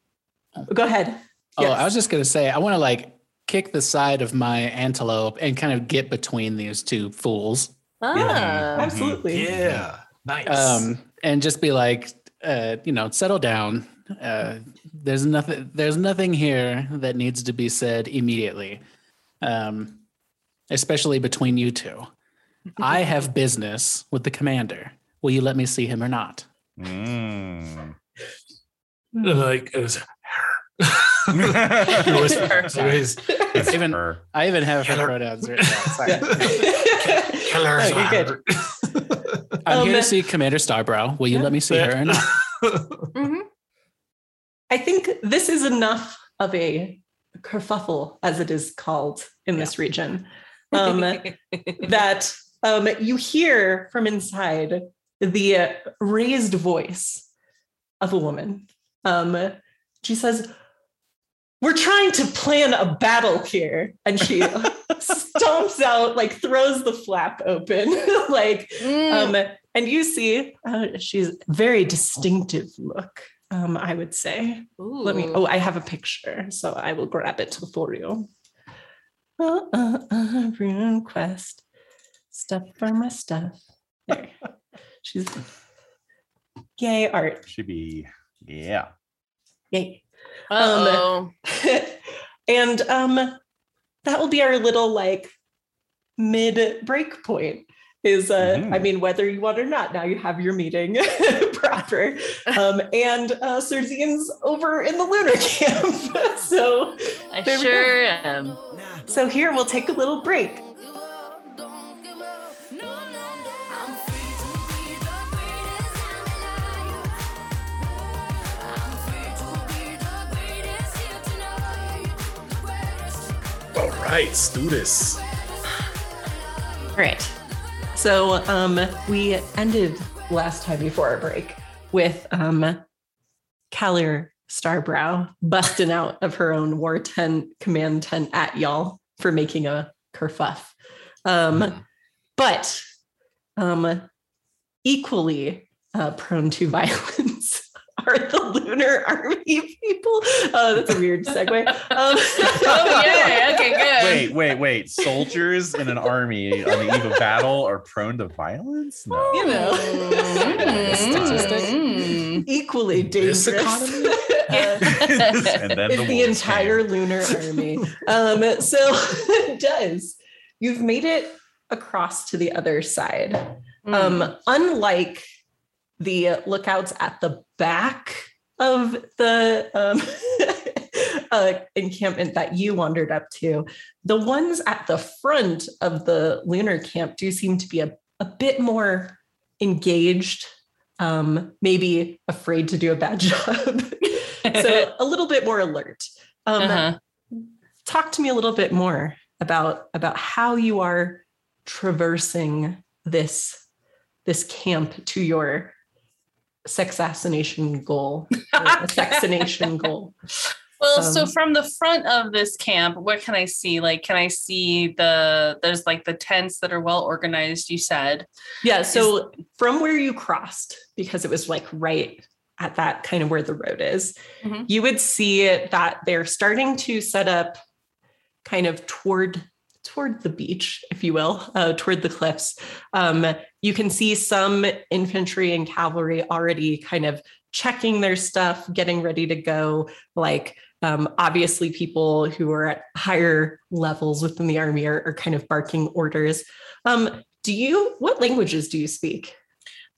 S1: go ahead.
S3: oh,
S1: Yes.
S3: I was just gonna say I want to like kick the side of my antelope and kind of get between these two fools.
S5: Ah.
S1: Absolutely.
S6: Yeah. Nice.
S3: um, and just be like, uh, you know, settle down. Uh, there's nothing. There's nothing here that needs to be said immediately, um, especially between you two. I have business with the commander. Will you let me see him or not?
S4: Mm.
S6: like it was It was- it was-
S4: It's
S3: Even-
S4: her.
S3: I even have her pronouns written down. Sorry.
S6: Killer
S1: you're good.
S3: I'm here
S1: Um,
S3: to see Commander Starbrow. Will you let me see her or not?
S5: Mhm.
S1: I think this is enough of a kerfuffle, as it is called in this region, um, that um, you hear from inside the uh, raised voice of a woman. Um, she says, We're trying to plan a battle here. And she stomps out, like throws the flap open, like
S5: Mm.
S1: um, and you see, uh, she's very distinctive look. Um, I would say. Let me. Oh, I have a picture, so I will grab it for you. Uh, uh, uh, RuneQuest. Stuff for my stuff. There. She's. Yay, art.
S4: Should be. Yeah.
S1: Yay.
S5: Uh-oh.
S1: and um, that will be our little like mid break point. Is uh,
S4: Mhm.
S1: I mean, whether you want or not, now you have your meeting proper. Um, and uh, Serzine's over in the lunar camp. so,
S5: I
S1: There
S5: sure am.
S1: so here we'll take a little break.
S6: Right, let's do this.
S1: All right. So um, we ended last time before our break with um, Starbrow busting out of her own war tent, command tent at y'all for making a kerfuff. Um, but um, equally uh, prone to violence are the lunar army people. Uh, that's a weird segue. Um,
S5: Oh, yeah. Okay, good.
S4: Wait, wait, wait. Soldiers in an army on the eve of battle are prone to violence? No.
S1: You know.
S3: Statistic.
S5: Mm.
S1: equally
S6: This
S1: dangerous.
S6: economy?
S1: Uh,
S4: and then the,
S1: the entire
S4: came.
S1: lunar army. Um, so it does. You've made it across to the other side.
S5: Mm.
S1: Um, unlike the lookouts at the back of the um, uh, encampment that you wandered up to, the ones at the front of the lunar camp do seem to be a, a bit more engaged, um, maybe afraid to do a bad job. so a little bit more alert. Um,
S5: Uh-huh.
S1: Talk to me a little bit more about about how you are traversing this this camp to your sexassination goal, assassination goal.
S5: Well, so
S1: Um,
S5: from the front of this camp, what can I see? Like, can I see the there's like the tents that are well organized? You said,
S1: Yeah. So from where you crossed, because it was like right at that kind of where the road is,
S5: Mhm.
S1: you would see that they're starting to set up kind of toward toward the beach, if you will, uh, toward the cliffs. Um, you can see some infantry and cavalry already kind of checking their stuff, getting ready to go. Like um, obviously, people who are at higher levels within the army are, are kind of barking orders. Um, do you? What languages do you speak?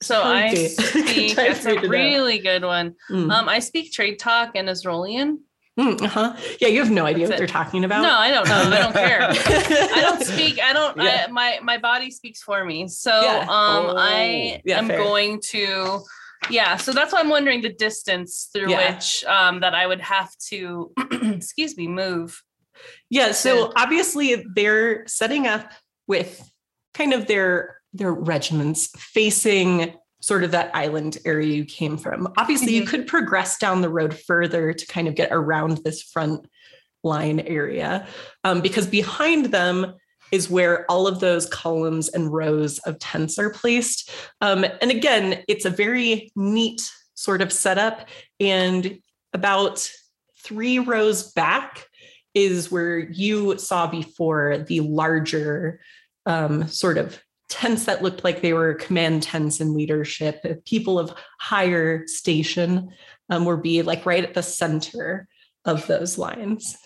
S5: so I
S1: Okay.
S5: speak. That's a really good one.
S1: Mm.
S5: Um, I speak trade talk and Esrolian.
S1: Mm, uh-huh. Yeah, you have no idea
S5: That's
S1: what
S5: it.
S1: they're talking about.
S5: No, I don't know. I don't care. I
S1: I
S5: don't speak. I don't.
S1: Yeah.
S5: I, my my body speaks for me. So
S1: Yeah.
S5: um, I
S1: Oh, yeah,
S5: am
S1: fair.
S5: going to. Yeah, so that's why I'm wondering the distance through which um, that I would have to, excuse me, move.
S1: Yeah, so obviously they're setting up with kind of their their regiments facing sort of that island area you came from. Obviously, you
S5: Mhm.
S1: could progress down the road further to kind of get around this front line area um, because behind them is where all of those columns and rows of tents are placed. Um, and again, it's a very neat sort of setup. And about three rows back is where you saw before the larger um, sort of tents that looked like they were command tents and leadership. People of higher station um, were be like right at the center of those lines.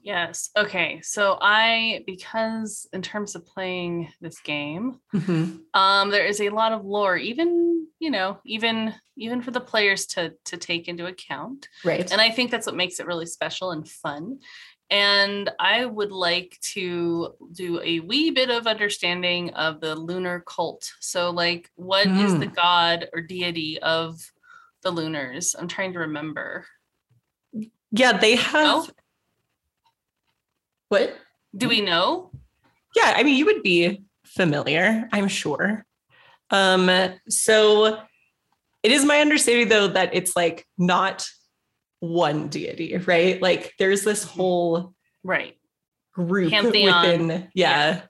S5: Yes. Okay. So I, because in terms of playing this game,
S1: Mhm.
S5: um, there is a lot of lore, even you know, even even for the players to to take into account.
S1: Right.
S5: And I think that's what makes it really special and fun. And I would like to do a wee bit of understanding of the lunar cult. So, like, what is the god or deity of the lunars? I'm trying to remember.
S1: yeah, they have.
S5: No?
S1: What?
S5: Do we know?
S1: Yeah, I mean, you would be familiar, I'm sure. Um, so it is my understanding though that it's like not one deity, right? Like there's this whole
S5: Right.
S1: group
S5: Pantheon.
S1: within, yeah,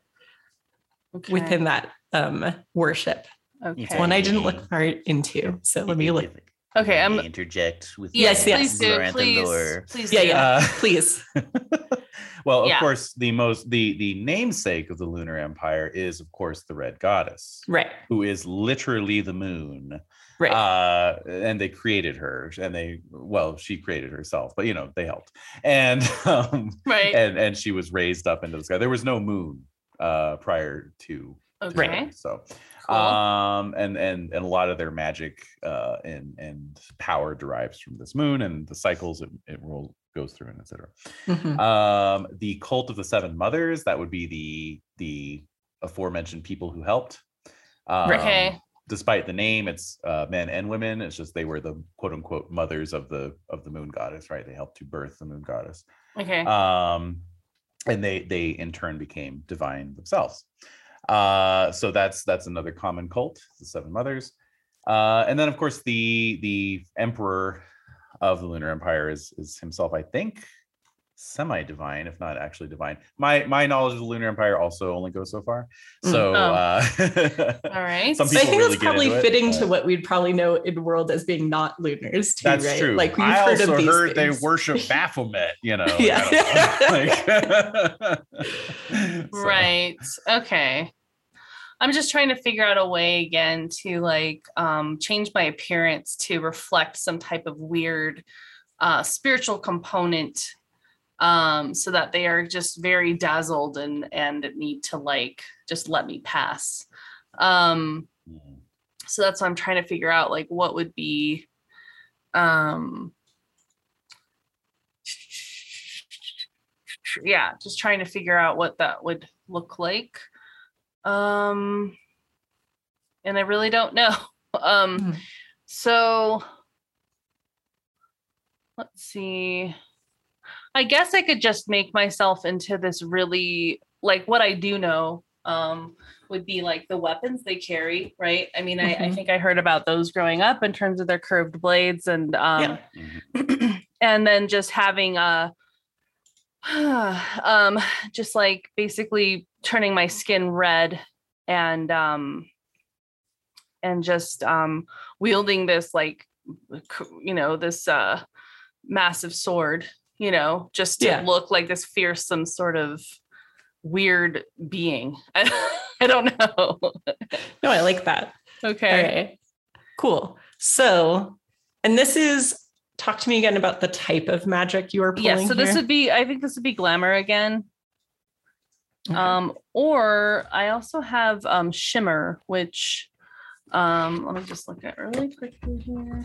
S5: Okay.
S1: within that um worship.
S5: Okay.
S1: It's one I didn't look far into. So let me look.
S5: Okay, I'm-
S4: interject with
S1: Yes, yes.
S5: Please do.
S4: Glorantha
S5: Please.
S4: lore.
S5: Please
S1: Yeah, yeah.
S4: Uh,
S1: Please.
S4: well, of
S5: Yeah.
S4: course, the most the the namesake of the lunar empire is, of course, the red goddess,
S1: Right.
S4: who is literally the moon.
S1: Right.
S4: Uh, and they created her, and they well, she created herself, but you know they helped, and um,
S5: Right.
S4: and and she was raised up into the sky. There was no moon uh prior to
S5: Okay.
S4: her, so
S5: Cool.
S4: um and and and a lot of their magic uh and and power derives from this moon and the cycles it, it roll, goes through and etc
S1: Mhm.
S4: um the cult of the seven mothers that would be the the aforementioned people who helped um,
S5: Okay.
S4: Despite the name it's uh men and women. It's just they were the quote unquote mothers of the of the moon goddess right? They helped to birth the moon goddess.
S5: Okay.
S4: um and they they in turn became divine themselves. Uh so that's that's another common cult the seven mothers. Uh and then of course the the emperor of the lunar empire is is himself i think semi-divine if not actually divine my my knowledge of the lunar empire also only goes so far
S1: Mm.
S4: so
S5: Oh.
S4: uh
S5: All right.
S4: some
S1: So I think
S4: really
S1: that's probably
S4: it,
S1: fitting
S4: but-
S1: to what we'd probably know in the world as being not lunars too,
S4: That's
S1: right?
S4: true.
S1: Like we've
S4: I
S1: heard
S4: also
S1: of these
S4: heard
S1: things.
S4: they worship Baphomet. You know.
S1: Yeah.
S4: Like- So,
S5: Right. Okay. I'm just trying to figure out a way again to like um, change my appearance to reflect some type of weird uh, spiritual component um, so that they are just very dazzled and and need to like just let me pass. Um, so that's what i'm trying to figure out like what would be um yeah just trying to figure out what that would look like um and i really don't know um
S1: Hmm.
S5: so let's see i guess i could just make myself into this really like what i do know um would be like the weapons they carry right i mean I, I
S1: Mhm.
S5: think i heard about those growing up in terms of their curved blades and um
S4: Mhm.
S5: and then just having a um just like basically turning my skin red and um and just um wielding this like you know this uh massive sword you know just to
S1: Yeah.
S5: look like this fearsome sort of weird being i, I don't know
S1: No, I like that.
S5: okay
S1: right. Cool. So, and this is talk to me again about the type of magic you are pulling.
S5: yeah so this
S1: here.
S5: would be i think this would be glamour again
S1: Okay.
S5: Um, or I also have um shimmer, which um let me just look at really quickly here.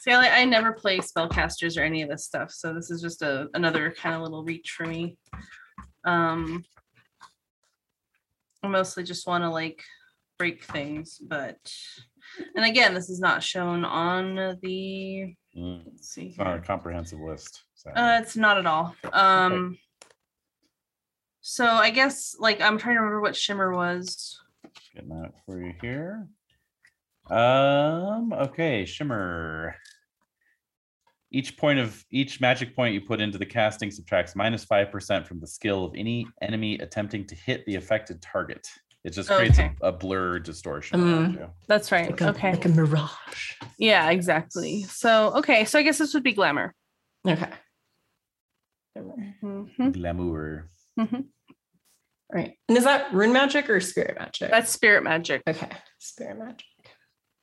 S5: See, I, I never play spellcasters or any of this stuff, so this is just a another kind of little reach for me. Um I mostly just want to like break things, but and again, this is not shown on the
S4: Mm.
S5: let's see
S4: It's not a comprehensive list. so-
S5: Uh, it's not at all. Um, so I guess like I'm trying to remember what shimmer was.
S4: Getting that for you here. Um, okay, shimmer. Each point of each magic point you put into the casting subtracts minus five percent from the skill of any enemy attempting to hit the affected target. It just creates
S5: Okay.
S4: a, a blur distortion. around you.
S5: That's right.
S1: like a,
S5: okay.
S1: like a mirage.
S5: yeah, exactly. So okay, so I guess this would be glamour.
S1: Okay.
S5: Mhm.
S4: Glamour.
S5: Mhm.
S1: All right. And is that rune magic or spirit magic?
S5: That's spirit magic.
S1: okay. Spirit magic.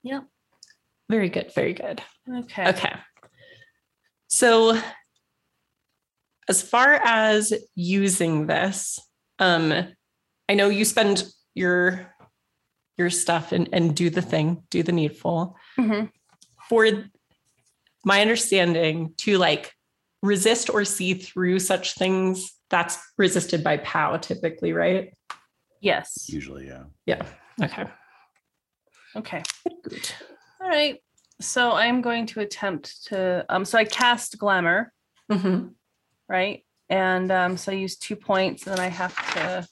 S5: Yep.
S1: Very good. Very good.
S5: Okay.
S1: Okay. So as far as using this, um, I know you spend your your stuff and, and do the thing, do the needful.
S5: Mhm.
S1: For my understanding, to like resist or see through such things, that's resisted by POW typically, right?
S5: Yes.
S4: Usually, yeah.
S1: Yeah. Okay.
S5: Okay.
S1: Good.
S5: All right. So I'm going to attempt to um so I cast glamour,
S1: Mhm.
S5: right? And um so I use two points and then I have to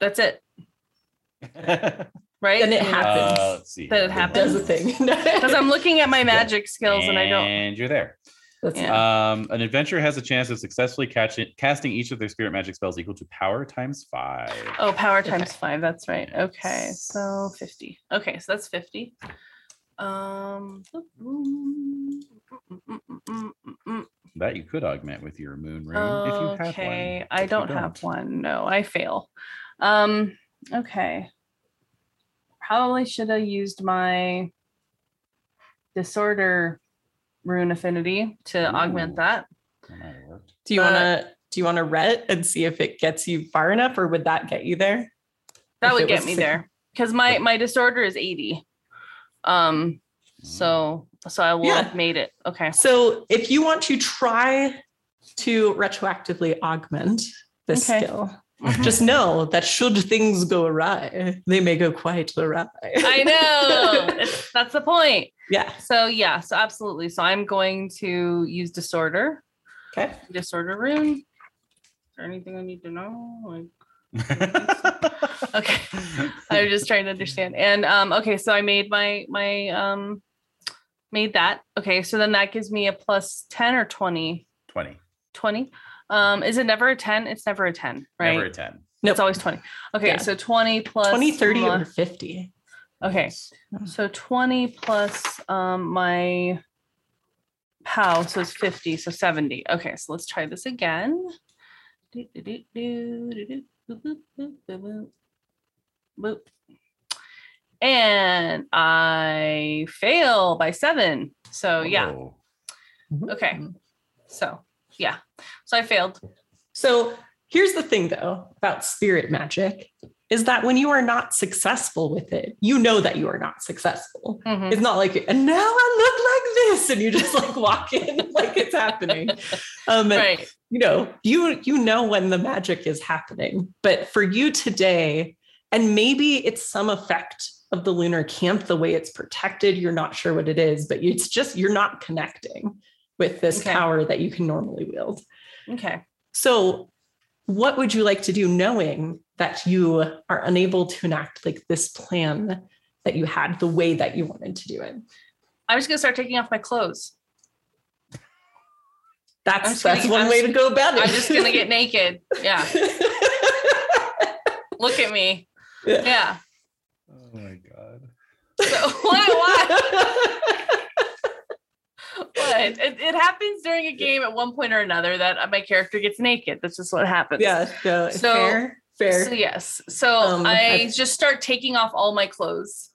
S5: that's it, right?
S1: Then it happens.
S4: Uh, let's see.
S5: That it happens.
S1: Does the thing.
S5: because I'm looking at my magic skills and I don't.
S4: And you're there.
S1: That's
S5: Yeah.
S4: Um, an adventurer has a chance of successfully catching, casting each of their spirit magic spells equal to power times five.
S5: Oh, power
S1: Okay.
S5: times five. That's right. Okay, so fifty. Okay, so that's fifty. Um.
S4: That you could augment with your moon rune if you have one.
S5: Okay, I
S4: If you
S5: don't have one. No, I fail. Um. Okay. Probably should have used my disorder rune affinity to augment
S4: Ooh.
S5: that.
S4: That might have worked.
S1: Do you want to do you want to ret and see if it gets you far enough, or would that get you there?
S5: That
S1: If
S5: would get me
S1: six-
S5: there because my my disorder is eighty. Um. So so I will
S1: Yeah.
S5: have made it. Okay.
S1: So if you want to try to retroactively augment this
S5: Okay.
S1: skill,
S5: Mhm.
S1: just know that should things go awry, they may go quite awry.
S5: I know. That's the point.
S1: Yeah.
S5: So yeah, so absolutely. So I'm going to use disorder,
S1: Okay.
S5: disorder rune. Is there anything I need to know? Like, okay, I'm just trying to understand. And um, okay, so I made my my um, made that. Okay, so then that gives me a plus ten or 20?
S4: 20.
S5: 20. Um, is it never a ten? It's never a ten, right?
S4: Never a 10.
S1: No,
S5: It's always twenty. Okay,
S1: Yeah.
S5: so twenty plus
S1: 20, 30,
S5: my-
S1: or 50.
S5: Okay. So 20 plus um my POW, so it's 50, so 70. Okay, so let's try this again. And I fail by seven. So yeah.
S4: Whoa.
S5: Okay. So yeah. So I failed.
S1: So here's the thing though about spirit magic is that when you are not successful with it, you know that you are not successful.
S5: Mhm.
S1: It's not like, and now I look like this, and you just like walk in like it's happening. Um,
S5: Right.
S1: you know, you you know when the magic is happening. But for you today, and maybe it's some effect of the lunar camp, the way it's protected, you're not sure what it is, but it's just you're not connecting with this
S5: Okay.
S1: power that you can normally wield.
S5: Okay.
S1: So, what would you like to do knowing that you are unable to enact like this plan that you had the way that you wanted to do it?
S5: I'm just gonna start taking off my clothes. I'm
S1: That's
S5: gonna-
S1: that's one
S5: I'm
S1: way
S5: just-
S1: to go about it.
S5: I'm just gonna get naked. Yeah. Look at me.
S1: Yeah.
S5: Yeah.
S4: Oh my god.
S5: So what? What? what? It, it happens during a game at one point or another that my character gets naked. That's just what happens.
S1: yeah, no,
S5: So-
S1: fair, fair.
S5: So yes. So
S1: Um,
S5: I
S1: I-
S5: just start taking off all my clothes.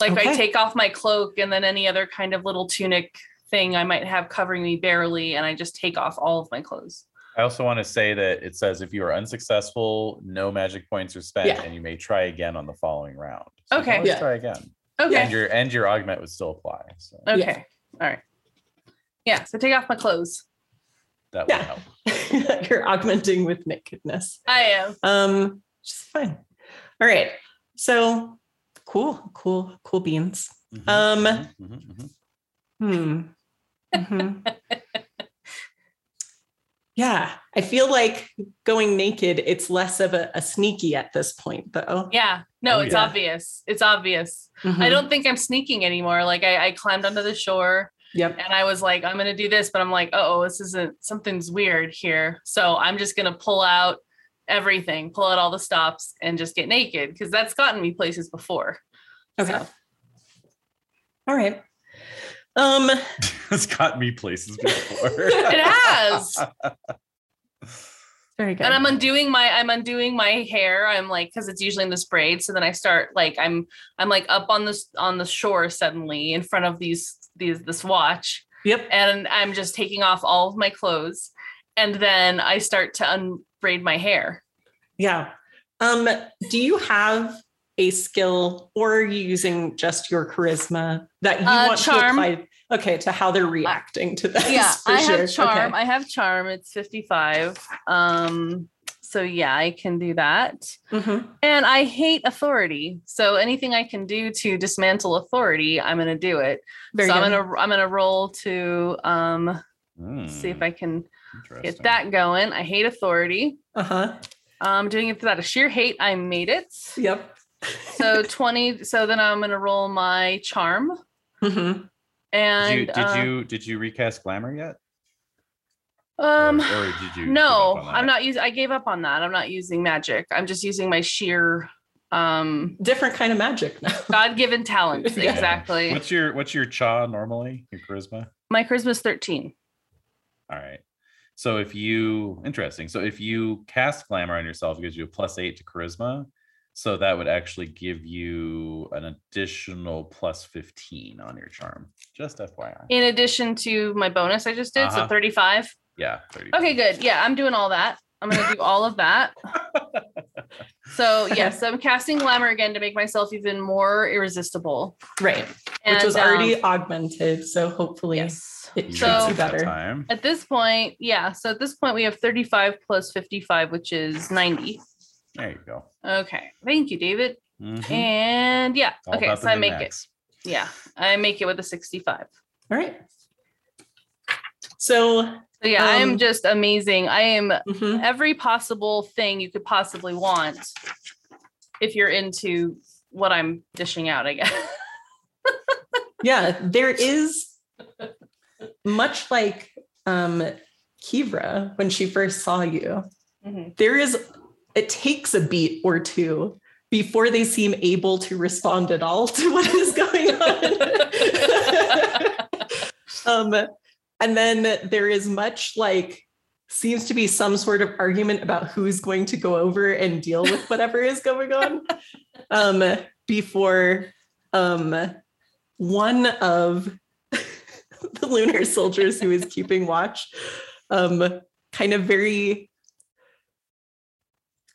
S5: Like I take off my cloak and then any other kind of little tunic thing I might have covering me barely, and I just take off all of my clothes.
S4: I also want to say that it says if you are unsuccessful, no magic points are spent,
S1: Yeah.
S4: and you may try again on the following round. So you can
S5: Okay.
S4: always
S1: Yeah.
S4: try again,
S5: Okay.
S4: and your and your augment would still apply. So
S5: Okay. All right. Yeah. So take off my clothes.
S4: That
S1: Yeah.
S4: would help.
S1: You're augmenting with nakedness.
S5: I am.
S1: Um, just fine. All right. So cool, cool, cool beans.
S4: Mhm,
S1: Um,
S4: mhm, mhm, mhm.
S1: Hmm. Mhm. yeah, I feel like going naked, it's less of a, a sneaky at this point, though.
S5: Yeah. No,
S4: Oh,
S5: it's
S4: yeah.
S5: obvious. It's obvious. I
S1: Mhm.
S5: don't think I'm sneaking anymore. Like I, I climbed onto the shore
S1: Yep.
S5: and I was like, I'm gonna do this, but I'm like, oh, this isn't something's weird here. So I'm just gonna pull out everything, pull out all the stops, and just get naked because that's gotten me places before.
S1: Okay.
S5: So,
S1: All right. Um,
S4: it's got me places before.
S5: it has.
S1: very good.
S5: and I'm undoing my I'm undoing my hair. I'm like, because it's usually in this braid. So then I start like I'm I'm like up on this on the shore suddenly in front of these these this watch.
S1: yep.
S5: and I'm just taking off all of my clothes. And then I start to unbraid my hair.
S1: Yeah. Um, do you have a skill or are you using just your charisma that you
S5: Uh,
S1: want
S5: charm.
S1: to apply okay to how they're reacting to this?
S5: Yeah, I
S1: sure.
S5: have charm.
S1: Okay.
S5: I have charm. It's 55. Um, so yeah, I can do that.
S1: Mhm.
S5: And I hate authority. So anything I can do to dismantle authority, I'm gonna do it.
S1: Very
S5: so I'm gonna I'm gonna roll to um see if
S4: Hmm,
S5: I can get that going. I hate authority.
S1: uh-huh.
S5: I'm doing it out of sheer hate. I made it.
S1: Yep.
S5: So 20. So then I'm gonna roll my charm.
S1: Mhm.
S5: And
S4: Did you did
S5: uh,
S4: you did you recast glamour yet?
S5: Um
S4: or, or did you?
S5: no, I'm not using I gave up on that. I'm not using magic. I'm just using my sheer um
S1: Different kind of magic
S5: god-given talents.
S1: Yeah.
S5: Exactly.
S4: What's your what's your cha normally? Your charisma?
S5: My charisma's 13.
S4: All right. So if you interesting. So if you cast glamour on yourself, it gives you a plus eight to charisma. So that would actually give you an additional plus 15 on your charm. Just FYI.
S5: In addition to my bonus I just did, so
S4: Uh-huh.
S5: 35.
S4: Yeah. 30.
S5: Okay, good. Yeah, I'm doing all that. I'm gonna do all of that. So yes, I'm casting glamour again to make myself even more irresistible.
S1: right.
S5: And,
S1: Which was
S5: um,
S1: already augmented. So hopefully
S5: yes.
S1: it treats
S5: So-
S1: you better.
S4: time.
S5: At this point, yeah. So at this point, we have 35 plus 55, which is 90.
S4: There you go.
S5: Okay. Thank you, David.
S4: Mhm.
S5: And yeah.
S4: All
S5: okay. So I make it. Yeah. I make it with a 65.
S1: All right. So
S5: So yeah, I
S1: Um,
S5: am just amazing. I am
S1: mhm.
S5: every possible thing you could possibly want if you're into what I'm dishing out, I guess.
S1: yeah, there is much like um Kivra when she first saw you.
S5: Mhm.
S1: There is it takes a beat or two before they seem able to respond at all to what is going on. um and then there is much like seems to be some sort of argument about who's going to go over and deal with whatever is going on um before um one of the lunar soldiers who is keeping watch um kind of very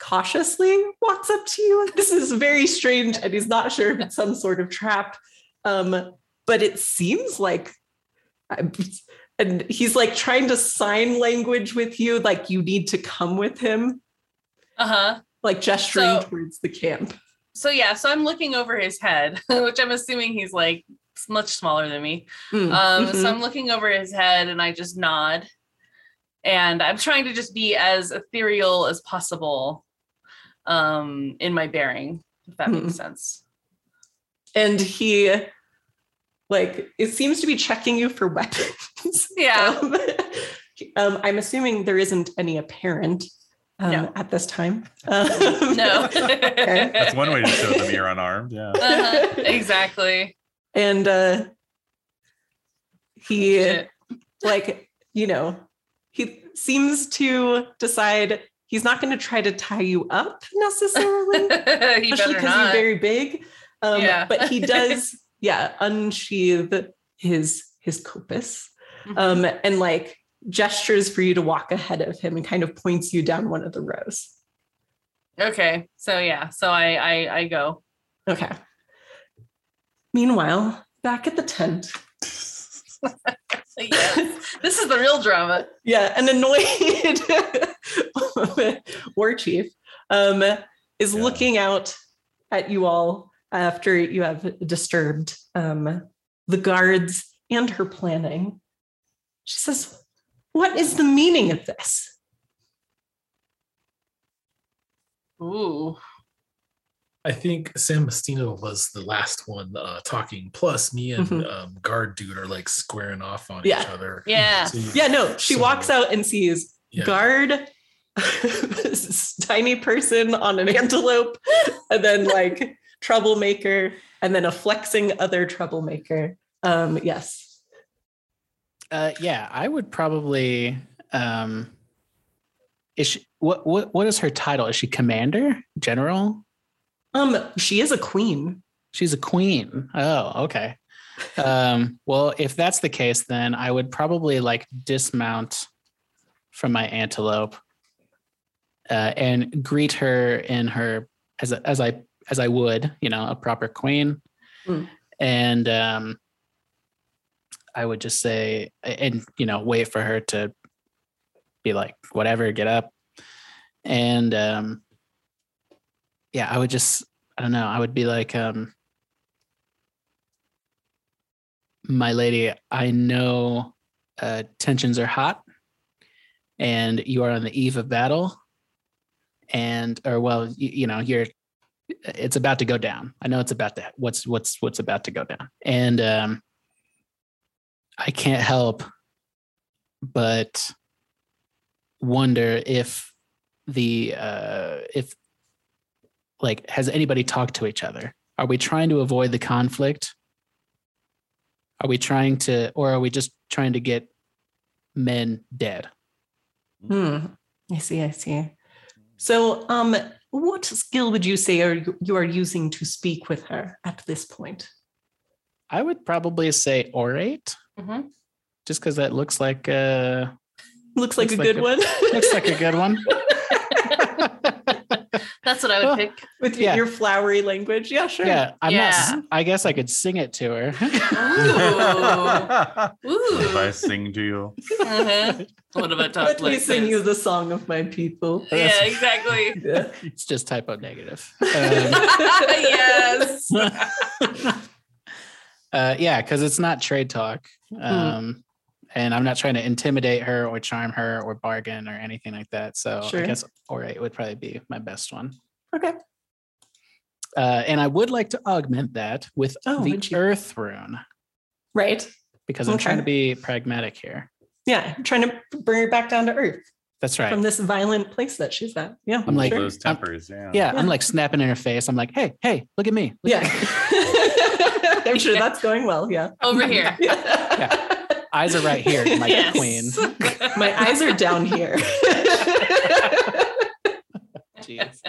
S1: cautiously walks up to you. This is very strange, and he's not sure if it's some sort of trap. Um, but it seems like, and he's like trying to sign language with you, like you need to come with him,
S5: Uh-huh.
S1: like gesturing
S5: So-
S1: towards the camp.
S5: So yeah, so I'm looking over his head, which I'm assuming he's like much smaller than me.
S1: Mm,
S5: Um,
S1: mhm.
S5: so I'm looking over his head and I just nod. And I'm trying to just be as ethereal as possible um in my bearing, if that
S1: Mhm.
S5: makes sense.
S1: and he, like, it seems to be checking you for weapons.
S5: Yeah.
S1: Um, um, I'm assuming there isn't any apparent um,
S5: No.
S1: at this time. Um,
S5: No.
S1: okay.
S4: That's one way to show them you're unarmed. Yeah.
S5: Uh-huh, exactly.
S1: And uh, he,
S5: Shit.
S1: like, you know, he seems to decide he's not going to try to tie you up necessarily,
S5: you
S1: especially because
S5: not.
S1: he's very big. Um,
S5: Yeah.
S1: But he does, yeah, unsheath his his kopis
S5: Mhm.
S1: um, and like gestures for you to walk ahead of him and kind of points you down one of the rows.
S5: okay. So yeah. So I I, I go.
S1: Okay. Meanwhile, back at the tent,
S5: Yes. this is the real drama.
S1: yeah, an annoyed war chief um, is
S4: Yeah.
S1: looking out at you all after you have disturbed um, the guards and her planning. She says, What is the meaning of this?
S5: Ooh.
S6: I think Samastina was the last one uh, talking. Plus, me and
S1: Mhm.
S6: um, guard dude are like squaring off on
S1: Yeah.
S6: each other.
S5: Yeah.
S6: So
S1: Yeah, no, she
S6: So-
S1: walks out and sees
S6: Yeah.
S1: guard, this tiny person on an antelope, and then like troublemaker, and then a flexing other troublemaker. Um, yes.
S3: Uh, yeah, I would probably. Um, is she what what what is her title? Is she commander, general?
S1: Um, she is a queen.
S3: She's a queen. Oh, okay. Um, well, if that's the case, then I would probably like dismount from my antelope uh, and greet her in her as a, as I as I would, you know, a proper queen,
S1: Mm.
S3: and um, I would just say and you know wait for her to be like whatever, get up, and um, yeah, I would just I don't know. I would be like, um, my lady, I know uh, tensions are hot, and you are on the eve of battle, and or well, you, you know, you're it's about to go down. I know it's about to what's what's what's about to go down, and um, I can't help but wonder if the uh, if like has anybody talked to each other are we trying to avoid the conflict are we trying to or are we just trying to get men dead
S1: Hmm. I see. I see. So, um, what skill would you say are you, are using to speak with her at this point?
S3: i would probably say orate
S5: Mhm.
S3: just because that looks like uh
S1: Looks like
S3: Looks
S1: a
S3: like
S1: good
S3: a-
S1: one.
S3: looks like a good one
S5: That's what I would
S3: Well,
S5: pick.
S1: with
S3: Yeah.
S1: your flowery language. Yeah, sure.
S3: yeah i'm not
S5: Yeah.
S3: s- i guess i could sing it to her
S5: Ooh. Ooh.
S4: if I sing to you.
S5: Uh-huh. What about talk
S1: Let me
S5: like
S1: sing
S5: this?
S1: you the song of my people.
S5: Yeah, exactly.
S1: Yeah.
S3: it's just typo negative um,
S5: yes.
S3: uh yeah because it's not trade talk um and i'm not trying to intimidate her or charm her or bargain or anything like that so
S1: Sure.
S3: i guess orate would probably be my best one
S1: Okay.
S3: uh and i would like to augment that with
S1: Oh,
S3: the
S1: you?
S3: earth rune
S1: Right.
S3: because i'm trying to be pragmatic here
S1: Yeah. I'm Trying to bring her back down to earth
S3: that's right
S1: from this violent place that she's at. Yeah.
S3: I'm like-
S1: sure.
S4: those tempers. Yeah.
S3: yeah,
S1: Yeah.
S3: i'm like snapping in her face i'm like hey hey look at me Look
S1: Yeah.
S3: at me."
S1: I'm sure that's going well. Yeah.
S5: Over here.
S3: eyes are right here my
S5: Yes.
S3: queen
S1: My eyes are down here.
S3: Jeez.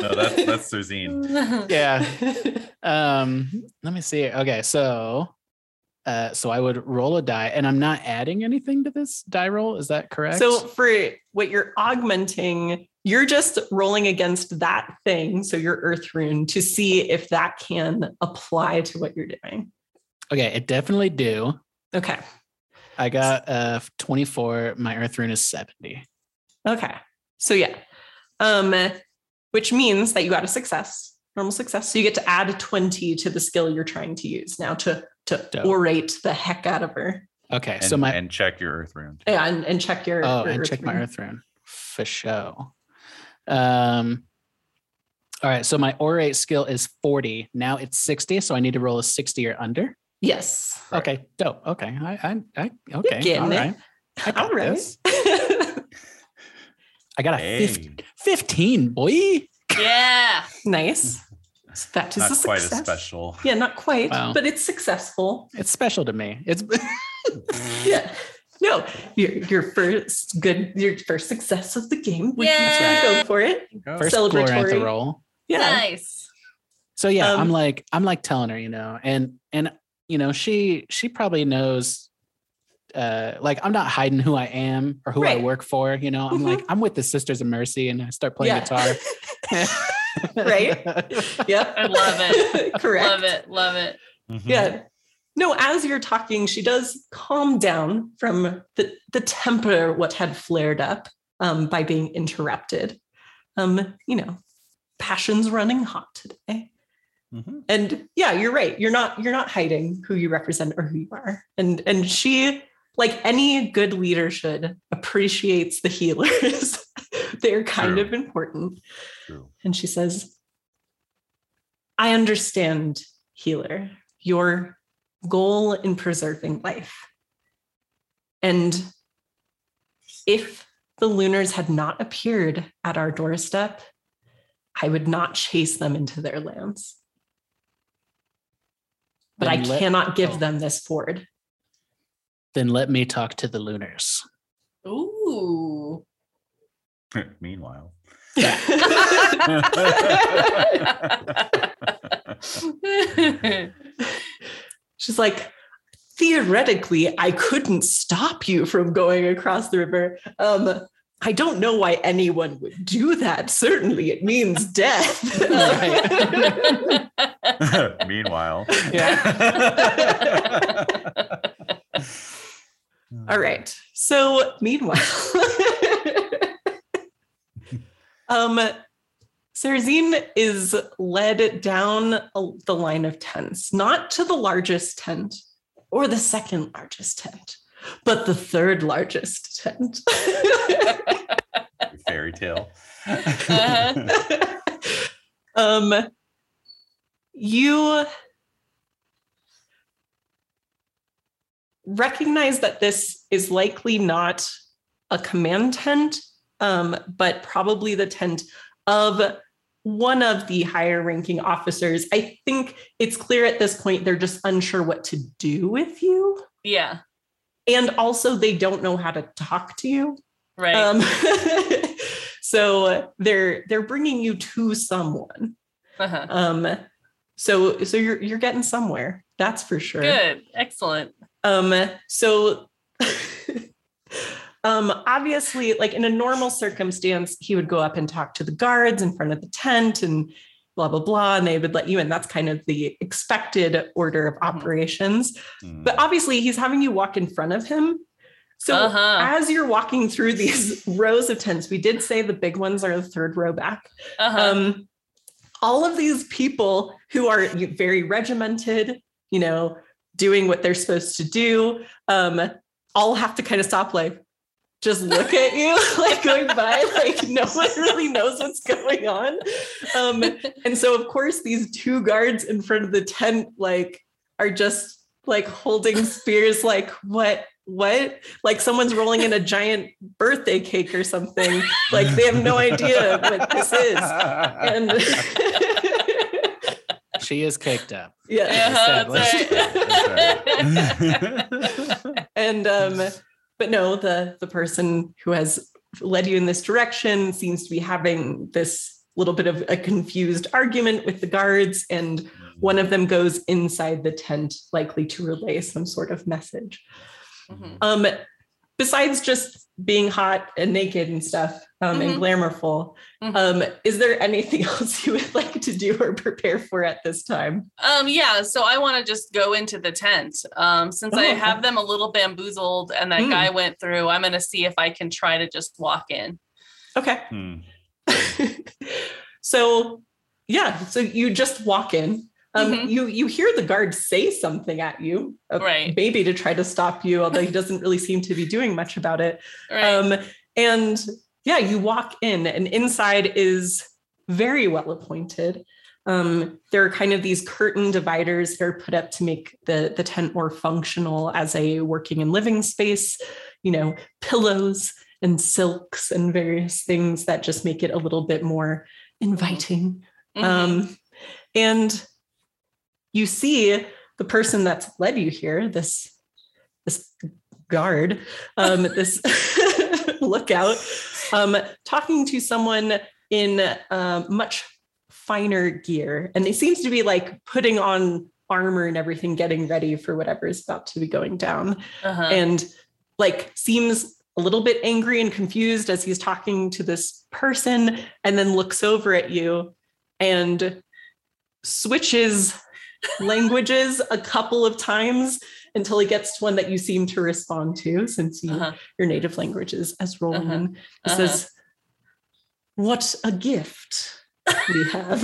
S4: No, that's that's Serzine.
S3: yeah um let me see okay so uh, so I would roll a die, and I'm not adding anything to this die roll. Is that correct?
S1: So for what you're augmenting, you're just rolling against that thing, so your earth rune, to see if that can apply to what you're doing.
S3: okay, it definitely do.
S1: Okay.
S3: I got uh 24. My earth rune is 70.
S1: Okay. So yeah. Um, which means that you got a success, normal success. So you get to add 20 to the skill you're trying to use now to to
S3: Dope.
S1: orate the heck out of her.
S3: Okay,
S4: And,
S3: so my
S4: and check your earth rune.
S1: Yeah, and, and check your
S3: oh,
S1: your
S3: and
S1: earth
S3: check my earth rune for show. Um, all right, so my orate skill is 40. Now it's 60, so I need to roll a 60 or under.
S1: Yes.
S4: Right.
S3: Okay, dope. Okay, I, I, I okay,
S1: getting
S3: all
S1: it.
S3: right. I got
S1: All right.
S3: this. I got a
S4: Hey,
S3: 15, 15, boy.
S5: Yeah.
S1: nice. So that is
S4: not
S1: a
S4: quite
S1: success.
S4: as special.
S1: Yeah, not quite,
S3: Wow.
S1: but it's successful.
S3: It's special to me. It's
S1: Yeah. No, your your first good, your first success of the game. We
S5: Yeah.
S1: can go for it.
S4: Go.
S3: first
S1: Celebratory.
S3: Glorantha roll.
S1: Yeah.
S5: Nice.
S3: So yeah,
S1: Um,
S3: I'm like I'm like telling her, you know, and and you know, she she probably knows uh like I'm not hiding who I am or who I work for, you know. I'm like I'm with the Sisters of Mercy and I start playing
S1: Yeah.
S3: guitar.
S1: Right? Yep.
S5: I love it.
S1: Correct.
S5: Love it. Love it.
S4: Mhm.
S1: Yeah. No, as you're talking, she does calm down from the, the temper what had flared up um, by being interrupted. Um, you know, passion's running hot today.
S4: Mhm.
S1: And yeah, you're right. You're not you're not hiding who you represent or who you are. And and she, like any good leader should, appreciates the healers. They're kind
S4: True.
S1: of important.
S4: True.
S1: And she says, I understand, healer, your goal in preserving life. And if the lunars had not appeared at our doorstep, I would not chase them into their lands. But I
S3: let-
S1: cannot give
S3: oh.
S1: them this ford.
S3: then let me talk to the Lunars.
S5: Ooh.
S4: Meanwhile.
S1: She's like, theoretically, I couldn't stop you from going across the river. Um, I don't know why anyone would do that. Certainly, it means death.
S4: Meanwhile.
S1: All right. So, meanwhile, um, Serzine is led down the line of tents, not to the largest tent or the second largest tent, but the third largest tent.
S4: Fairy tale.
S1: um, you recognize that this is likely not a command tent, um, but probably the tent of one of the higher ranking officers. I think it's clear at this point they're just unsure what to do with you.
S5: yeah.
S1: And also, they don't know how to talk to you.
S5: Right.
S1: Um, so they're they're bringing you to someone.
S5: uh-huh.
S1: Um, so so you're you're getting somewhere. That's for sure.
S5: Good. Excellent.
S1: Um, so um, obviously, like in a normal circumstance, he would go up and talk to the guards in front of the tent and blah blah blah, and they would let you in. That's kind of the expected order of operations.
S4: Hmm.
S1: But obviously, he's having you walk in front of him. So
S5: Uh-huh.
S1: as you're walking through these rows of tents, we did say the big ones are the third row back.
S5: Uh-huh.
S1: Um, all of these people who are very regimented, you know, doing what they're supposed to do, um, all have to kind of stop, like, just look at you, like going by, like no one really knows what's going on. Um, and so, of course, these two guards in front of the tent, like, are just like holding spears, like, what? What? Like someone's rolling in a giant birthday cake or something. Like they have no idea what this is. And
S3: She is caked up.
S1: yeah.
S5: Yeah, that's
S3: established.
S5: right.
S1: And um, but no, the the person who has led you in this direction seems to be having this little bit of a confused argument with the guards and one of them goes inside the tent, likely to relay some sort of message.
S5: Mhm.
S1: Um, besides just being hot and naked and stuff um, and
S5: Mhm.
S1: glamourful,
S5: Mhm.
S1: um, is there anything else you would like to do or prepare for at this time?
S5: Um, yeah, so I want to just go into the tent. Um, since I
S1: Oh, okay.
S5: have them a little bamboozled and that
S1: Mm.
S5: guy went through, I'm gonna see if I can try to just walk in.
S1: Okay.
S4: Hmm.
S1: so yeah, so you just walk in. Um,
S5: Mhm.
S1: you you hear the guard say something at you,
S5: Right.
S1: maybe to try to stop you, although he doesn't really seem to be doing much about it.
S5: Right.
S1: Um, and yeah, you walk in, and inside is very well appointed. Um, there are kind of these curtain dividers that are put up to make the, the tent more functional as a working and living space, you know, pillows and silks and various things that just make it a little bit more inviting.
S5: Mhm.
S1: Um, and you see the person that's led you here, this this guard, um, this lookout, um, talking to someone in um, much finer gear, and he seems to be like putting on armor and everything, getting ready for whatever is about to be going down
S5: Uh-huh.
S1: and like seems a little bit angry and confused as he's talking to this person and then looks over at you and switches languages a couple of times until he gets to one that you seem to respond to since you,
S5: Uh-huh.
S1: your native language is Esrolian
S5: Uh-huh.
S1: He
S5: Uh-huh.
S1: says, What a gift we have.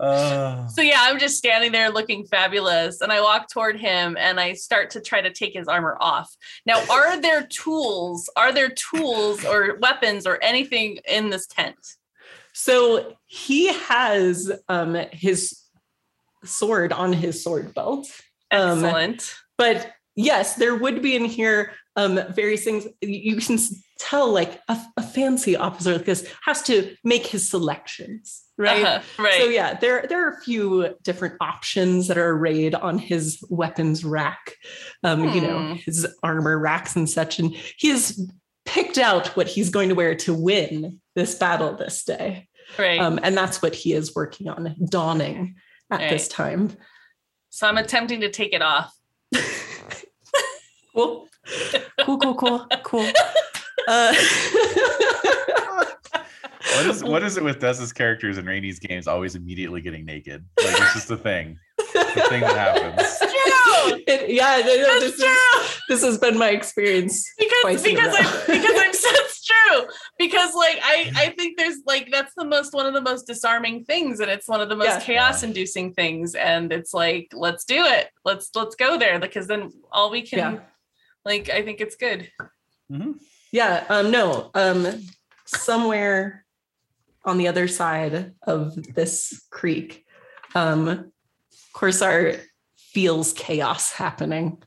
S4: Uh,
S5: So yeah, I'm just standing there looking fabulous, and I walk toward him and I start to try to take his armor off. Now, are there tools? Are there tools or weapons or anything in this tent?
S1: So he has um, his sword on his sword belt. Um,
S5: Excellent.
S1: but yes, there would be in here um, various things. You can tell, like a, a fancy officer like this has to make his selections, right?
S5: Uh-huh, right.
S1: So yeah, there there are a few different options that are arrayed on his weapons rack, um, you know,
S5: Hmm.
S1: his armor racks and such, and he has picked out what he's going to wear to win this battle this day,
S5: right.
S1: um, and that's what he is working on donning at this time.
S5: so I'm attempting to take it off.
S1: Cool, cool, cool, cool, cool. Uh,
S4: what is what is it with Dez's characters in Rainey's games always immediately getting naked? Like it's just a thing. It's a thing that happens.
S5: True.
S1: it- yeah, no, no,
S5: That's
S1: this, is,
S5: true.
S1: this has been my experience.
S5: because
S1: twice in a
S5: because
S1: row.
S5: I'm because I'm that's true because like I I think there's like that's the most one of the most disarming things and it's one of the most
S1: Yeah.
S5: chaos inducing things and it's like let's do it let's let's go there because then all we can
S1: Yeah.
S5: like I think it's good
S4: Mhm.
S1: Yeah, um, no, um, somewhere on the other side of this creek, um, Korsar feels chaos happening.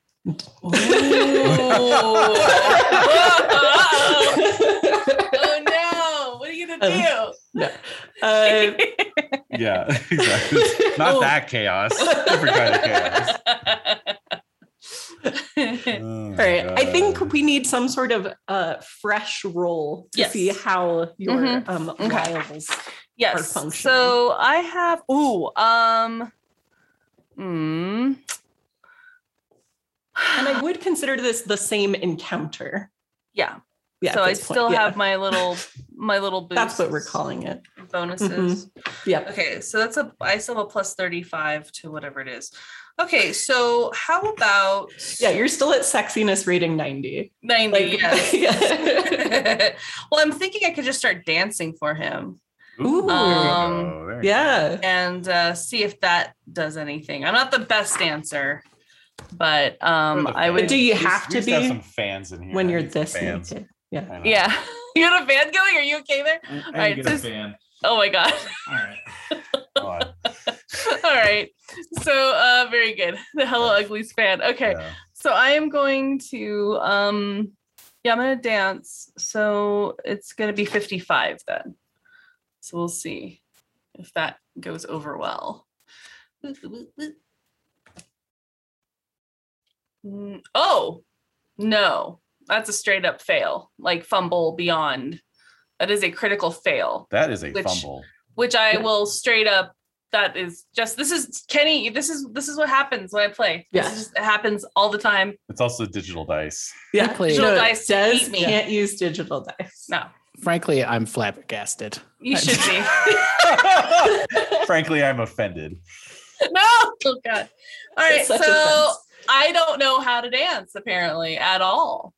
S5: oh no what are you gonna do
S1: no. Uh,
S4: Yeah, exactly. Not
S1: Oh.
S4: that chaos. Different kind of chaos. Oh,
S1: all right, I think we need some sort of uh, fresh roll to
S5: Yes.
S1: see how your
S5: Mhm.
S1: um,
S5: Okay.
S1: wiles.
S5: yes
S1: functioning.
S5: so I have ooh um hmm
S1: And I would consider this the same encounter.
S5: yeah
S1: Yeah,
S5: so I
S1: this point,
S5: still
S1: yeah.
S5: have my little my little boosts.
S1: That's what we're calling it.
S5: bonuses.
S1: Yeah.
S5: Okay, so that's a I still have a plus 35 to whatever it is. Okay, so how about
S1: Yeah, you're still at sexiness rating 90.
S5: 90?
S1: Like,
S5: yes.
S1: yeah.
S5: well, I'm thinking I could just start dancing for him
S1: Ooh.
S5: Um,
S4: go, there
S1: yeah.
S5: and uh, see if that does anything. I'm not the best dancer, but um,
S4: go.
S5: I
S1: But
S5: would.
S1: do you have
S4: used-
S1: to
S4: we used have
S1: be
S4: some fans in here.
S1: when you're
S4: need some
S1: this
S4: fans.
S1: naked? Yeah.
S5: Yeah, you got a fan going? Are you okay there?
S6: I
S5: right,
S6: get a
S5: so-
S6: fan.
S5: Oh my god.
S6: All right.
S4: Come on.
S5: All right. So uh very good. The Hello Uglies fan. Okay.
S4: Yeah.
S5: So I am going to um yeah, I'm gonna dance. So it's gonna be 55 then. So we'll see if that goes over well. Mm, Oh no, that's a straight up fail, like fumble beyond. That is a critical fail,
S4: That is a
S5: Which-
S4: fumble.
S5: which I will straight up. That is just this is Kenny. This is this is what happens when I play.
S1: Yeah.
S5: This is just, it happens all the time.
S4: It's also digital dice.
S1: Yeah,
S3: Quickly.
S5: Digital
S1: no,
S5: dice Dez me.
S1: can't use digital dice.
S5: No,
S3: Frankly, I'm flabbergasted.
S5: you should be.
S4: Frankly, I'm offended.
S5: no, oh god. All right, so
S1: offense.
S5: I don't know how to dance apparently at all.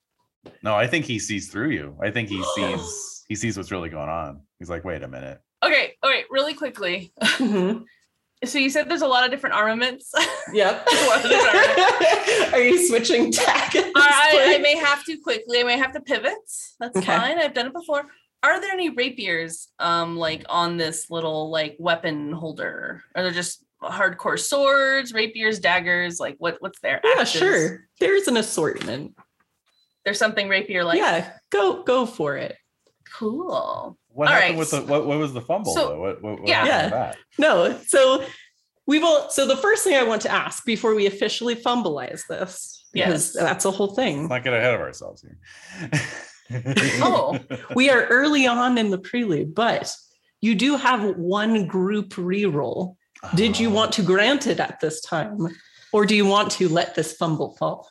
S4: No, I think he sees through you. I think he sees he sees what's really going on. He's like, wait a minute.
S5: Okay, all right, really quickly.
S1: Mhm.
S5: So you said there's a lot of different armaments.
S1: Yep.
S5: What is
S1: Are you switching tack? at
S5: I, I may have to quickly. I may have to pivot. That's
S1: Okay.
S5: fine. I've done it before. Are there any rapiers, um, like on this little like weapon holder? Are there just hardcore swords, rapiers, daggers? Like what? What's there?
S1: Yeah, sure. There's an assortment.
S5: There's something rapier like.
S1: yeah, go go for it.
S5: Cool.
S4: What
S5: All
S4: happened
S5: right,
S4: with the what, what was the fumble
S5: so-
S4: though? What, what, what
S5: Yeah.
S4: happened with that?
S1: No, so we will. So the first thing I want to ask before we officially fumbleize this, because
S5: Yes.
S1: that's a whole thing.
S4: Let's not get ahead of ourselves here.
S5: Oh.
S1: We are early on in the prelude, but you do have one group reroll. Did you ah. want to grant it at this time, or do you want to let this fumble fall?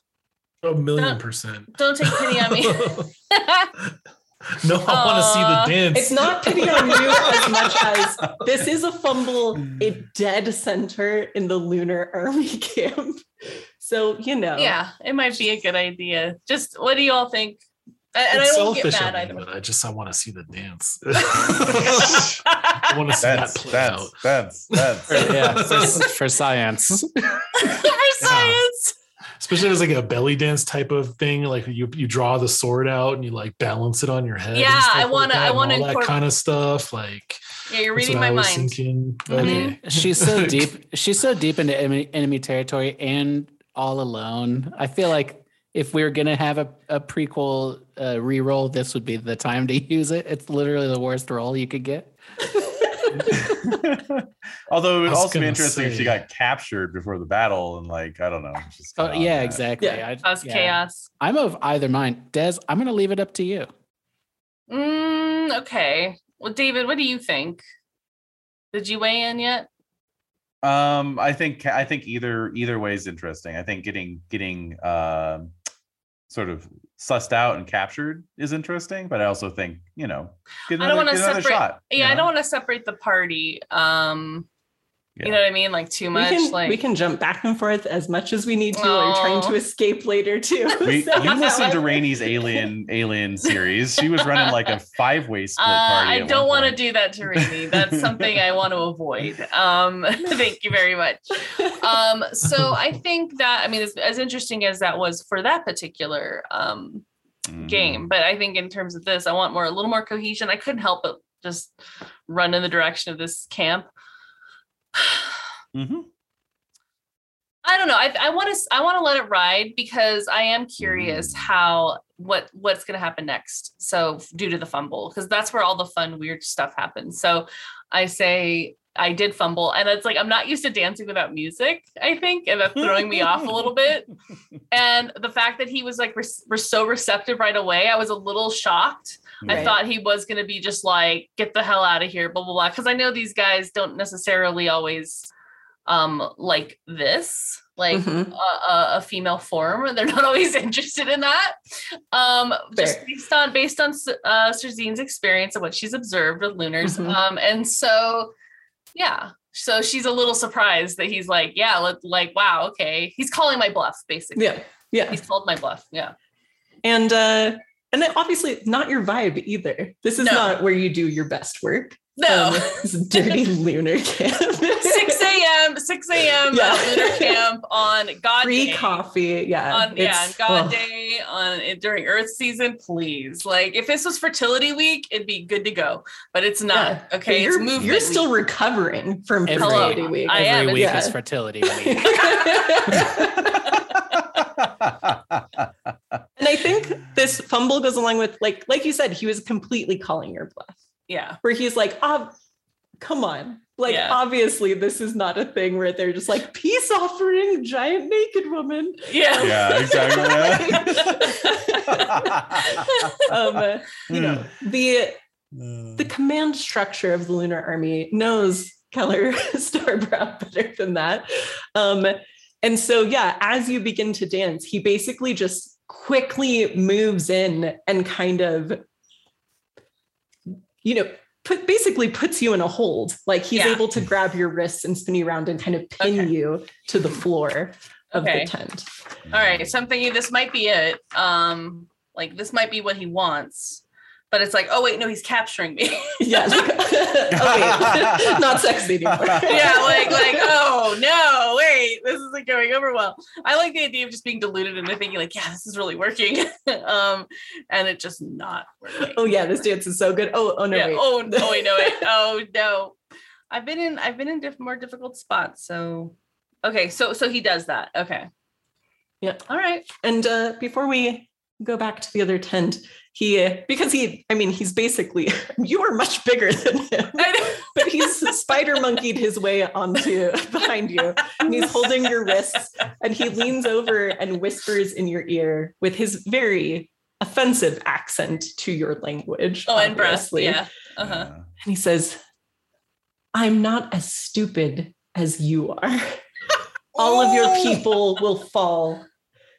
S6: A million
S5: Uh,
S6: percent.
S5: Don't take pity on me.
S6: no, I want to see the dance.
S1: It's not pity on you as much as this is a fumble, a dead center in the lunar army camp. So, you know.
S5: yeah, it might be a good idea. Just what do you all think? And and I
S6: It's
S5: don't get
S6: selfish
S5: mad
S6: of me,
S5: either.
S6: but I just I want to see the dance. I want to see
S4: That's
S6: that play
S4: that's
S6: out.
S4: that's that's
S3: yeah, for, for science.
S5: For science.
S6: Especially as like a belly dance type of thing, like you you draw the sword out and you like balance it on your head.
S5: Yeah, I wanna-
S6: that
S5: I wanna
S6: all that kind of stuff. Like
S5: Yeah, you're reading my
S6: I
S5: mind.
S6: thinking.
S5: Mhm.
S6: Okay.
S3: She's so deep. She's so deep into enemy, enemy territory and all alone. I feel like if we were gonna have a, a prequel uh, reroll, this would be the time to use it. It's literally the worst roll you could get.
S4: Although it would also be
S6: gonna
S4: interesting if she got captured before the battle and like I don't know. just
S3: Oh yeah, exactly.
S1: Yeah.
S3: I,
S5: Cause
S3: yeah.
S5: chaos.
S3: I'm of either mind. Dez, I'm gonna leave it up to you.
S5: Mm, okay. Well, David, what do you think? Did you weigh in yet?
S4: Um, I think I think either either way is interesting. I think getting getting um sort of sussed out and captured is interesting, but I also think you know get
S5: I don't wanna separate-
S4: shot. you
S5: Yeah, I don't want to separate the party. Um,
S4: Yeah.
S5: you know what I mean? Like too
S1: We
S5: much.
S1: can,
S5: like
S1: we can jump back and forth as much as we need to while you're trying to escape later too.
S4: We,
S1: So-
S4: you listened to Rainey's Alien Alien series. She was running like a five way split
S5: Uh,
S4: party.
S5: I don't want to do that to Rainey. That's something I want to avoid. Um, thank you very much. Um, so I think that I mean, as, as interesting as that was for that particular um,
S4: Mhm.
S5: game, but I think in terms of this, I want more a little more cohesion. I couldn't help but just run in the direction of this camp.
S4: Mhm.
S5: I don't know. I, I want to I want to let it ride because I am curious
S4: Mm.
S5: how what what's going to happen next. So due to the fumble, because that's where all the fun weird stuff happens. So I say I did fumble, and it's like I'm not used to dancing without music. I think, and that's throwing me off a little bit. And the fact that he was like re- were so receptive right away, I was a little shocked. I
S1: Right.
S5: thought he was going to be just like, get the hell out of here, blah, blah, blah. Because I know these guys don't necessarily always um like this, like
S1: Mhm.
S5: a, a, female form. They're not always interested in that. Um, just based on based on uh, Serzine's experience and what she's observed with Lunars.
S1: Mhm.
S5: Um, and so, yeah. So she's a little surprised that he's like, yeah, let, like, wow, okay. He's calling my bluff, basically.
S1: yeah, yeah.
S5: He's called my bluff. Yeah.
S1: And uh and then obviously not your vibe either. This is
S5: No.
S1: not where you do your best work.
S5: No.
S1: Um, this dirty lunar camp.
S5: 6 a.m. 6 a.m.
S1: Yeah.
S5: uh, lunar camp on God
S1: Free
S5: Day.
S1: coffee. Yeah.
S5: On, yeah, on God
S1: ugh.
S5: Day on during Earth season, please. Like if this was fertility week, it'd be good to go. But it's not.
S1: Yeah. But
S5: Okay,
S1: You're,
S5: it's movement.
S1: you're still
S5: week.
S1: recovering from
S3: Every,
S1: fertility week.
S5: I am,
S3: every week
S1: it's-
S3: is fertility week.
S1: and I think this fumble goes along with like like you said, he was completely calling your bluff.
S5: yeah.
S1: Where he's like, oh, come on. Like
S5: Yeah.
S1: obviously this is not a thing where they're just like peace offering giant naked woman.
S5: Yeah.
S4: yeah, exactly.
S1: um, uh, you know, the the command structure of the Lunar Army knows Kallyr Starbrow better than that. Um, and so, yeah, as you begin to dance, he basically just quickly moves in and kind of, you know, put basically puts you in a hold. Like he's
S5: Yeah.
S1: able to grab your wrists and spin you around and kind of pin
S5: Okay.
S1: you to the floor of
S5: Okay.
S1: the tent.
S5: All right, so I'm thinking this might be it. Um, like this might be what he wants, but it's like, oh wait, no, he's capturing me.
S1: Yeah. like- oh. Not sexy anymore.
S5: yeah, like like oh no, wait, this isn't going over well. I like the idea of just being deluded into thinking like, yeah, this is really working, um, and it just not working.
S1: Oh yeah, this dance is so good. Oh, oh no,
S5: yeah.
S1: wait.
S5: Oh no, wait, no, wait. Oh no. I've been in I've been in diff- more difficult spots. So okay, so so he does that. Okay.
S1: Yeah.
S5: All right.
S1: And uh, before we go back to the other tent, he uh, because he, I mean, he's basically you are much bigger than him, but he's spider monkeyed his way onto behind you, and he's holding your wrists, and he leans over and whispers in your ear with his very offensive accent to your language.
S5: Oh, and breath.
S1: obviously.
S5: Yeah. Uh-huh.
S4: Uh,
S1: And he says, I'm not as stupid as you are. All of your people will fall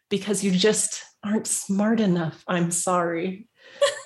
S1: because you just aren't smart enough. I'm sorry.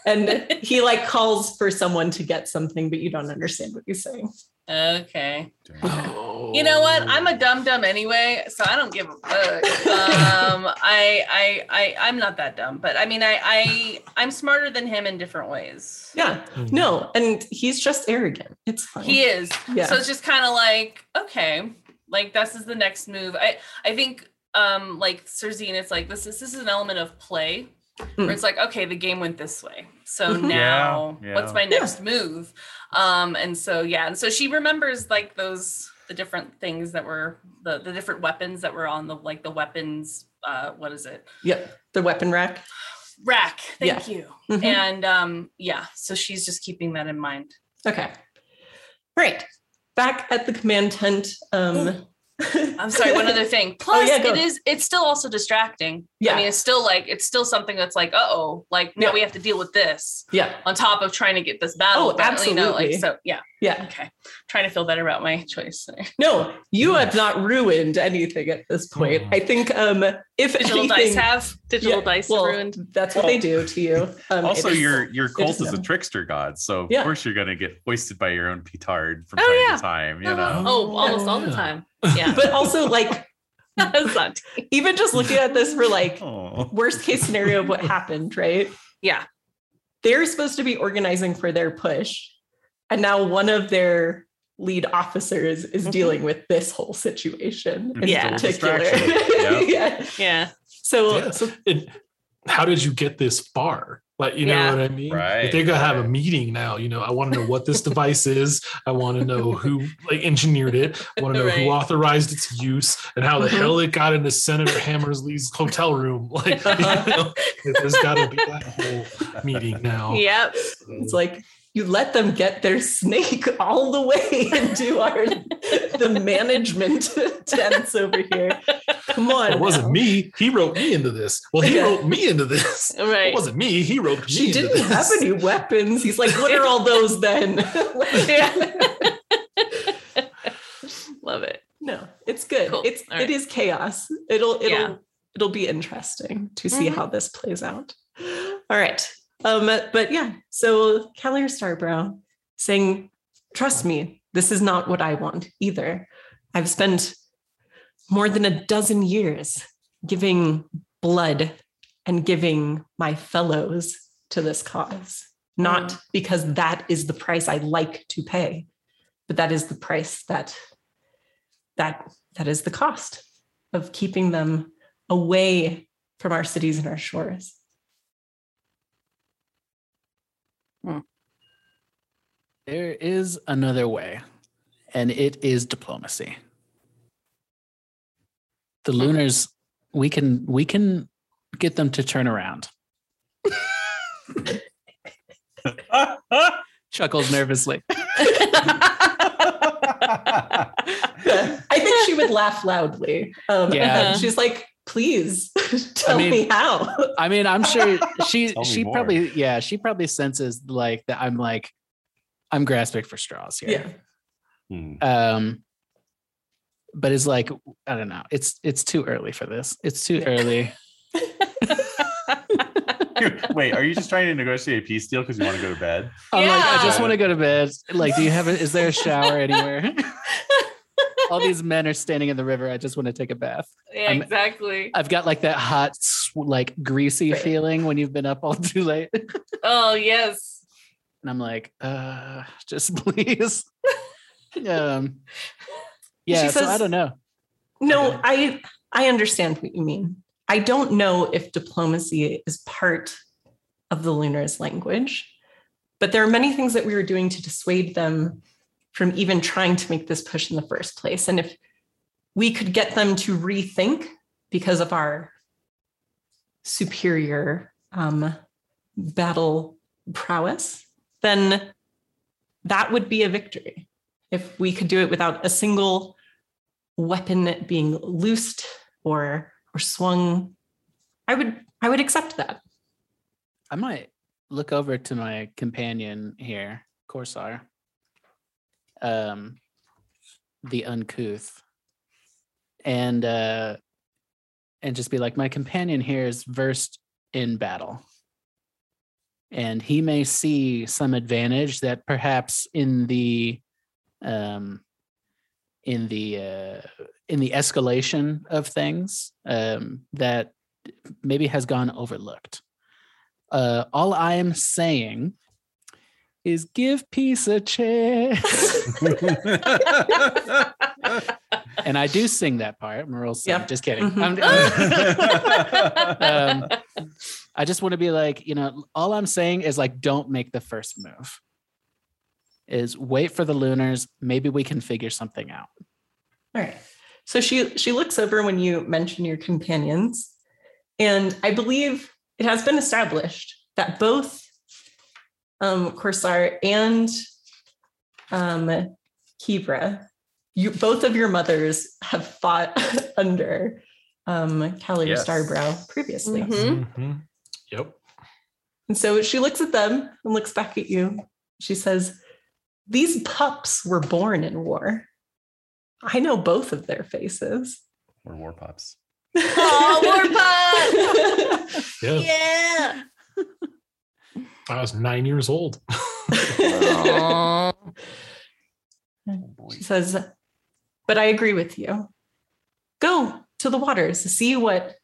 S1: And he like calls for someone to get something, but you don't understand what he's saying.
S5: Okay.
S6: Oh.
S5: You know what? I'm a dum dum anyway, so I don't give a fuck. Um, I, I, I, I'm not that dumb, but I mean, I, I, I'm smarter than him in different ways.
S1: Yeah.
S6: Mm.
S1: No. And he's just arrogant. It's fine.
S5: He is.
S1: Yeah.
S5: So it's just kind of like, okay, like this is the next move. I, I think, um, like Serzine, it's like this is this is an element of play where
S1: Mm.
S5: it's like, okay, the game went this way. So
S1: Mhm.
S5: now
S4: Yeah,
S5: what's
S4: yeah.
S5: my
S1: Yeah.
S5: next move? Um, and so yeah, and so she remembers like those the different things that were the the different weapons that were on the like the weapons uh what is it?
S1: Yep. The weapon rack.
S5: Rack. Thank you.
S1: Mhm.
S5: And um yeah, so she's just keeping that in mind.
S1: Okay. Right. Back at the command tent. Um
S5: I'm sorry, one other thing. Plus,
S1: Oh, yeah,
S5: it is it's still also distracting.
S1: Yeah.
S5: I mean, it's still like it's still something that's like, uh oh, like now
S1: Yeah.
S5: we have to deal with this
S1: Yeah.
S5: on top of trying to get this battle.
S1: Oh,
S5: battle, You know, like
S1: absolutely.
S5: so yeah.
S1: Yeah.
S5: Okay. Trying to feel better about my choice.
S1: No, you have not ruined anything at this point.
S6: Hmm.
S1: I think um if
S5: Digital
S1: anything,
S5: dice have digital
S1: Yeah,
S5: dice
S1: well,
S5: ruined.
S1: That's what they do to you. Um,
S4: also,
S1: it is-
S4: your your cult
S1: is
S4: is a
S1: them.
S4: trickster god, so of
S1: Yeah.
S4: course you're gonna get hoisted by your own petard from
S5: Oh,
S4: time
S5: yeah.
S4: to time. You
S5: Oh,
S4: know.
S5: oh, almost all the time. Yeah.
S1: but also like even just looking at this for like
S4: Oh.
S1: worst case scenario of what happened, right?
S5: yeah.
S1: They're supposed to be organizing for their push, and now one of their lead officers is
S5: Mhm.
S1: dealing with this whole situation in
S5: Yeah.
S1: particular.
S4: Distraction. Yep.
S1: yeah.
S5: Yeah.
S1: So,
S6: Yeah.
S1: so
S6: And how did you get this far? Like, you
S5: Yeah.
S6: know what I mean?
S4: Right,
S6: If they're gonna have a meeting now, you know, I want to know what this device is. I want to know who like engineered it. I want to know
S5: Right.
S6: who authorized its use and how the
S1: Mhm.
S6: hell it got into Senator Hammersley's hotel room. Like, you know, there's got to be that whole meeting now.
S5: Yep.
S1: it's like you let them get their snake all the way into our the management tents over here. Come on.
S6: It wasn't
S1: now.
S6: me. He wrote me into this. Well, he
S1: Yeah.
S6: wrote me into this.
S5: Right.
S6: It wasn't me. He wrote me
S1: She
S6: into
S1: didn't
S6: this.
S1: have any weapons. He's like, what are all those then?
S5: Love it.
S1: no, it's good.
S5: Cool.
S1: It's
S5: All
S1: it
S5: right.
S1: is chaos. It'll it'll
S5: Yeah.
S1: it'll be interesting to see
S5: Mhm.
S1: how this plays out. All right. Um, but yeah, so Kallyr Starbrow saying, trust me, this is not what I want either. I've spent more than a dozen years giving blood and giving my fellows to this cause, not because that is the price I like to pay, but that is the price that that that is the cost of keeping them away from our cities and our shores.
S3: There is another way, and it is diplomacy. The Lunars, we can we can get them to turn around. Chuckles nervously.
S1: I think she would laugh loudly. Um,
S3: Yeah.
S1: she's like, please tell
S3: mean,
S1: me how.
S3: I mean, I'm sure she
S4: Tell me
S3: she
S4: more.
S3: probably yeah she probably senses like that I'm like I'm grasping for straws
S1: Yeah.
S3: here.
S4: Hmm.
S3: Um, but it's like I don't know. It's it's too early for this. It's too early.
S4: Wait, are you just trying to negotiate a peace deal because you want to go to bed?
S3: I'm like, I just want to go to bed. Like, do you have a, is there a shower anywhere? All these men are standing in the river. I just want to take a bath.
S8: Yeah,
S3: I'm-
S8: exactly.
S3: I've got like that hot, like greasy
S1: Right.
S3: feeling when you've been up all too late.
S8: Oh yes.
S3: And I'm like, uh, just please. um, yeah. so I don't know.
S1: No. I I understand what you mean. I don't know if diplomacy is part of the Lunars language, but there are many things that we were doing to dissuade them from even trying to make this push in the first place. And if we could get them to rethink because of our superior um, battle prowess, then that would be a victory. If we could do it without a single weapon being loosed or or swung, I would I would accept that.
S3: I might look over to my companion here, Korsar. Um, the uncouth, and uh, and just be like, my companion here is versed in battle, and he may see some advantage that perhaps in the um in the uh in the escalation of things um that maybe has gone overlooked. Uh, all I am saying is give peace a chance. and I do sing that part. Merle sing.
S1: Yep.
S3: Just kidding.
S1: Mhm.
S3: I'm- um, I just want to be like, you know, all I'm saying is like, don't make the first move. Is wait for the lunars. Maybe we can figure something out.
S1: All right. So she she looks over when you mention your companions, and I believe it has been established that both um, Korsar and um, Kivra, you both of your mothers have fought under um, Kallyr
S4: Yes.
S1: Starbrow previously.
S8: Mhm.
S6: Mhm. Yep.
S1: And so she looks at them and looks back at you. She says, These pups were born in war. I know both of their faces.
S4: We're war pups.
S8: Oh, war
S6: Yeah.
S8: Yeah.
S6: I was nine years old.
S4: Oh.
S1: She says, But I agree with you. Go to the waters, see what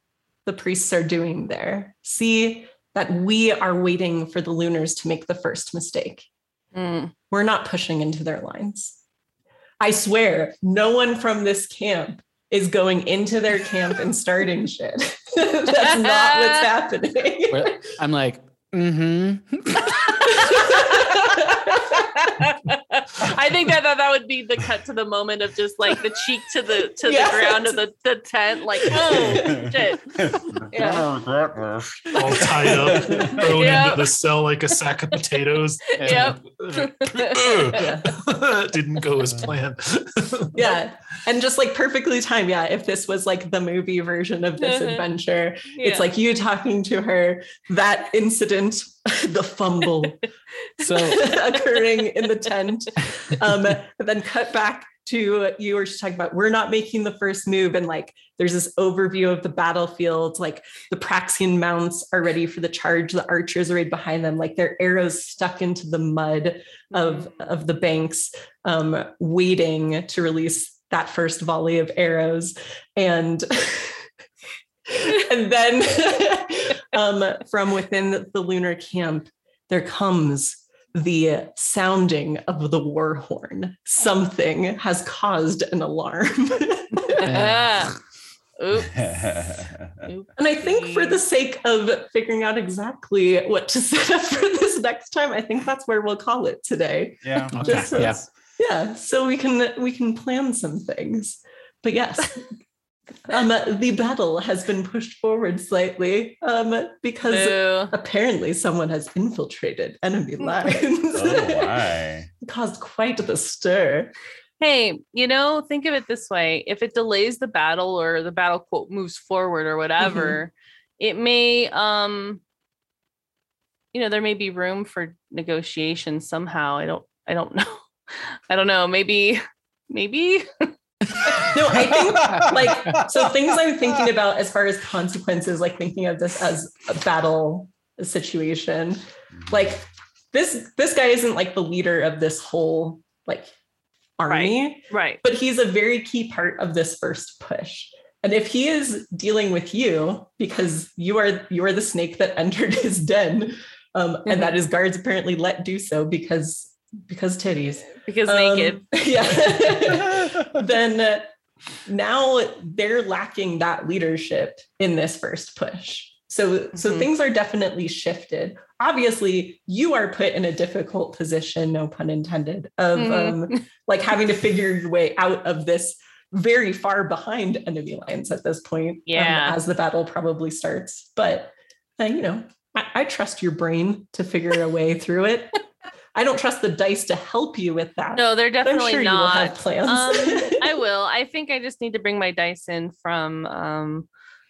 S1: the priests are doing there. See that we are waiting for the lunars to make the first mistake.
S8: Mm.
S1: We're not pushing into their lines. I swear, no one from this camp is going into their camp and starting shit. That's not what's happening.
S3: I'm like, mm-hmm.
S8: I think that, that that would be the cut to the moment of just like the cheek to the to
S1: Yeah.
S8: the ground of the, the tent, like oh shit. Yeah.
S6: All tied up, thrown
S8: Yep.
S6: into the cell like a sack of potatoes.
S8: Yep.
S1: Yeah.
S6: Didn't go as planned.
S1: yeah. And just like perfectly timed. Yeah. If this was like the movie version of this
S8: Mhm.
S1: adventure,
S8: Yeah.
S1: it's like you talking to her, that incident, the fumble
S3: So
S1: occurring in the tent. Um, then cut back to you were just talking about we're not making the first move. And like there's this overview of the battlefield. Like the Praxian mounts are ready for the charge. The archers are right behind them, like their arrows stuck into the mud of, of the banks, um, waiting to release that first volley of arrows. And and then um, from within the lunar camp, there comes the sounding of the war horn. Something has caused an alarm.
S8: Oops.
S1: and I think for the sake of figuring out exactly what to set up for this next time, I think that's where we'll call it today.
S4: yeah.
S3: okay,
S1: Just
S3: yeah.
S1: yeah, so we can we can plan some things. But yes, um, the battle has been pushed forward slightly um, because
S8: Boo.
S1: apparently someone has infiltrated enemy lines.
S4: Oh, why?
S1: Caused quite the stir.
S8: Hey, you know, think of it this way: if it delays the battle or the battle quote moves forward or whatever, it may um you know, there may be room for negotiation somehow. I don't
S5: I don't know. I don't know. Maybe, maybe.
S1: No, I think like so things I'm thinking about as far as consequences, like thinking of this as a battle situation. Like this this guy isn't like the leader of this whole like army,
S5: Right. right.
S1: but he's a very key part of this first push. And if he is dealing with you because you are you are the snake that entered his den, um, and that his guards apparently let do so because because titties.
S5: Because
S1: Um,
S5: naked.
S1: Yeah. then uh, now they're lacking that leadership in this first push. So so
S5: Mhm.
S1: things are definitely shifted. Obviously, you are put in a difficult position, no pun intended, of
S5: Mhm.
S1: um, like having to figure your way out of this very far behind enemy lines at this point. um,
S5: Yeah.
S1: as the battle probably starts. But uh, you know, I, I trust your brain to figure a way through it. I don't trust the dice to help you with that.
S5: No, they're
S1: but I'm
S5: definitely
S1: sure you will
S5: not.
S1: have plans.
S5: um, I will. I think I just need to bring my dice in from um,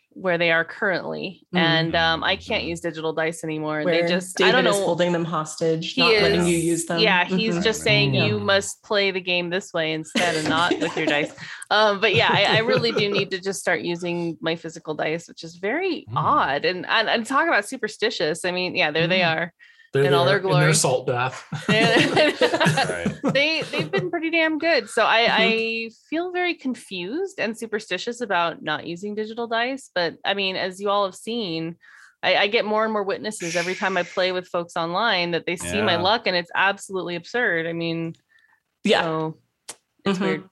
S5: where they are currently,
S1: Mm.
S5: and um, I can't use digital dice anymore.
S1: Where
S5: they just
S1: David
S5: I don't
S1: is
S5: know.
S1: holding them hostage,
S5: He
S1: not letting you use them.
S5: Yeah, he's
S1: Mhm.
S5: just saying
S1: Yeah.
S5: you must play the game this way instead and not with your dice. Um, but yeah, I, I really do need to just start using my physical dice, which is very
S6: Mm.
S5: odd. And, and and talk about superstitious. I mean, yeah, there they
S6: Mm.
S5: are.
S6: They're
S5: In all
S6: there
S5: their
S6: in
S5: glory.
S6: salt bath.
S4: Right.
S5: they they've been pretty damn good. So I
S1: Mm-hmm.
S5: I feel very confused and superstitious about not using digital dice. But I mean, as you all have seen, I, I get more and more witnesses every time I play with folks online that they see my luck, and it's absolutely absurd. I mean,
S1: Yeah.
S5: so it's
S1: Mhm.
S5: weird.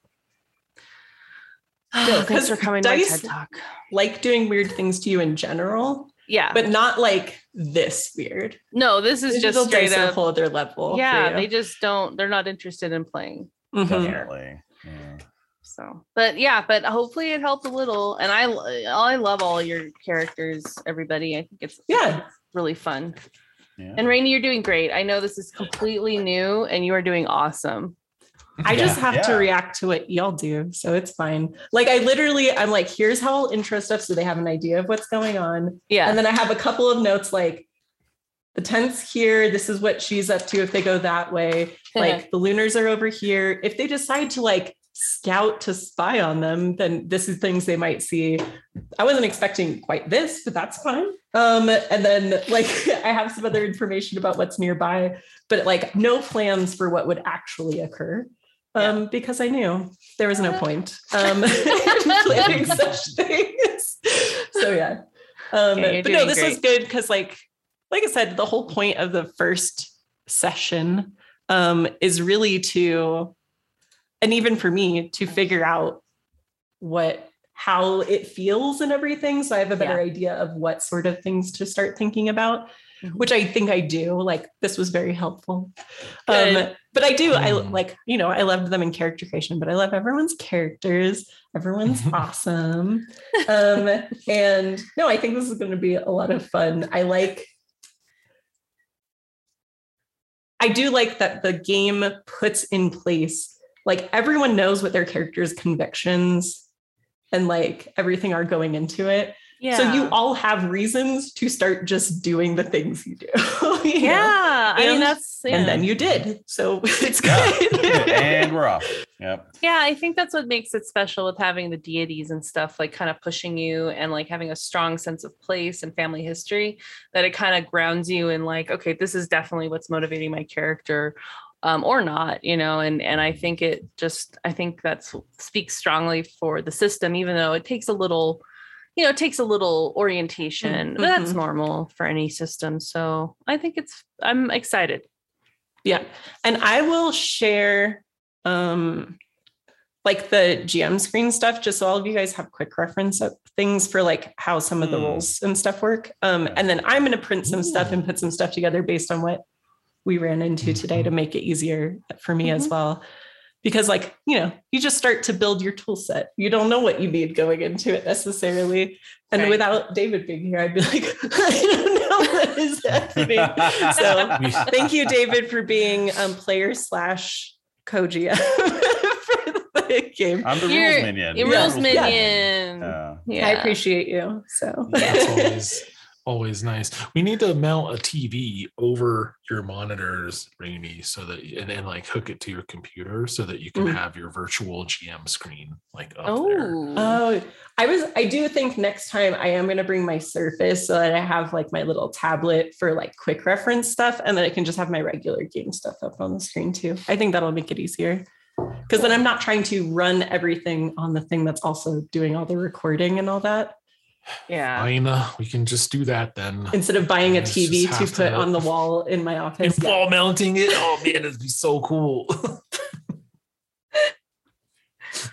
S1: No,
S5: Thanks
S1: 'cause
S5: for coming to my TED talk.
S1: Like doing weird things to you in general,
S5: Yeah,
S1: but not like this weird.
S5: no, this is
S1: Digital
S5: just straight
S1: dice are a
S5: up.
S1: whole other level.
S5: Yeah, they just don't. They're not interested in playing.
S1: Mhm.
S4: Definitely. Yeah.
S5: So, but yeah, but hopefully it helped a little. And I, I love all your characters, everybody. I think it's
S1: Yeah.
S5: really fun.
S4: Yeah.
S5: And Rainey, you're doing great. I know this is completely new, and you are doing awesome.
S1: I just have to react to what y'all do. So it's fine. Like I literally, I'm like, here's how I'll intro stuff so they have an idea of what's going on.
S5: Yeah,
S1: And then I have a couple of notes like the tent's here. This is what she's up to if they go that way. Like the lunars are over here. If they decide to like scout to spy on them, then this is things they might see. I wasn't expecting quite this, but that's fine. Um, and then like I have some other information about what's nearby, but like no plans for what would actually occur. Um, because I knew there was no point um in planning such things. So yeah. Um,
S5: Yeah, you're
S1: but no, this was good because like like I said, the whole point of the first session um, is really to, and even for me, to figure out what how it feels and everything. So I have a better idea of what sort of things to start thinking about. Which I think I do. Like this was very helpful. Um, but I do, I
S6: Mm.
S1: like, you know, I loved them in character creation, but I love everyone's characters. Everyone's awesome. Um, and no, I think this is going to be a lot of fun. I like I do like that the game puts in place like everyone knows what their character's convictions and like everything are going into it.
S5: Yeah.
S1: So you all have reasons to start just doing the things you do. you know?
S5: yeah. I mean,
S1: And-
S5: that's yeah.
S1: And then you did. So it's
S4: Yeah.
S1: good.
S4: and we're off. Yep.
S5: yeah i think that's what makes it special with having the deities and stuff like kind of pushing you and like having a strong sense of place and family history that it kind of grounds you in like okay this is definitely what's motivating my character um, or not you know and and i think it just i think that's speaks strongly for the system even though it takes a little you know it takes a little orientation but that's normal for any system so i think it's i'm excited
S1: Yeah. And I will share um like the GM screen stuff just so all of you guys have quick reference of things for like how some of the
S4: Hmm.
S1: roles and stuff work. Um and then I'm going to print some stuff and put some stuff together based on what we ran into today to make it easier for me as
S5: Mhm.
S1: well. Because like, you know, you just start to build your tool set. You don't know what you need going into it necessarily. And
S5: Right.
S1: without David being here, I'd be like, I don't know what is happening. So thank you, David, for being um, player slash co-GM for the game.
S4: I'm the
S5: You're-
S4: rules minion.
S1: Yeah.
S5: rules
S1: Yeah.
S5: minion
S4: Yeah.
S5: yeah
S1: I appreciate you. So
S6: That's always always nice. We need to mount a TV over your monitors, Rainey, so that and then like hook it to your computer so that you can
S1: Mm.
S6: have your virtual GM screen like up there.
S5: Oh.
S1: Oh, I was I do think next time I am gonna bring my surface so that I have like my little tablet for like quick reference stuff and then I can just have my regular game stuff up on the screen too. I think that'll make it easier. Because then I'm not trying to run everything on the thing that's also doing all the recording and all that.
S5: Yeah.
S6: Fine, uh, we can just do that then.
S1: Instead of buying a TV to put
S6: to-
S1: on the wall in my
S6: And
S1: office. Yeah.
S6: wall mounting it. Oh man, it'd be so cool.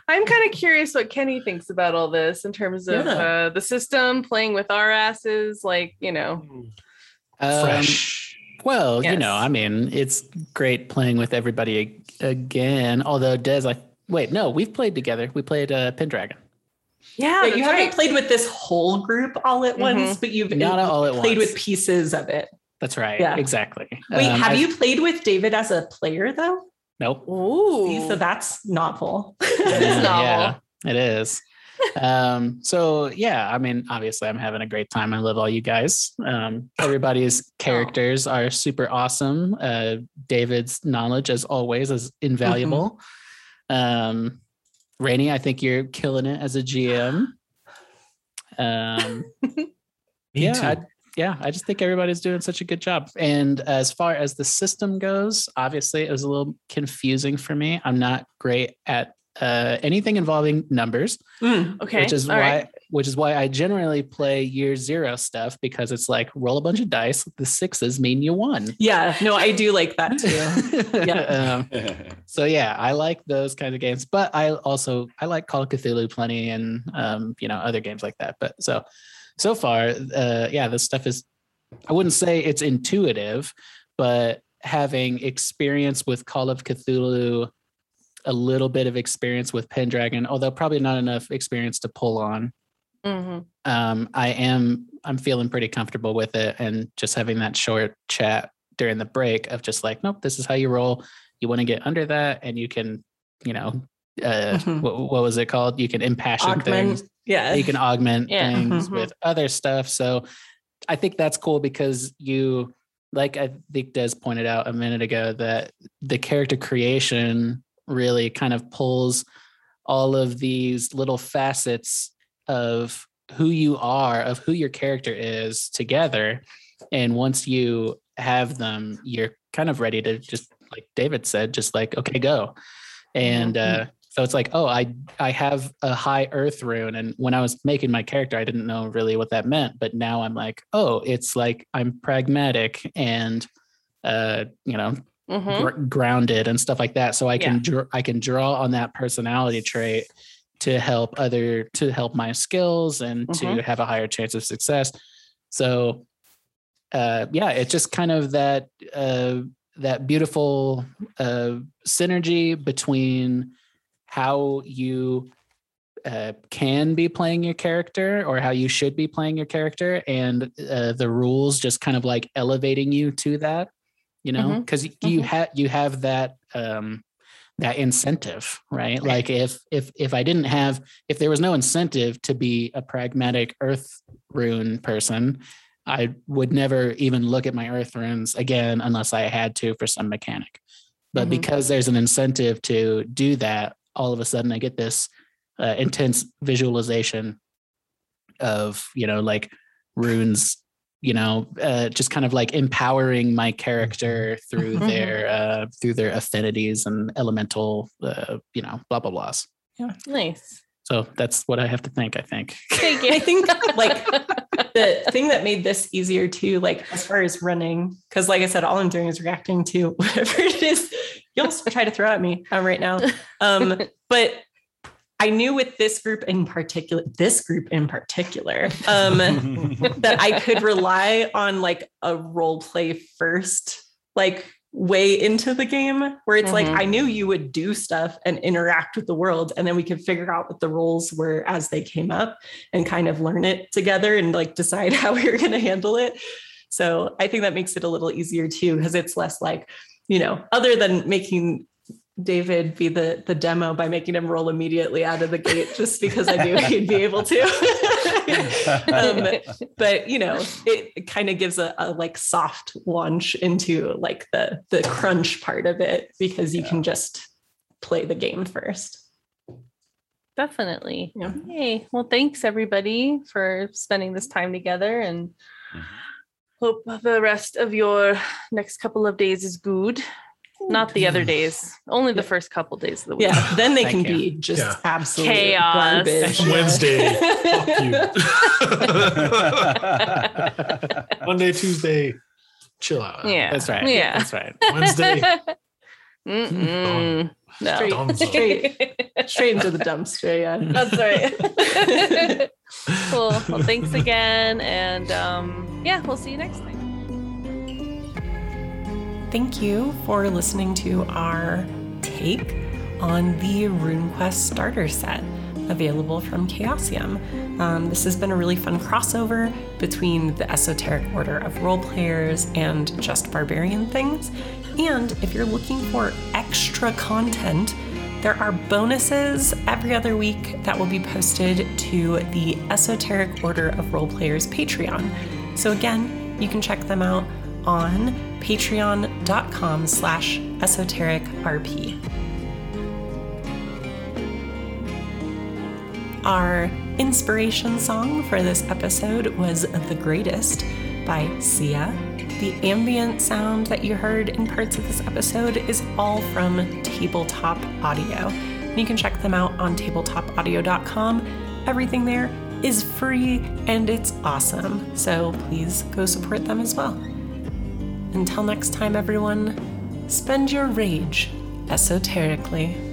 S5: I'm kind of curious what Kenny thinks about all this in terms of
S1: Yeah.
S5: uh, the system playing with our asses. Like, you know,
S3: Um,
S6: Fresh.
S3: Well, you know, I mean, it's great playing with everybody again. Although Dez, like, wait, no, we've played together. We played uh, Pendragon.
S5: Yeah,
S1: Yeah, you haven't
S5: right.
S1: played with this whole group all at once, but you've
S3: Not all at
S1: played
S3: once.
S1: with pieces of it.
S3: That's right.
S1: Yeah.
S3: Exactly.
S1: Wait,
S3: Um,
S1: have
S3: I-
S1: you played with David as a player though?
S3: Nope.
S5: Ooh.
S1: See, so that's novel.
S5: is novel.
S3: it is. um, so yeah, I mean, obviously I'm having a great time. I love all you guys. Um, everybody's characters are super awesome. Uh, David's knowledge, as always, is invaluable. Um, Rainey, I think you're killing it as a GM. Um, yeah. I, yeah, I just think everybody's doing such a good job. And as far as the system goes, obviously it was a little confusing for me. I'm not great at uh, anything involving numbers,
S1: Mm.
S5: Okay.
S3: which is
S5: all
S3: why
S5: right.
S3: Which is why I generally play year zero stuff because it's like roll a bunch of dice. The sixes mean you won.
S1: Yeah, no, I do like that too. Yeah.
S3: Um, so yeah, I like those kinds of games, but I also I like Call of Cthulhu plenty and um, you know other games like that. But so so far, uh, yeah, this stuff is I wouldn't say it's intuitive, but having experience with Call of Cthulhu, a little bit of experience with Pendragon, although probably not enough experience to pull on.
S5: Mhm.
S3: Um, I am I'm feeling pretty comfortable with it, and just having that short chat during the break of just like, nope, this is how you roll. You want to get under that, and you can, you know, uh,
S1: Mhm.
S3: what, what was it called? You can impassion things
S1: Yeah.
S3: you can augment
S5: Yeah.
S3: things
S1: Mhm.
S3: with other stuff. So I think that's cool because you, like I think Dez pointed out a minute ago, that the character creation really kind of pulls all of these little facets of who you are, of who your character is together. And once you have them, you're kind of ready to just, like David said, just like, okay, go. And uh, so it's like, oh, I I have a high earth rune. And when I was making my character, I didn't know really what that meant. But now I'm like, oh, it's like I'm pragmatic and uh, you know,
S5: Mhm.
S3: gr- grounded and stuff like that. So I can dr- I can draw on that personality trait to help other to help my skills and to
S5: Mhm.
S3: have a higher chance of success. So uh yeah, it's just kind of that uh that beautiful uh synergy between how you uh, can be playing your character or how you should be playing your character and uh, the rules just kind of like elevating you to that you know because you
S5: Mhm.
S3: have you have that um that incentive right? Like if if if i didn't have if there was no incentive to be a pragmatic earth rune person i would never even look at my earth runes again unless i had to for some mechanic. But
S5: Mhm.
S3: because there's an incentive to do that all of a sudden i get this uh, intense visualization of you know like runes you know uh, just kind of like empowering my character through
S5: Mhm.
S3: their uh, through their affinities and elemental uh, you know blah blah blahs Yeah,
S5: Nice.
S3: so that's what i have to think i think
S5: Thank you.
S1: I think like the thing that made this easier too, like as far as running, because like I said, all I'm doing is reacting to whatever it is you'll try to throw at me um, right now. Um, but I knew with this group in particular, this group in particular, um, that I could rely on like a role play first, like way into the game where it's like
S5: Mhm.
S1: I knew you would do stuff and interact with the world, and then we could figure out what the roles were as they came up and kind of learn it together and like decide how we were going to handle it. So I think that makes it a little easier too, because it's less like, you know, other than making
S9: David be the the demo by making him roll immediately out of the gate, just because I knew he'd be able to. um, but you know, it, it kind of gives a, a like soft launch into like the the crunch part of it because you can just play the game first.
S5: Definitely.
S9: Yeah.
S5: Hey, well, thanks everybody for spending this time together and
S4: Mhm.
S5: hope the rest of your next couple of days is good. Not the other days, only the first couple days of the week.
S9: Yeah, then they can
S3: you.
S9: be just
S6: Yeah.
S9: absolute
S5: Chaos.
S9: garbage.
S6: Wednesday. Fuck you. Monday, Tuesday, chill out.
S5: Yeah.
S3: That's right.
S5: Yeah.
S3: That's right.
S6: Wednesday,
S5: Mm-mm. No.
S9: Straight,
S6: Done.
S9: straight, straight into the dumpster. Yeah.
S5: That's right. cool. Well, thanks again. And um, yeah, we'll see you next time.
S1: Thank you for listening to our take on the RuneQuest starter set available from Chaosium. Um, this has been a really fun crossover between the Esoteric Order of Role Players and Just Barbarian Things. And if you're looking for extra content, there are bonuses every other week that will be posted to the Esoteric Order of Role Players Patreon. So again, you can check them out on patreon.com slash esotericrp. Our inspiration song for this episode was The Greatest by Sia. The ambient sound that you heard in parts of this episode is all from Tabletop Audio. You can check them out on tabletopaudio.com. Everything there is free and it's awesome. So please go support them as well. Until next time, everyone, spend your rage esoterically.